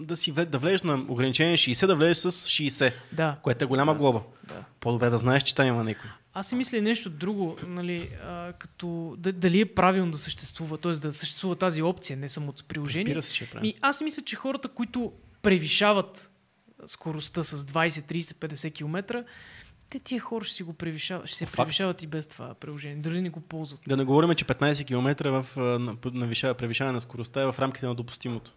да, си, да влезеш на ограничение 60, да влезеш с 60, да. което е голяма глоба. да. По-добре да знаеш, че там има някой. Аз си мисля нещо друго, нали, а, като да, дали е правилно да съществува, т.е. да съществува тази опция, не само от приложение. Разбира се, че е правилно. Аз си мисля, че хората, които превишават скоростта с 20, 30, 50 км, те тия хора ще си го превишават, ще се Факт. превишават и без това приложение, дори не го ползват. Да не говорим, че 15 км в на- навиша- превишаване на скоростта е в рамките на допустимото.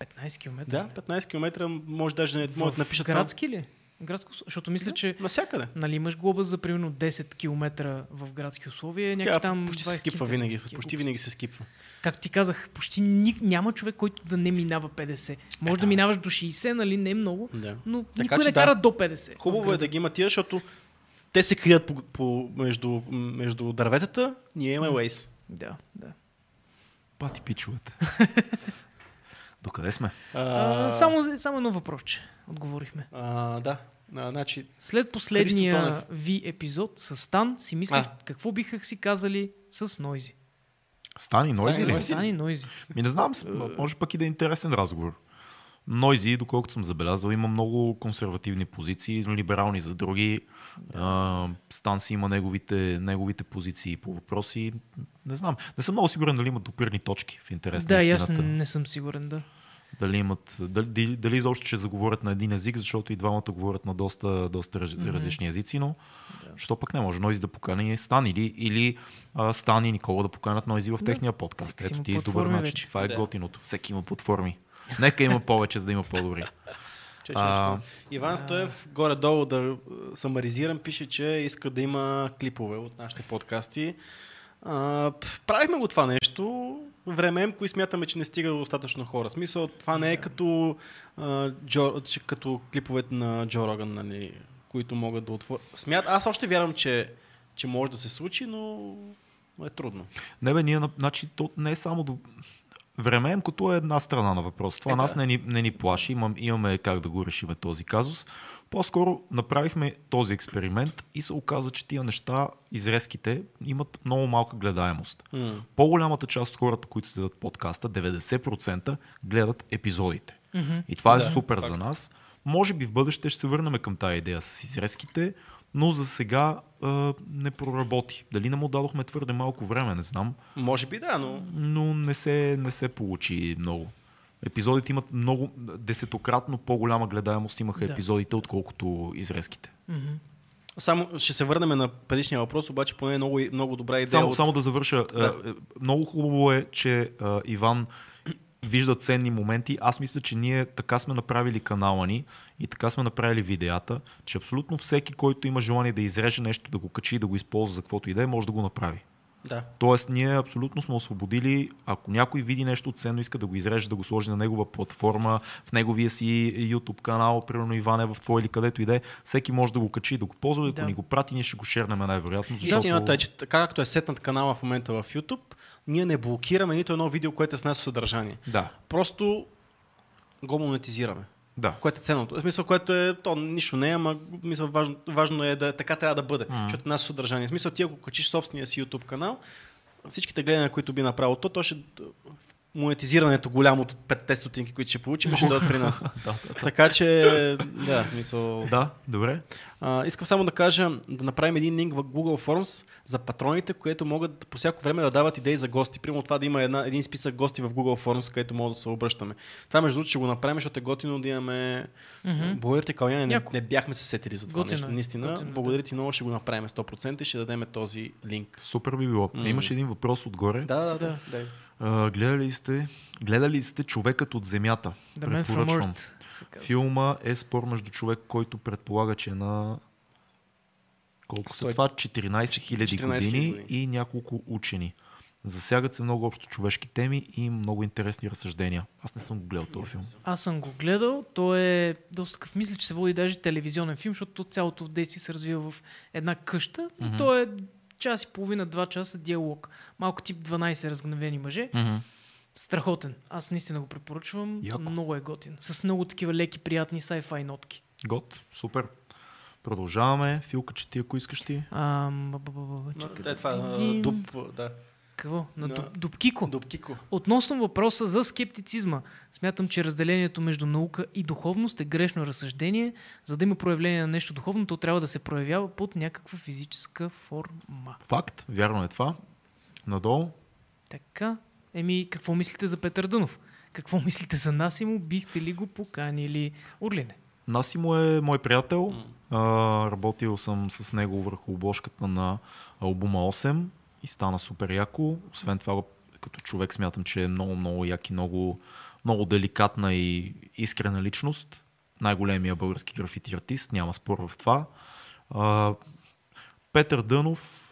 15 км? Да, 15 км може даже да не могат да напишат градски ли? Градско, защото мисля, сам. че Навсякъде. нали, имаш глоба за примерно 10 км в градски условия, Тя там почти се 20 скипва км, винаги. такива Почти винаги се скипва. Както ти казах, почти ни, няма човек, който да не минава 50. Може да. да. минаваш до 60, нали, не е много, Да. но Така никой не да. кара до 50. в Хубаво е да ги има тия, защото те се крият по, по, между, между дърветата, ние имаме Waze. Да, да. Пати пичовете. Докъде сме? А, само, само едно въпросче. Отговорихме. а, да. А, значи, След последния ви епизод с Стан си мислех А. какво биха си казали с Нойзи. Стани Нойзи ли? Стани Нойзи. Ми не знам, с- може пък и да е интересен разговор. Нойзи, доколкото съм забелязал, има много консервативни позиции, либерални за други. А, Стан си има неговите, неговите позиции по въпроси. Не знам. Не съм много сигурен дали имат допирни точки в интерес Да, на и аз не съм сигурен, да. Дали имат, дали, дали изобщо ще заговорят на един език, защото и двамата говорят на доста, доста Мгм. различни езици, но що пък не може Нойзи да покани Стан или, или а, Стан и Никола да поканят Нойзи в Да. техния подкаст. Всеки си Ето ти е добър начин. вече. Това е Да. готиното. Всеки има платформи. Нека има повече, за да има по-добри. че, че, А. Иван Стоев, горе-долу да самаризирам, пише, че иска да има клипове от нашите подкасти. А, правихме го това нещо. Време е, кои смятаме, че не стига до достатъчно хора. Смисъл, това не е като, а, Джо, като клиповете на Джо Роган, нали, които могат да отворят. Смят, аз още вярвам, че, че може да се случи, но е трудно. Не бе, ние, на- значи, то не е само до... Времеемкото е една страна на въпрос. Това Е, е, нас да. не ни, не ни плаши, имам, имаме как да го решиме този казус. По-скоро направихме този експеримент и се оказа, че тия неща, изрезките, имат много малка гледаемост. М. По-голямата част от хората, които следят подкаста, 90% гледат епизодите. Мгм. И това е Да, супер факт. за нас. Може би в бъдеще ще се върнем към тази идея с изрезките, но за сега а, не проработи. Дали не му дадохме твърде малко време, не знам, Може би да, но но не се, не се получи много. Епизодите имат много, десетократно по-голяма гледаемост имаха Да. епизодите, отколкото изрезките. Мгм. само ще се върнем на предишния въпрос, обаче поне е много, много добра идея. Само, от... само да завърша. Да. Да. Много хубаво е, че а, Иван вижда ценни моменти. Аз мисля, че ние така сме направили канала ни и така сме направили видеята, че абсолютно всеки, който има желание да изреже нещо, да го качи и да го използва за каквото и да е, може да го направи. Да. Тоест, ние абсолютно сме освободили, ако някой види нещо ценно, иска да го изреже, да го сложи на негова платформа, в неговия си YouTube канал, примерно Иване, в твой или където и да е, всеки може да го качи да го ползва, да. Ако ни го прати, ние ще го шернем най-вероятно. Защото... Истината е, че така както е сетнат канала в момента в YouTube, ние не блокираме нито едно видео, което е с нашето съдържание. Да, Просто го монетизираме. Да. Което е ценното. В смисъл, което е, то нищо не е, ама мисъл, важно, важно е да така трябва да бъде, Мгм. защото е нашето съдържание. В смисъл, ти ако качиш собствения си YouTube канал, всичките гледания, които би направил то, то ще монетизирането голямо от 5 стотинки, които ще получим, ще дойдат при нас. така че, да, в смисъл... Да, добре. А, искам само да кажа, да направим един линк в Google Forms за патроните, които могат по всяко време да дават идеи за гости. Примерно това да има една, един списък гости в Google Forms, където може да се обръщаме. Това между другото ще го направим, защото е готино да имаме. Благодаря ти, Каляне. Не, не бяхме се сетили за това Готино нещо. е, Наистина, готино е, благодаря ти много, ще го направим 100% и ще дадем този линк. Супер би било. М. Имаш един въпрос отгоре. Да, да, да. Да. Да. А, гледали сте, гледали сте човекът от земята? The Man from Препоръчвам. Филма е спор между човек, който предполага, че е на колко са това? 14 000 14 000 години години. и няколко учени. Засягат се много общо човешки теми и много интересни разсъждения. Аз не съм го гледал този филм. Аз съм го гледал. Той е доста такъв. Мисля, че се води даже телевизионен филм, защото цялото действие се развива в една къща. И той е час и половина, два часа диалог. Малко тип 12 разгневени мъже. Страхотен. Аз наистина го препоръчвам. Яко. Много е готин. С много такива леки, приятни sci-fi нотки. Гот, супер. Продължаваме. Филка, че ти, ако искаш ти. А, ба, ба, ба, ба, чакай да, това видим. Дуб, да. Какво? На На- Дуб, Дубкико. Дубкико. Относно въпроса за скептицизма, смятам, че разделението между наука и духовност е грешно разсъждение. За да има проявление на нещо духовно, то трябва да се проявява под някаква физическа форма. Факт, вярно е това. Надолу. Така. Еми, какво мислите за Петър Дънов? Какво мислите за Насимо? Бихте ли го поканили? Орлине. Насимо е мой приятел. А, работил съм с него върху обложката на албума 8 и стана супер яко. Освен това, като човек смятам, че е много, много як и много, много деликатна и искрена личност. Най-големия български графити артист, няма спор в това. А, Петър Дънов,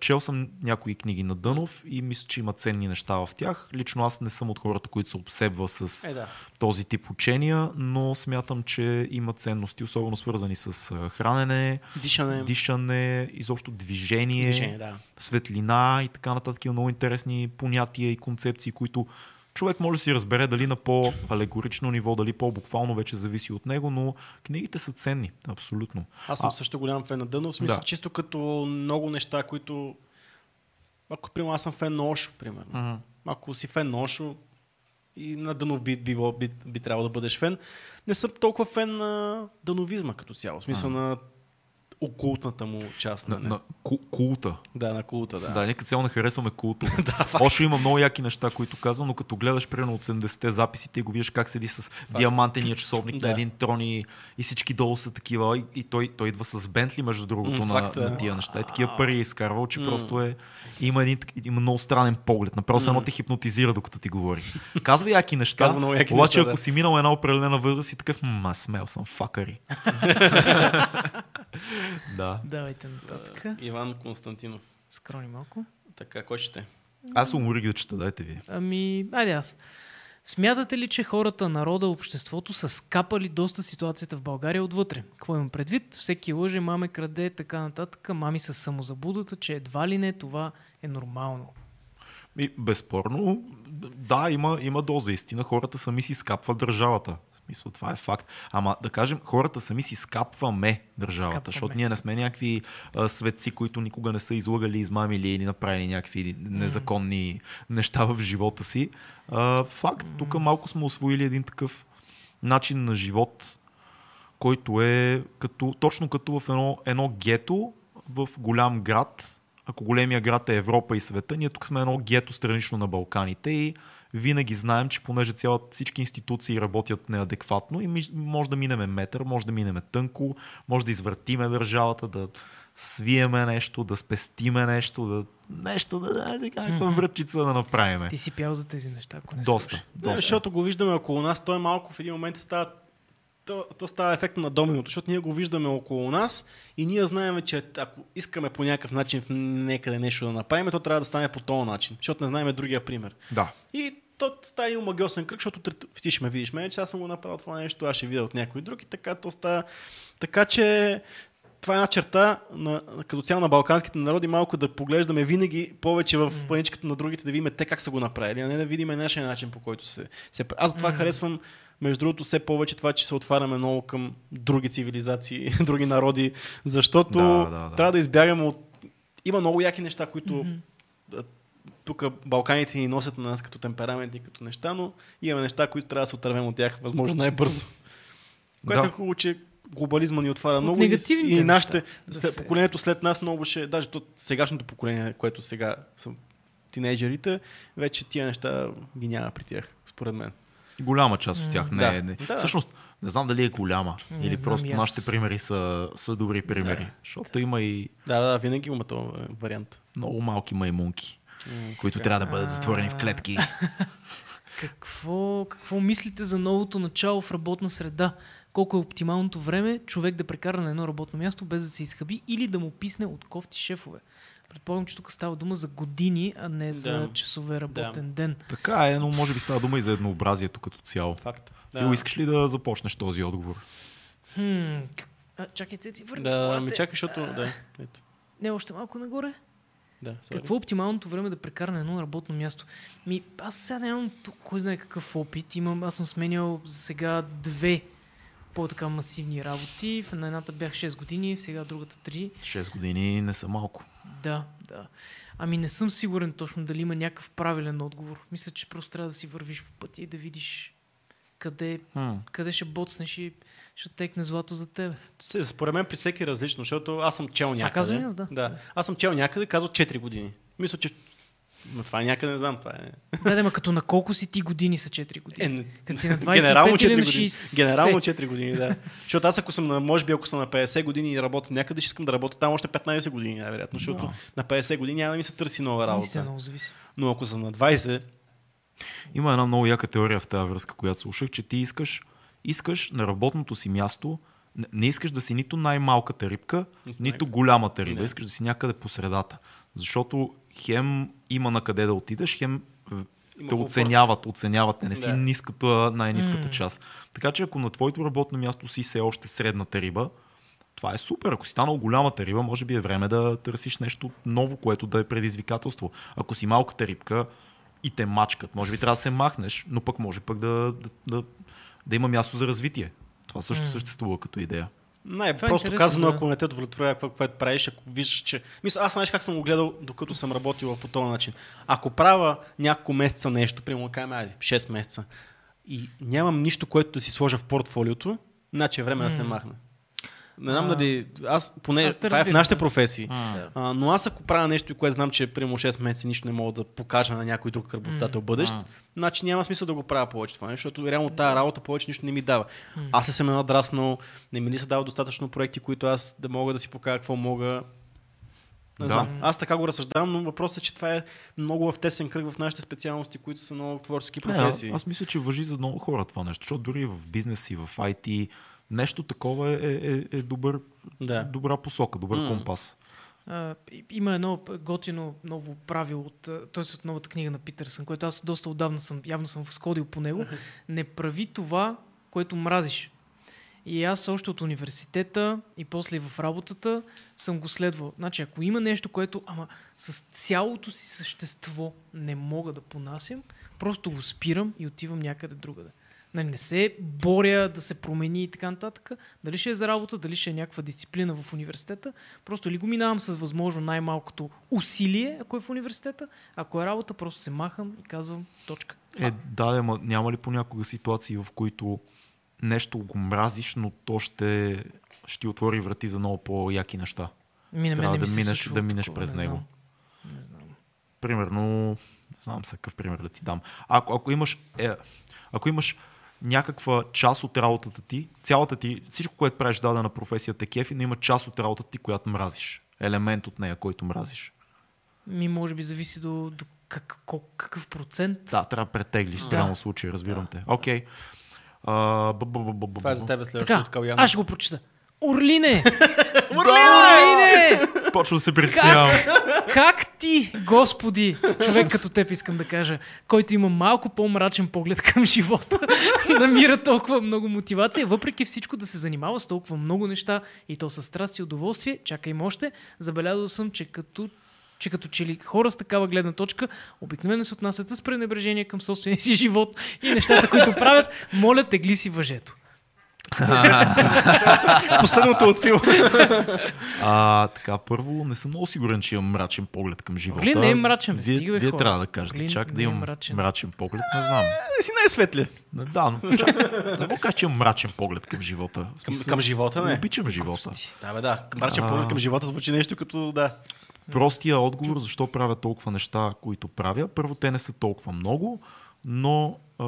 чел съм някои книги на Дънов и мисля, че има ценни неща в тях. Лично аз не съм от хората, които се обсебва с Е, да. този тип учения, но смятам, че има ценности, особено свързани с хранене, Дишане. дишане, изобщо движение, Движение, да. светлина и така нататък. Има много интересни понятия и концепции, които човек може да си разбере дали на по-алегорично ниво, дали по-буквално вече зависи от него, но книгите са ценни, абсолютно. Аз съм А- също голям фен на Дънов. В смисъл, Да. чисто като много неща, които... Ако, примерно, аз съм фен на Ошо, примерно. Мгм. Ако си фен на Ошо и на Дънов би, би, би, би, трябвало да бъдеш фен, не съм толкова фен на дъновизма като цяло. В смисъл на окултната му част. На, На, на ку- култа. Да, на култа, да. Да, нека цяло не харесваме култа. да факт. Още има много яки неща, които казвам, но като гледаш примерно от 70-те записите и го виждаш как седи с диамантения часовник Да. на един трон и, и всички долу са такива. И, и той, той идва с Бентли, между другото, М, на, факт на тия неща. И такива пари е изкарвал, че М. просто е... Има, един, има много странен поглед. Направо едно те хипнотизира, докато ти говори. Казва яки неща, Казва много яки обаче неща, ако да. си минал една определена възраст и такъв, м, аз смел съм факари. да. Давайте нататък. Иван Константинов. Скрони малко. Така, кой ще? Аз уморих да чета, дайте ви. Ами, айде аз. Смятате ли, че хората, народа, обществото са скапали доста ситуацията в България отвътре? Какво имам предвид? Всеки лъже, маме краде, така нататък. Мами с самозабудата, че едва ли не това е нормално. И, безспорно, да, има, има доза истина. Хората сами си скапват държавата. В смисъл, това е факт. Ама да кажем, хората сами си скапваме държавата, Скапваме. защото ние не сме някакви а, светци, които никога не са излагали, измамили или направили някакви незаконни неща в живота си. А, факт, тук малко сме освоили един такъв начин на живот, който е като, точно като в едно, едно гето в голям град. Ако големия град е Европа и света, ние тук сме едно гето странично на Балканите и винаги знаем, че понеже цялата всички институции работят неадекватно и ми, може да минеме метър, може да минеме тънко, може да извъртиме държавата, да свиеме нещо, да спестиме нещо, да нещо, да, да, да някаква връчица да направиме. Ти си пял за тези неща, ако не Доста, доста. защото го виждаме около нас, той малко в един момент става то, то става ефект на доминото, защото ние го виждаме около нас и ние знаем, че ако искаме по някакъв начин в некъде нещо да направим, то трябва да стане по този начин, защото не знаем другия пример. Да. И то става един магиосен кръг, защото ти ще ме видиш мен, че аз съм го направил това нещо, аз ще видя от някой друг и така то става. Така че това е една черта на, като цяло на балканските народи, малко да поглеждаме винаги повече в паничката на другите, да видим те как са го направили, а не да видим нашия начин по който се... се... Аз затова харесвам между другото, все повече това, че се отваряме много към други цивилизации, други народи, защото Да, да, да. трябва да избягаме от... Има много яки неща, които да, тук Балканите ни носят на нас като темперамент и като неща, но имаме неща, които трябва да се отървем от тях възможно най-бързо. Което Да. е хубаво, че глобализма ни отваря От много негативните и, и нашите, неща да след, се- поколението след нас много ще, даже то, сегашното поколение, което сега са тинейджерите, вече тия неща ги няма при тях, според мен. Голяма част от тях. Не, Да. е- не. Да. Всъщност, не знам дали е голяма. Не или знам просто аз. нашите примери са, са добри примери. Да. Защото има и Да, да, винаги има този е, вариант. много малки маймунки, М, които трябва да бъдат затворени в клетки. Какво, какво мислите за новото начало в работна среда? Колко е оптималното време човек да прекара на едно работно място без да се изхъби или да му писне от кофти шефове? Предполагам, че тук става дума за години, а не за Да. часове работен ден. Така е, но може би става дума и за еднообразието като цяло. Факт. Фил, искаш ли да започнеш този отговор? Хм, а, чакай, Цеци, върни. Да, моля ми те. чакай, защото... Да, ето. Не, още малко нагоре. Да, sorry. Какво е оптималното време да прекара на едно работно място? Ми, аз сега нямам ту- кой знае какъв опит. Имам, аз съм сменял за сега две по-така масивни работи. В- На едната бях 6 години, сега другата 3. 6 години не са малко. Да, да. Ами не съм сигурен точно дали има някакъв правилен отговор. Мисля, че просто трябва да си вървиш по пътя и да видиш къде, Хм. къде ще боцнеш и ще текне злато за теб. Се, Според мен при всеки е различно, защото аз съм чел някъде. казвам и аз, да. да. Аз съм чел някъде, казал 4 години. Мисля, че но това е някъде, не знам, това е... Да, да, ма като на колко си ти години са 4 години? е не... Като си на 25 Генерално или на 4 години. 60? Генерално 4 години, да. Защото аз ако съм на, може би ако съм на 50 години и работя някъде, ще искам да работя там още 15 години, най-вероятно, защото Да. на 50 години няма да ми се търси нова работа. много зависи. Но ако съм на 20, Има една много яка теория в тази връзка, която слушах, че ти искаш, искаш на работното си място, не- искаш да си нито най-малката рибка, Нито голямата риба. Не. Искаш да си някъде по средата. Защото хем има на къде да отидеш, хем те оценяват, оценяват. Не, не си Да. ниската, най-ниската М. част. Така че ако на твоето работно място си все още средната риба, това е супер. Ако си станал голямата риба, може би е време да търсиш нещо ново, което да е предизвикателство. Ако си малката рибка и те мачкат, може би трябва да се махнеш, но пък може пък да, да, да, да има място за развитие. Това също М. съществува като идея. Най Това е казано, да. ако не те удовлетворява какво, което правиш, ако виждаш, че... Мисля, аз знаеш как съм го гледал, докато съм работил по този начин. Ако правя няколко месеца нещо, примерно кажем, айде, 6 месеца, и нямам нищо, което да си сложа в портфолиото, значи е време да се М. Не знам А, дали... Аз, поне аз това е в нашите професии. Да. А, но аз ако правя нещо, което знам, че примерно 6 месеца нищо не мога да покажа на някой друг работодател бъдещ, М. значи няма смисъл да го правя повече това нещо, защото реално тази работа повече нищо не ми дава. Аз не съм надраснал, не ми ли се дава достатъчно проекти, които аз да мога да си покажа какво мога. Не Да. знам. Аз така го разсъждавам, но въпросът е, че това е много в тесен кръг в нашите специалности, които са много творчески Не, професии. аз, аз мисля, че въжи за много хора това нещо, защото дори и в бизнес и в IT нещо такова е, е, е, е добър, Да. добра посока, добър М. компас. И- има едно готино ново правило от, т.е. от новата книга на Питърсън, което аз доста отдавна съм, явно съм сходил по него. Не прави това, което мразиш. И аз още от университета и после и в работата съм го следвал. Значи, ако има нещо, което ама с цялото си същество не мога да понасям, просто го спирам и отивам някъде другаде. Нали, не се боря да се промени и така нататък. Дали ще е за работа, дали ще е някаква дисциплина в университета. Просто или го минавам с възможно най-малкото усилие, ако е в университета. Ако е работа, просто се махам и казвам точка. Е, да, да, ма няма ли понякога ситуации, в които нещо го мразиш, но то ще, ще отвори врати за много по-яки неща? Ми, на мен Трябва да се минеш- да минеш такова, през не него. Знам. Не знам. Примерно, не знам са какъв пример да ти дам. Ако, ако имаш, е, ако имаш някаква част от работата ти, цялата ти, всичко, което правиш дадена професия те кефи, но има част от работата ти, която мразиш. Елемент от нея, който мразиш. Ми, може би зависи до, до как, кол- какъв процент. Да, трябва да претеглиш спрямо Да. случая, разбирам те. Окей. Б- Това е за тебе следващото аз ще го прочита. Орлине! Орлине! Почва да се притеснявам. Как? Ти, Господи, човек като теб искам да кажа, който има малко по-мрачен поглед към живота, намира толкова много мотивация, въпреки всичко да се занимава с толкова много неща и то с страст и удоволствие, чакай още, забелязал съм, че като че като че ли хора с такава гледна точка обикновено се отнасят с пренебрежение към собствения си живот и нещата, които правят, моля, тегли си въжето. Последното от филма. А, така, първо, не съм много сигурен, че имам мрачен поглед към живота. Оглин не е мрачен, Вие, стига, вие хора. трябва да кажете, Оглин чак да е имам мрачен. мрачен. поглед, не знам. Не си най-светли. Да, но чак, не мога кажа, че имам мрачен поглед към живота. Към, към живота, не. Обичам живота. Да, бе, да. Мрачен А. поглед към живота звучи нещо като, да. Простия отговор, защо правя толкова неща, които правя. Първо, те не са толкова много, но а,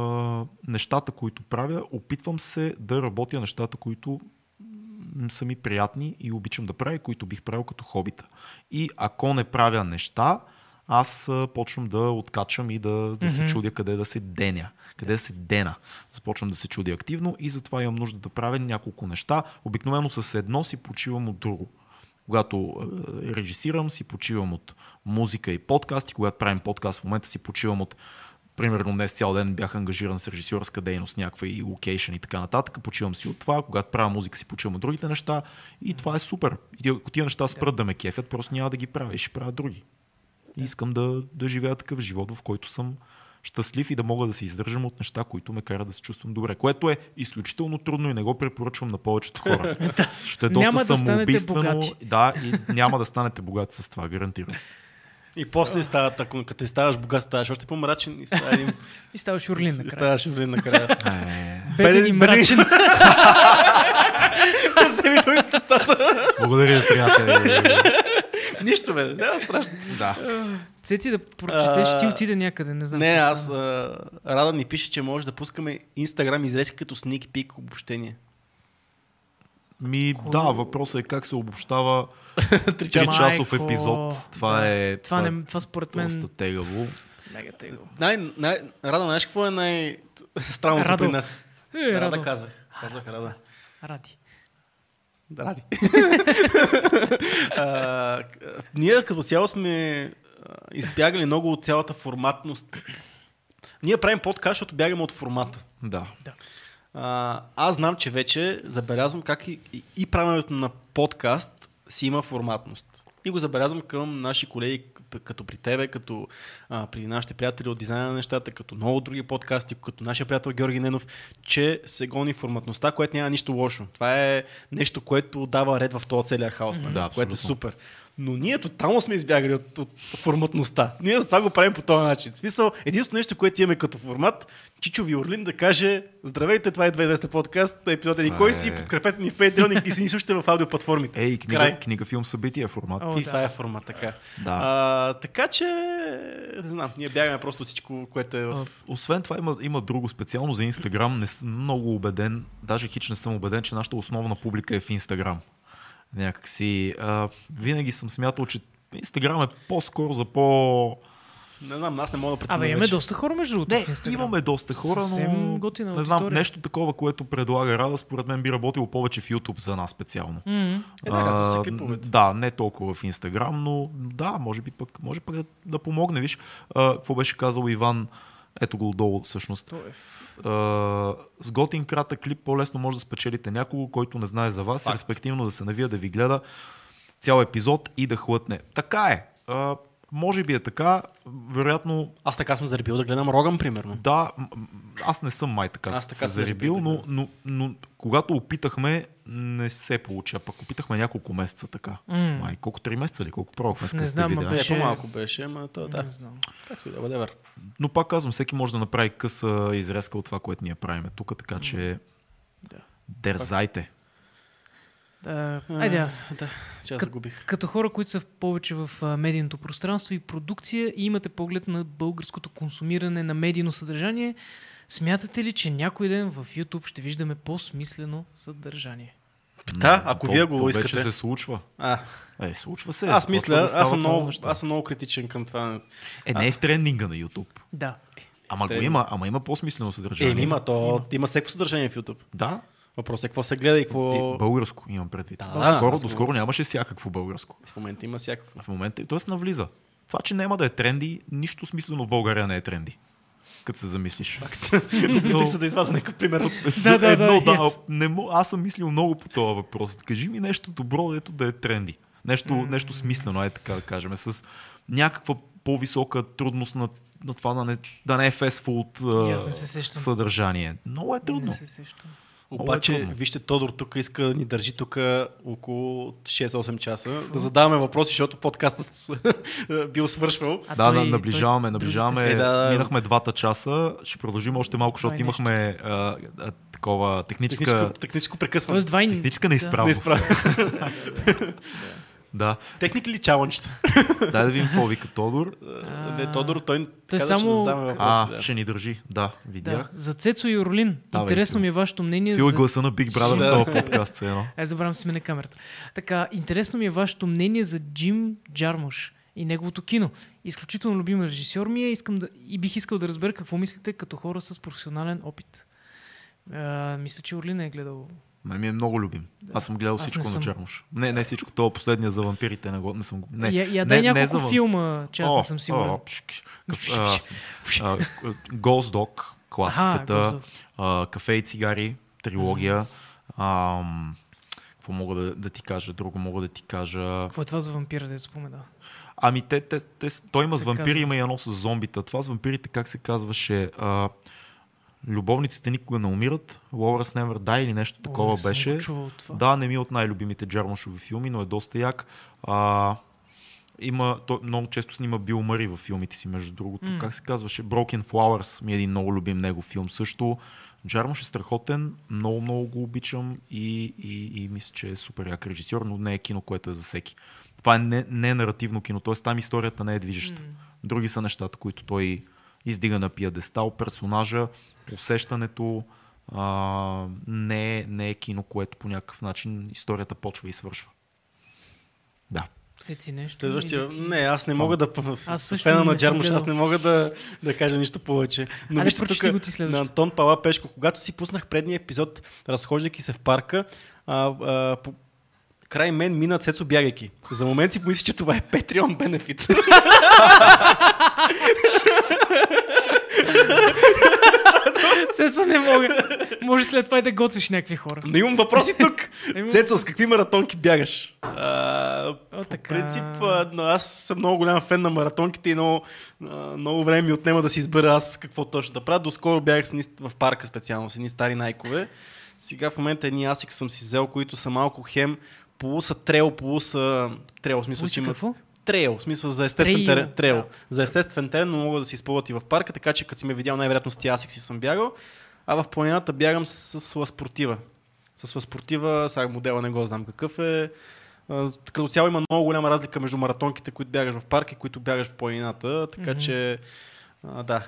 нещата, които правя, опитвам се да работя нещата, които са ми приятни и обичам да правя, които бих правил като хобита. И ако не правя неща, аз почвам да откачам и да, да се Мгм. чудя къде да се деня, къде да се дена. Започвам да се чудя активно и затова имам нужда да правя няколко неща. Обикновено с едно си почивам от друго. Когато режисирам, си почивам от музика и подкасти. Когато правим подкаст, в момента си почивам от Примерно днес цял ден бях ангажиран с режисьорска дейност, някаква и локейшн и така нататък. Почивам си от това. Когато правя музика, си почивам от другите неща. И това е супер. И ако тия неща спрат да ме кефят, просто няма да ги правя и ще правя други. И искам да, да живея такъв живот, в който съм щастлив и да мога да се издържам от неща, които ме карат да се чувствам добре. Което е изключително трудно и не го препоръчвам на повечето хора. Ще е доста Няма да самоубийствено. богати. Да, и няма да станете богати с това, гарантирам. И после стават, ако като ставаш богат, ставаш още по-мрачен и става един... И ставаш Орлин и накрая. ставаш влин накрая. Е, Беден и мрачен. Вземи думите стата. благодаря, приятели. Нищо, бе. Няма страшно. Да. Цеци да прочетеш, ти А, отида някъде, не знам. Не, аз... Рада ни пише, че може да пускаме Инстаграм изрезки като sneak peek обобщение. Ми, Кой- да, въпросът е как се обобщава Три часа. часа. 3-часов Майко, епизод. Това да. е. Това, не, това според мен... доста тегаво. Мега тегло. Най, най, Рада, знаеш какво е най-странното Радо. при нас? Е, Рада Радо. казах. Казах Рада. Ради. Да, ради. а, ние като цяло сме избягали много от цялата форматност. Ние правим подкаст, защото бягаме от формата. Да. А, аз знам, че вече забелязвам как и, и, и правенето на подкаст си има форматност. И го забелязвам към наши колеги, като при тебе, като а, при нашите приятели от дизайна на нещата, като много други подкасти, като нашия приятел Георги Ненов, че се гони форматността, което няма нищо лошо. Това е нещо, което дава ред в този целия хаос, mm-hmm. Да, което е супер. Но ние тотално сме избягали от, от форматността. Ние затова го правим по този начин. В смисъл, единственото нещо, което имаме като формат, Чичо Виорлин да каже Здравейте, това е 2200 подкаст, епизод еди Това кой е- си, подкрепете ни в Patreon и си ни слушате в аудиоплатформите. Ей, книга, Край. книга филм, събитие формат. О, И да. това е формат, така. Да. А, така че, не знам, ние бягаме просто всичко, което е в... А, Освен това има, има друго специално за Инстаграм. Не съм много убеден, даже хич не съм убеден, че нашата основна публика е в Инстаграм. Някакси. А, винаги съм смятал, че Инстаграм е по-скоро за по... Не знам, аз не мога да преценя Абе, имаме вече. доста хора между другото Не, в Инстаграм. имаме доста хора, Съвсем но готина не знам, аудитория. нещо такова, което предлага Рада, според мен би работило повече в YouTube за нас специално. М. Е, да, А, клиповете. Да, не толкова в Инстаграм, но да, може би пък, може пък да, да помогне. Виж, а, какво беше казал Иван, ето го отдолу всъщност. Стоев. А, с готин кратък клип по-лесно може да спечелите някого, който не знае за вас, Факт. респективно да се навия да ви гледа цял епизод и да хлътне. Така е. А, може би е така. Вероятно, Аз така съм заребил да гледам Роган, примерно. да, аз не съм май така, Аз се така се заребил, заребил, но, но, но когато опитахме, не се получи. А пък опитахме няколко месеца така. М. Май, колко три месеца ли? Колко пробвахме с Не знам, видеа? Не, Беше- по-малко беше, ама то, да. Не знам. Както и да, whatever. Но пак казвам, всеки може да направи къса изрезка от това, което ние правиме тук, така че Да. дерзайте. Да, айде аз. А, Да, че аз загубих. Като хора, които са в повече в а, медийното пространство и продукция и имате поглед на българското консумиране на медийно съдържание, смятате ли, че някой ден в YouTube ще виждаме по-смислено съдържание? Да, ако то, вие го то искате. вече се случва. А, Е, случва се. аз мисля, да аз, съм много, аз съм много критичен към това. Е, не е в трендинга на YouTube. Да. Ама го има, ама има по-смислено съдържание. Е, има, то има всеко съдържание в YouTube. Да, Въпросът е какво се гледа и какво... и българско имам предвид. Да, доскоро, аз го- доскоро нямаше всякакво българско. В момента има всякакво. В момента, т.е. навлиза. Това, че няма да е тренди, нищо смислено в България не е тренди. Като се замислиш. Опитах се да извада някакъв пример от... Да, да, Едно, да, да yes. не, мо- аз съм мислил много по този въпрос. Кажи ми нещо добро, дето да е тренди. Нещо, нещо смислено, е така да кажем. С някаква по-висока трудност на, на това да не, да не е фест фуд И аз не се сещам. съдържание. Много е трудно. Не се сещам. Обаче, трудно. вижте, Тодор тук иска да ни държи тук около 6-8 часа, да задаваме въпроси, защото подкастът бил свършвал. А да, той- да, наближаваме, той- наближаваме. Е, да, да. Минахме двата часа. Ще продължим още малко, защото Това е имахме а, а, такова техническа, Техническо, техническо прекъсване. Тоест, два техническа да. неизправност. Да. Техник ли чалънчета? Дай да видим какво вика Тодор. А, Не, Тодор, той, той каза, само- ще задаваме въпроси. А, да. ще ни държи. Да, Да. видях. За Цецо и Орлин. Давай, Интересно Фил. ми е вашето мнение Фил е за... гласа на Big Brother Да. в този подкаст. все едно. Ай, забравям си смене камерата. Така, интересно ми е вашето мнение за Джим Джармуш и неговото кино. Изключително любим режисьор ми е искам да, и бих искал да разбера какво мислите като хора с професионален опит. А, мисля, че Орлин е гледал. Ме ми е много любим. Аз съм гледал Аз не всичко на съм. Джармуш. Не, не всичко. Това последния за вампирите не, го, не съм го. Не, я, я не, дай не няколко за въм- филма, че аз О, не съм сигурен. а, а, Ghost Dog, класиката, а, Кафе и цигари, трилогия. Ам, Какво мога да, да ти кажа? Друго мога да ти кажа. Какво е това за вампира, да спомена? Ами те, те, те, той има с вампири, казва. има и едно с зомбита. Това с вампирите как се казваше? А, любовниците никога не умират. Lovers Never Die или нещо такова О, беше. Да, не ми е от най-любимите Джармушови филми, но е доста як. А, има, той много често снима Бил Мъри във филмите си, между другото. М. Как се казваше? Broken Flowers ми е един много любим него филм също. Джармуш е страхотен, много, много го обичам и, и, и мисля, че е супер як режисьор, но не е кино, което е за всеки. Това е не, не е наративно кино, т.е. там историята не е движеща. Други са нещата, които той издига на пиадестал, персонажа, усещането, а, не, е, не е кино, което по някакъв начин историята почва и свършва. Да. Сеци нещо. Следващия. Не, аз не мога да. Аз също фена не на Джармуш, аз не мога да, да кажа нищо повече. Но вижте тук го ти на Антон Пала Пешко, когато си пуснах предния епизод, разхождайки се в парка, а, а, по, край мен мина Цецо бягайки. За момент си помислих, че това е Patreon бенефит. Цецо не мога. Може след това и да готвиш някакви хора. Но имам въпроси тук. Цецо, с какви маратонки бягаш? А, О, по така. принцип, аз съм много голям фен на маратонките и много, много време ми отнема да си избера аз какво точно да правя. Доскоро бягах с едни, в парка специално, с едни стари найкове. Сега в момента едни асик съм си взел, които са малко хем, полуса трел, полуса трел, в смисъл, че има какво? Трейл, в смисъл за естествен Трейл, терен. Трейл. да. За естествен терен, но могат да се изпълват и в парка, така че като си ме видял, най-вероятно с тия асик си съм бягал. А в планината бягам с, с ласпортива. С ласпортива, сега модела не го знам какъв е. Като цяло има много голяма разлика между маратонките, които бягаш в парк и които бягаш в планината, така Мгм. че а, да,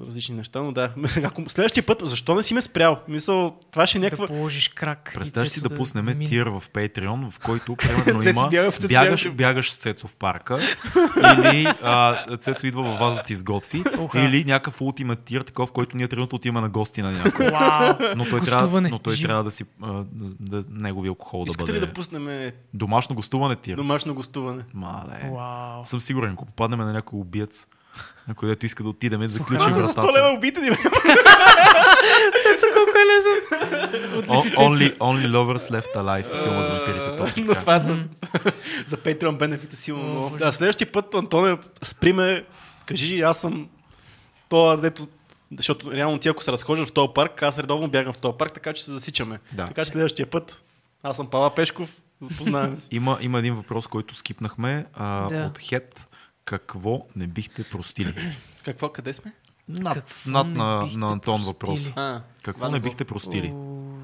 различни неща, но да. Ако следващия път, защо не си ме спрял? Мисъл, това ще е някаква... Да положиш крак. Представяш си Цецо да пуснем замине. тир в Patreon, в който примерно има бяга в- Цецо бягаш, бяга в- бягаш с Цецо в парка или а, Цецо идва във вас да ти изготви или някакъв ултимат тир, такъв, в който ние трябва да отиваме на гости на някой. Но той, трябва, но той трябва да си а, да, негови алкохол да Искате бъде. ли да пуснем Домашно гостуване тир. домашно гостуване? Мале. Вау! Съм сигурен, ако попаднем на някой убиец, на който иска да отидем, заключи Ама за 100 вратата. лева убийте ни, бе. Цецо колко е лесен! Only, only Lovers Left Alive, филма с вампирите. Точно Но това за, за Patreon бенефита силно много. Да, следващия път, Антоне, спри ме, кажи, аз съм това, дето защото реално ти ако се разхождаш в този парк, аз редовно бягам в този парк, така че се засичаме. Да. Така че следващия път, аз съм Пава Пешков, запознаваме се. Има, има един въпрос, който скипнахме а, Да. от Хет. Какво не бихте простили? Какво, къде сме? Над, Какво над на, на Антон простили? въпрос. А, Какво Ван не бихте простили? О,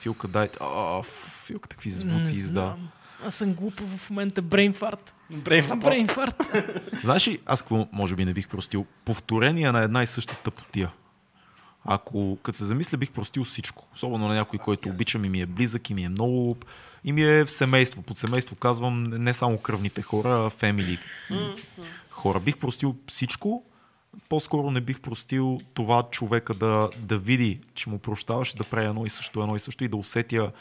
Филка, дайте. А, Филка, какви звуци изда. Аз съм глупа в момента. Брейнфарт. Брейн Брейнфарт. Знаеш ли, аз какво може би не бих простил? Повторение на една и съща тъпотия. Ако като се замисля, бих простил всичко. Особено на някой, който обичам и ми е близък и ми е много... И ми е в семейство. Под семейство казвам не само кръвните хора, а фемили хора. Бих простил всичко. По-скоро не бих простил това човека да, да види, че му прощаваш, да прави едно и също, едно и също и да усетя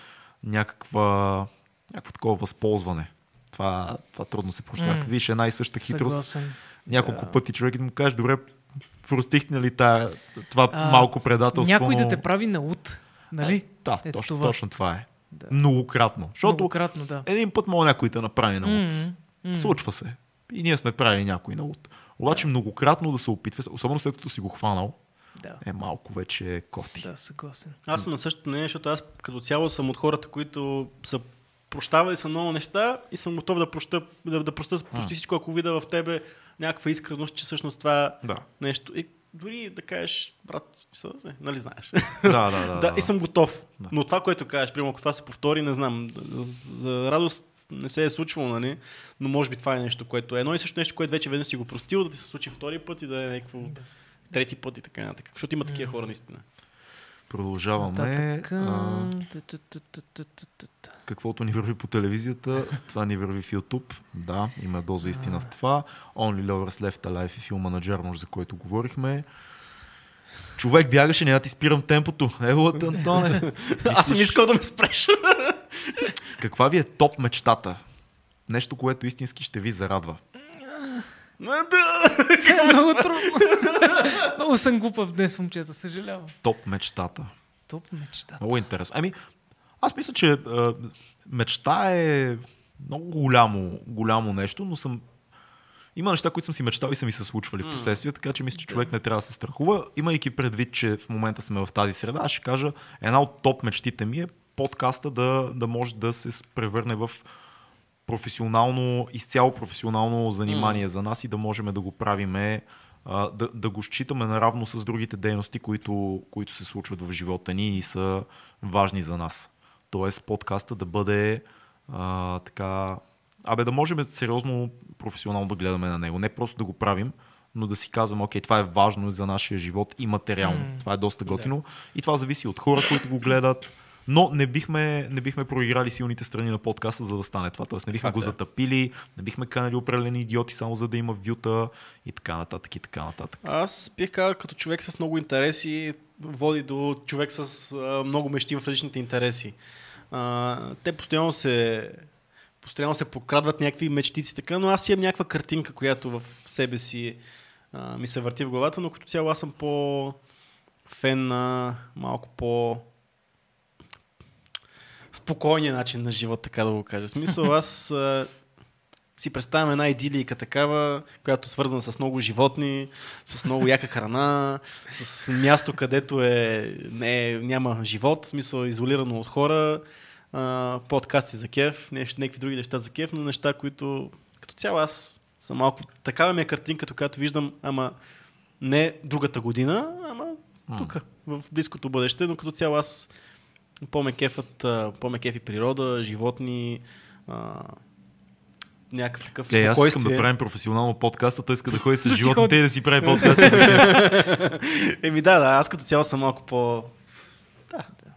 някаква, някакво такова възползване. Това, това трудно се прощава. М. Като видиш една и съща хитрост, Съгласен. няколко пъти човек да му кажеш, добре, простих ли тая, това А, малко предателство. Някой да но- те прави на ут. Нали? Да, Ето точно, това. точно това е. Да. Многократно. Защото Многократно, да. един път мога някой да направи на луд. М, м. Случва се. И ние сме правили някой на луд. Обаче многократно да се опитва, особено след като си го хванал, Да, е малко вече кофти. да, съгласен. Аз съм на същото мнение, защото аз като цяло съм от хората, които са прощавали са много неща и съм готов да проща, да, да проща почти всичко, ако видя в тебе някаква искреност, че всъщност това Да. нещо. И дори да кажеш, брат, нали знаеш. Да, да, да. да, и съм готов. Да. Но това, което кажеш, примерно, ако това се повтори, не знам. За радост не се е случвало, нали? Но може би това е нещо, което е едно и също нещо, което вече веднъж си го простил, да ти се случи втори път и да е някакво трети път и така нататък. Защото има такива хора наистина. Продължаваме. Каквото ни върви по телевизията, това ни върви в YouTube. Да, има доза истина в това. Only Lovers Left Alive и филма на Джармуш, за който говорихме. Човек бягаше, няма ти спирам темпото. Еволът, Антоне. Аз съм искал да ме спреш. Каква ви е топ мечтата? Нещо, което истински ще ви зарадва. Много трудно. Много съм глупав днес, момчета, съжалявам. Топ мечтата. Топ мечта. Много интересно. Ами, аз мисля, че а, мечта е много голямо, голямо нещо, но съм има неща, които съм си мечтал и са ми се случвали в последствие, така че мисля, че човек не трябва да се страхува. Имайки предвид, че в момента сме в тази среда, аз ще кажа, една от топ мечтите ми е подкаста да, да може да се превърне в професионално, изцяло професионално занимание за нас и да можем да го правиме, да, да го считаме наравно с другите дейности, които, които се случват в живота ни и са важни за нас. Тоест подкаста да бъде а, така... Абе да можем сериозно професионално да гледаме на него. Не просто да го правим, но да си казваме, окей, това е важно за нашия живот и материално. М. Това е доста готино. И това зависи от хора, които го гледат. Но не бихме, не бихме проиграли силните страни на подкаста, за да стане това. Тоест не бихме Факт го е. затъпили, не бихме канали определени идиоти само за да има вюта и така нататък и така нататък. Аз бих казал, като човек с много интереси, води до човек с а, много мечти в различните интереси. А, те постоянно се, постоянно се покрадват някакви мечтици, така, но аз имам някаква картинка, която в себе си а, ми се върти в главата, но като цяло аз съм по фен на малко по спокойния начин на живот, така да го кажа. В смисъл, аз а, си представям една идилийка такава, която свързана с много животни, с много яка храна, с място, където е, не, няма живот, в смисъл изолирано от хора, а, подкасти за кеф, нещо, някакви други неща за кеф, но неща, които като цяло аз съм малко... Такава ми е картинката, която виждам, ама не другата година, ама тук, в близкото бъдеще, но като цяло аз по-ме кефът, а, по-ме кефи природа, животни, а, някакъв такъв Е, аз искам да правим професионално подкаста, той иска да ходи с Да животните и да си прави кеф. Еми да, да, аз като цяло съм малко по...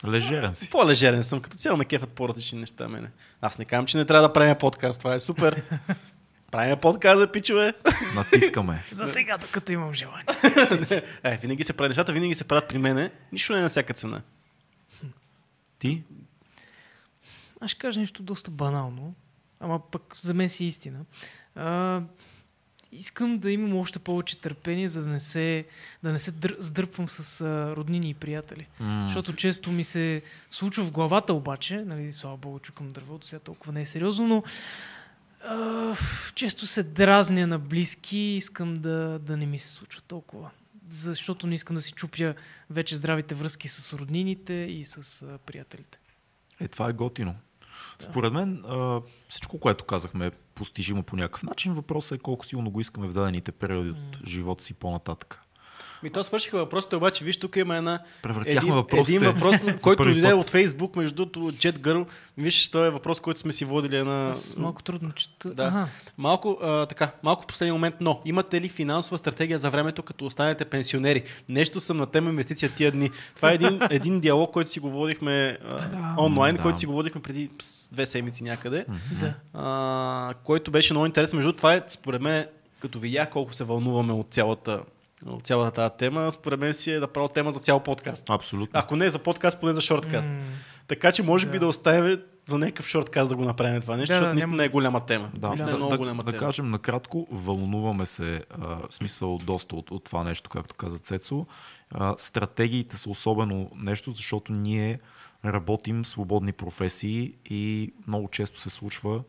Лежерен си. По-лежерен съм, като цяло ме кефат по-различни неща мене. Аз не казвам, че не трябва да правим подкаст, това е супер. правим подкаст за пичове. Натискаме. За сега, докато имам желание. е, винаги се прави нещата, винаги се правят при мене. Нищо не е на всяка цена. Ти? Аз ще кажа нещо доста банално, ама пък за мен си истина. А, искам да имам още повече търпение, за да не се, да не се дър, сдърпвам с а, роднини и приятели. М. Защото често ми се случва в главата обаче, нали, слава богу, чукам дървото, сега толкова не е сериозно, но а, често се дразня на близки и искам да, да не ми се случва толкова. Защото не искам да си чупя вече здравите връзки с роднините и с а, приятелите. Е, това е готино. Според мен а, всичко, което казахме е постижимо по някакъв начин. Въпросът е колко силно го искаме в дадените периоди от живота си по-нататък. Ми то свършиха въпросите, обаче виж тук има една... Превъртяхме въпросите един въпрос, който дойде от Фейсбук, между другото, Jet Girl. Виж, той е въпрос, който сме си водили една... Аз малко трудно чета. Да. Ага. Малко, а, така, малко последния момент, но имате ли финансова стратегия за времето, като останете пенсионери? Нещо съм на тема инвестиция тия дни. Това е един, един диалог, който си го водихме а, Да. онлайн, Да. който си го водихме преди две седмици някъде, Да. а, който беше много интересен. Между това е, според мен, като видях колко се вълнуваме от цялата, цялата тази тема, според мен си е направо тема за цял подкаст. Абсолютно. Ако не за подкаст, поне за шорткаст. М, Така че може би Да. да оставим за някакъв шорткаст да го направим това нещо, Да, защото да, наистина няма- е голяма тема. Да, наистина да, е много да, голяма да тема. кажем накратко, вълнуваме се, а, в смисъл доста от, от това нещо, както каза Цецо. А, стратегиите са особено нещо, защото ние работим свободни професии и много често се случва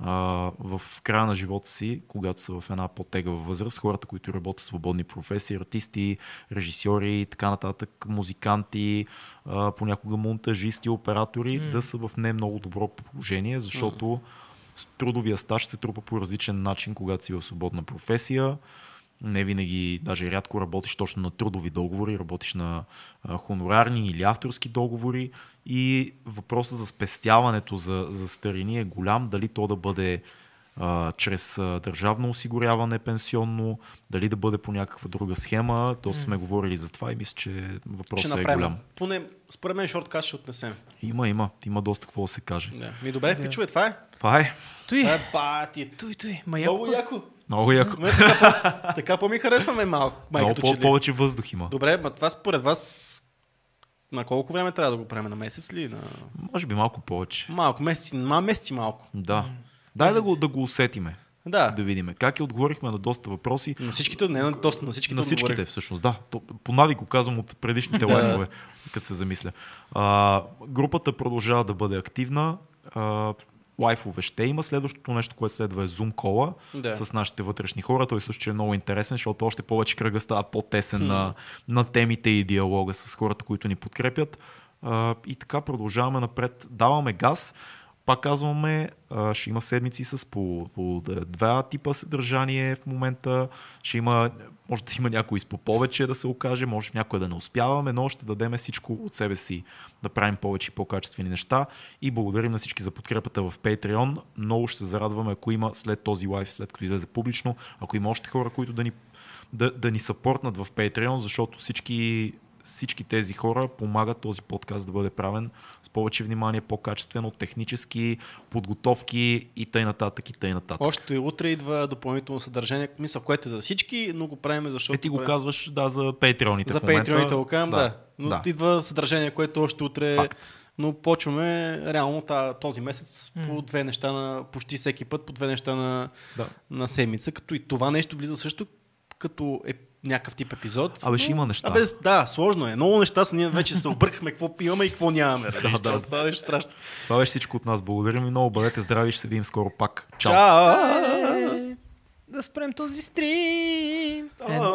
а, в края на живота си, когато са в една по-тегава възраст, хората, които работят в свободни професии, артисти, режисьори и така нататък, музиканти, а, понякога монтажисти, оператори, М. да са в не много добро положение, защото с трудовия стаж се трупа по различен начин, когато си в свободна професия. Не винаги, даже рядко работиш точно на трудови договори, работиш на а, хонорарни или авторски договори и въпросът за спестяването за, за старини е голям, дали то да бъде а, чрез а, държавно осигуряване пенсионно, дали да бъде по някаква друга схема. То сме говорили за това и мисля, че Ще въпросът е направим. голям. Поне, според мен, шорткаст ще отнесем. Има, има, има доста какво да се каже. Да. Ми добре, Да. пичове, това е. Това е Той, Това е бати. той, той. Ма яко, Много яко. Много яко. Ме, така, по- така по-ми харесваме малко. Много Майкато, по- че ли. повече въздух има. Добре, ма това според вас на колко време трябва да го правим? На месец ли? На... Може би малко повече. Малко, месеци, ма, месеци малко. Да. Дай да го, да го усетиме. Да. Да видим. Как и отговорихме на доста въпроси. На всичките, не на доста, на всичките. на всичките, отговорих. всъщност, да. То, по навик го казвам от предишните лайфове, като се замисля. А, групата продължава да бъде активна. А, лайфове ще има. Следващото нещо, което следва е Zoom кола Да. с нашите вътрешни хора. Той също ще е много интересен, защото още повече кръга става по-тесен на, на темите и диалога с хората, които ни подкрепят. А, и така продължаваме напред. Даваме газ. Пак казваме, а, ще има седмици с по, по два типа съдържание в момента. Ще има, може да има някой с по повече да се окаже, може в някой да не успяваме, но ще дадем всичко от себе си да правим повече и по-качествени неща. И благодарим на всички за подкрепата в Patreon. Много ще се зарадваме, ако има след този лайф, след като излезе публично, ако има още хора, които да ни, да, да ни съпортнат в Patreon, защото всички всички тези хора помагат този подкаст да бъде правен с повече внимание, по-качествено, технически, подготовки и тъй нататък и тъй нататък. Още и утре идва допълнително съдържание, мисля, което е за всички, но го правим, защото... Е, ти го правим- казваш, да, за патреоните За патреоните го казвам, да. Но да. идва съдържание, което още утре... Факт. Но почваме реално този месец по М. две неща на почти всеки път, по две неща на, Да. на седмица, като и това нещо влиза също като е някакъв тип епизод. Абе, ще има неща. Абе, да, сложно е. Много неща са. Ние вече се объркахме какво имаме и какво нямаме. Да, да. Това нещо страшно. Това беше всичко от нас. Благодарим ви много. Бъдете здрави и ще се видим скоро пак. Чао. Чао! Е, да спрем този стрим.